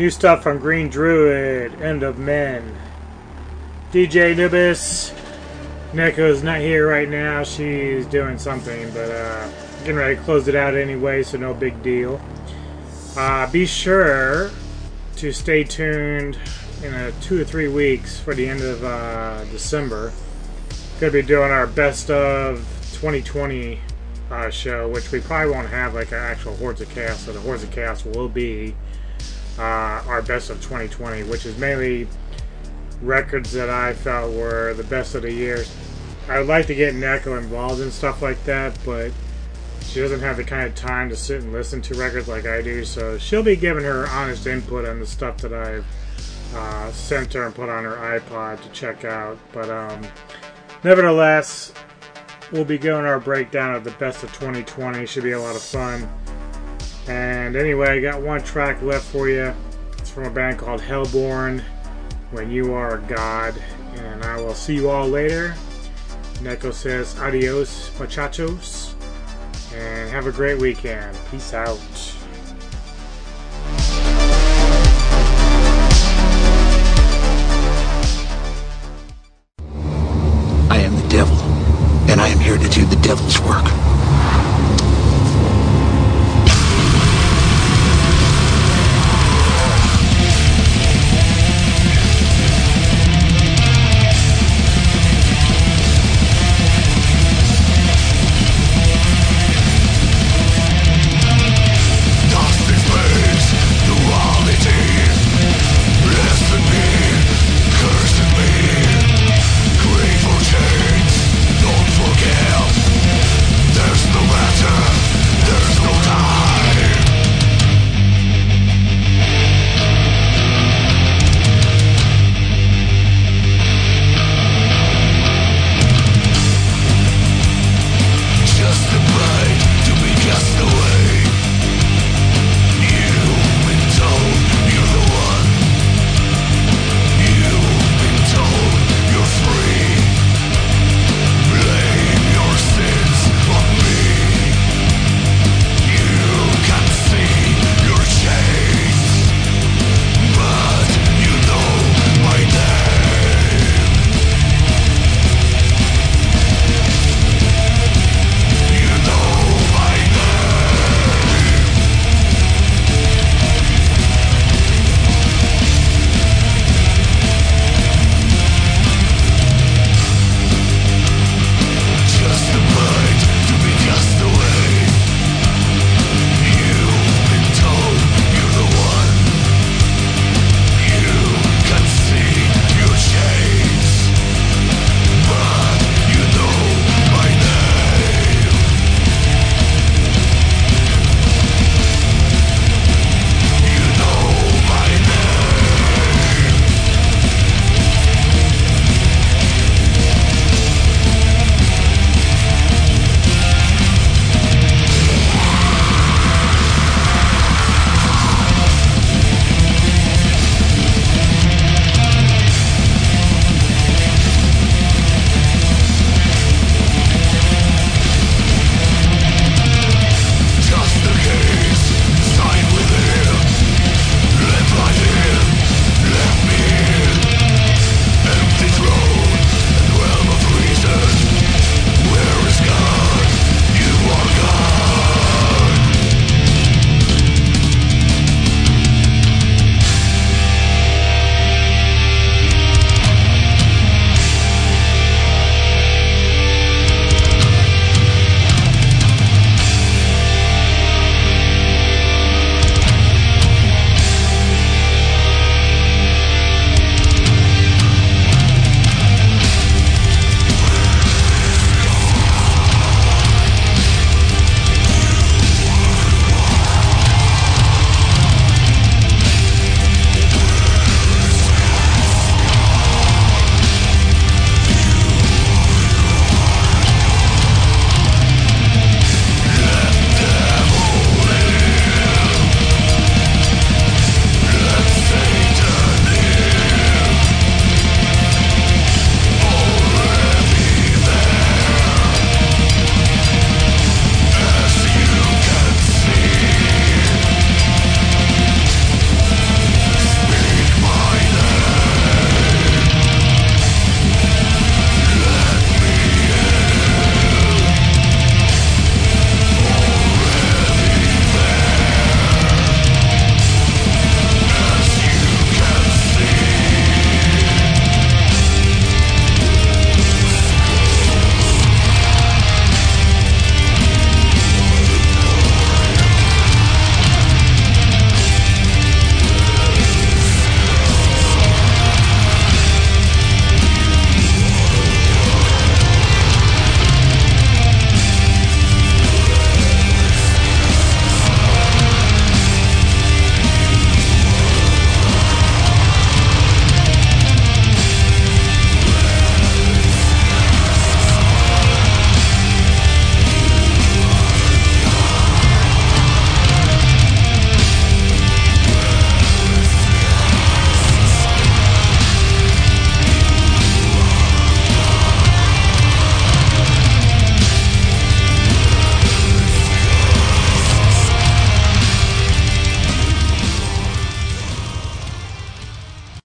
New stuff from Green Druid, End of Men. DJ Anubis. Neko's not here right now. She's doing something, but uh, getting ready to close it out anyway, so no big deal. Uh, be sure to stay tuned in a two or three weeks for the end of uh, December. To be doing our best of 2020 uh, show, which we probably won't have like an actual Hordes of Chaos, so the Hordes of Chaos will be uh, our best of 2020, which is mainly records that I felt were the best of the year. I would like to get Neko involved in stuff like that, but she doesn't have the kind of time to sit and listen to records like I do, so she'll be giving her honest input on the stuff that I've uh, sent her and put on her iPod to check out. But um, nevertheless, we'll be doing our breakdown of the best of 2020. Should be a lot of fun. And anyway, I got one track left for you. It's from a band called Hellborn. When you are a god, and I will see you all later. Neko says adios, muchachos, and have a great weekend. Peace out. I am the devil, and I am here to do the devil's work.